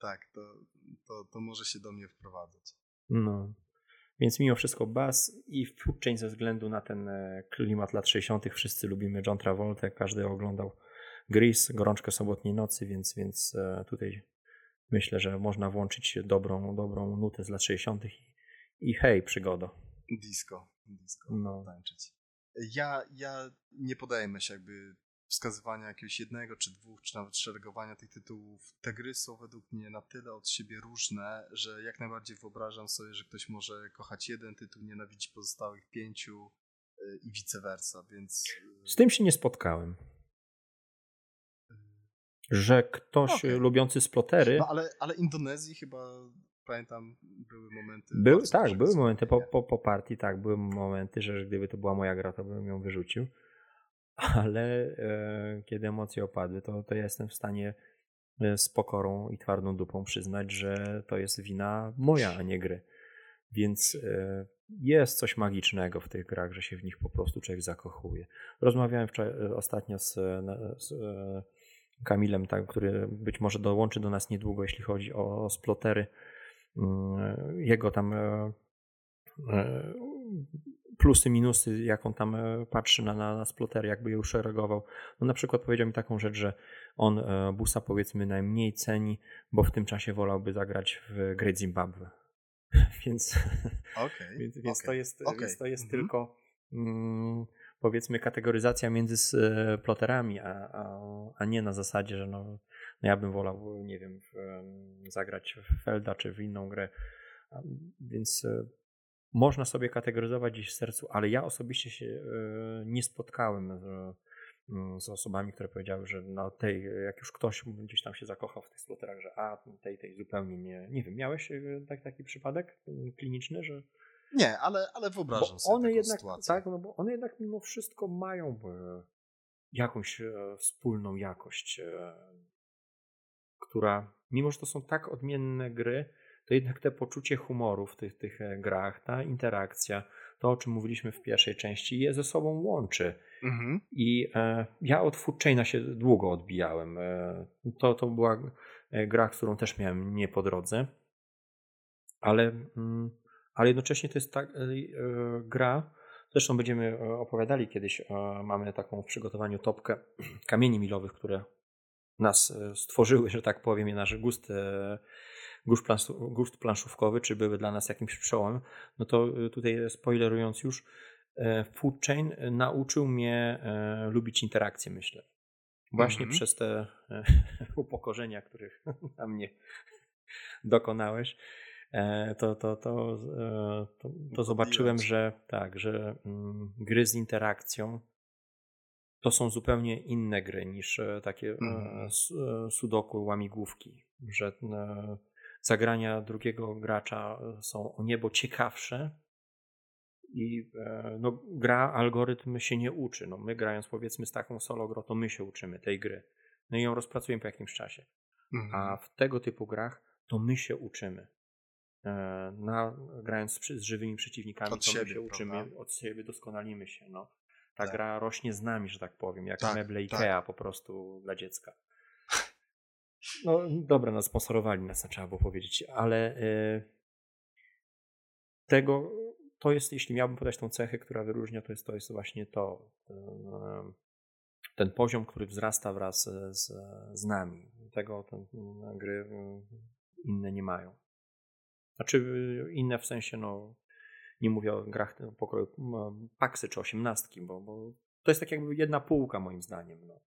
Tak, to, to, to może się do mnie wprowadzać. No. Więc mimo wszystko Bass i Chain ze względu na ten e, klimat lat 60. wszyscy lubimy John Travolta, każdy oglądał Gris, Gorączkę Sobotniej Nocy, więc, więc e, tutaj myślę, że można włączyć dobrą, dobrą nutę z lat 60. i, i hej, przygoda. Disco, disco, no. tańczyć. Ja, ja nie podajemy się jakby wskazywania jakiegoś jednego, czy dwóch, czy nawet szeregowania tych tytułów. Te gry są według mnie na tyle od siebie różne, że jak najbardziej wyobrażam sobie, że ktoś może kochać jeden tytuł, nienawidzić pozostałych pięciu y, i vice versa, więc... Y, Z tym się nie spotkałem że ktoś okay. lubiący splotery. No ale, ale Indonezji chyba pamiętam, były momenty. Był, tak, były momenty po, po, po partii, tak, były momenty, że gdyby to była moja gra, to bym ją wyrzucił. Ale e, kiedy emocje opadły, to, to ja jestem w stanie e, z pokorą i twardą dupą przyznać, że to jest wina moja, a nie gry. Więc e, jest coś magicznego w tych grach, że się w nich po prostu człowiek zakochuje. Rozmawiałem ostatnio z, z Kamilem, tak, który być może dołączy do nas niedługo, jeśli chodzi o, o splotery. Mm, jego tam plusy, minusy, jak on tam e, patrzy na, na, na splotery, jakby je uszeregował. No na przykład powiedział mi taką rzecz, że on busa powiedzmy najmniej ceni, bo w tym czasie wolałby zagrać w Great Zimbabwe. więc, okay, więc, więc okay, to jest, okay. więc to jest tylko mm, powiedzmy kategoryzacja między e, ploterami, a, a, a nie na zasadzie, że no, no ja bym wolał, nie wiem, w, zagrać w Felda czy w inną grę. Więc e, można sobie kategoryzować gdzieś w sercu, ale ja osobiście się e, nie spotkałem z, z osobami, które powiedziały, że no tej, jak już ktoś gdzieś tam się zakochał w tych sploterach, że a tej, tej zupełnie nie. Nie wiem, miałeś tak, taki przypadek kliniczny, że nie, ale, ale wyobrażam bo sobie one jednak, sytuację. Tak, no bo one jednak mimo wszystko mają e, jakąś e, wspólną jakość, e, która, mimo że to są tak odmienne gry, to jednak te poczucie humoru w tych, tych grach, ta interakcja, to o czym mówiliśmy w pierwszej części, je ze sobą łączy. Mhm. I e, ja od Food Chaina się długo odbijałem. E, to, to była gra, którą też miałem nie po drodze, ale mm, ale jednocześnie to jest tak, e, e, gra, zresztą będziemy e, opowiadali kiedyś, mamy taką w przygotowaniu topkę kamieni milowych, które nas stworzyły, że tak powiem, i nasz gust, gust planszówkowy, czy były dla nas jakimś przełomem, no to tutaj spoilerując już, Food Chain nauczył mnie lubić interakcję, myślę. Właśnie mm -hmm. przez te upokorzenia, których na mnie dokonałeś. E, to, to, to, e, to, to zobaczyłem, że tak, że mm, gry z interakcją to są zupełnie inne gry niż e, takie mm. sudoku, łamigłówki, że zagrania drugiego gracza są o niebo ciekawsze i no, gra, algorytm się nie uczy. No, my grając powiedzmy z taką solo grą, to my się uczymy tej gry. No i ją rozpracujemy po jakimś czasie. Mm. A w tego typu grach to my się uczymy. E, na, grając z, z żywymi przeciwnikami, od to siebie, my się uczymy, prawda? od siebie doskonalimy się. No. Ta tak. gra rośnie z nami, że tak powiem, jak tak, meble tak. Ikea po prostu dla dziecka. No dobra, no sponsorowali nas, trzeba było powiedzieć, ale y, tego, to jest, jeśli miałbym podać tą cechę, która wyróżnia, to jest, to jest właśnie to, y, ten poziom, który wzrasta wraz z, z nami. Tego te gry inne nie mają. Znaczy y, inne w sensie, no nie mówię o grach pokroju paksy czy osiemnastki, bo, bo to jest tak jakby jedna półka moim zdaniem. No.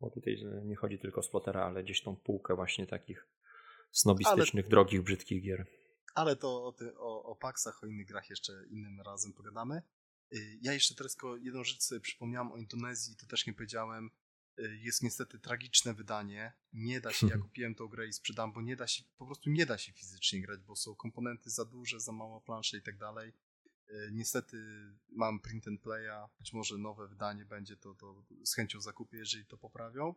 Bo tutaj nie chodzi tylko o splotera, ale gdzieś tą półkę właśnie takich snobistycznych, ale, drogich, brzydkich gier. Ale to o, ty, o, o Paxach, o innych grach jeszcze innym razem pogadamy. Y, ja jeszcze teraz tylko jedną rzecz sobie przypomniałem o Indonezji, to też nie powiedziałem. Y, jest niestety tragiczne wydanie. Nie da się, ja kupiłem tą grę i sprzedam, bo nie da się, po prostu nie da się fizycznie grać, bo są komponenty za duże, za mała plansza i tak dalej. Y, niestety mam print and playa, być może nowe wydanie będzie, to, to z chęcią zakupię, jeżeli to poprawią.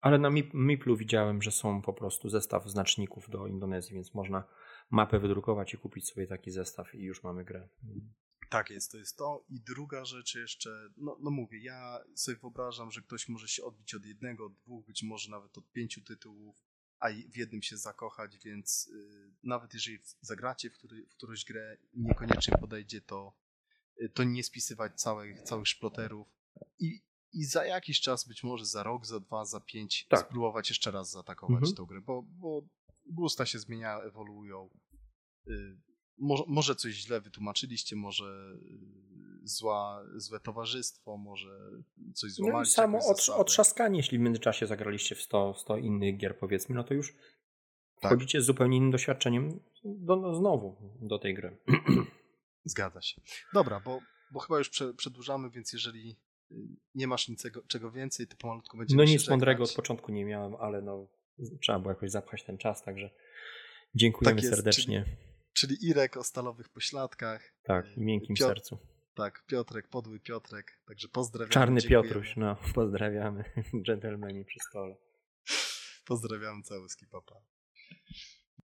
Ale na Miplu widziałem, że są po prostu zestaw znaczników do Indonezji, więc można mapę wydrukować i kupić sobie taki zestaw i już mamy grę. Tak jest, to jest to. I druga rzecz jeszcze, no, no mówię, ja sobie wyobrażam, że ktoś może się odbić od jednego, od dwóch, być może nawet od pięciu tytułów, a w jednym się zakochać, więc y, nawet jeżeli zagracie w, który, w którąś grę niekoniecznie podejdzie, to, y, to nie spisywać całych, całych szploterów i, i za jakiś czas, być może za rok, za dwa, za pięć, tak. spróbować jeszcze raz zaatakować mhm. tą grę, bo, bo gusta się zmieniają, ewoluują. Może, może coś źle wytłumaczyliście, może y, zła, złe towarzystwo, może coś złamaliście. No samo od, otrzaskanie, jeśli w międzyczasie zagraliście w 100, 100 innych gier powiedzmy, no to już tak. wchodzicie z zupełnie innym doświadczeniem do, no, znowu do tej gry. Zgadza się. Dobra, bo, bo chyba już prze, przedłużamy, więc jeżeli y, nie masz niczego czego więcej, to pomalutku będziemy No nic mądrego od początku nie miałem, ale no trzeba było jakoś zapchać ten czas, także dziękujemy tak jest, serdecznie. Czyli Czyli Irek o stalowych pośladkach. Tak, i miękkim Piotr, sercu. Tak, Piotrek, podły Piotrek. Także pozdrawiamy. Czarny Piotruś, no, pozdrawiamy. Dżentelmeni przy stole. Pozdrawiam cały skipapa.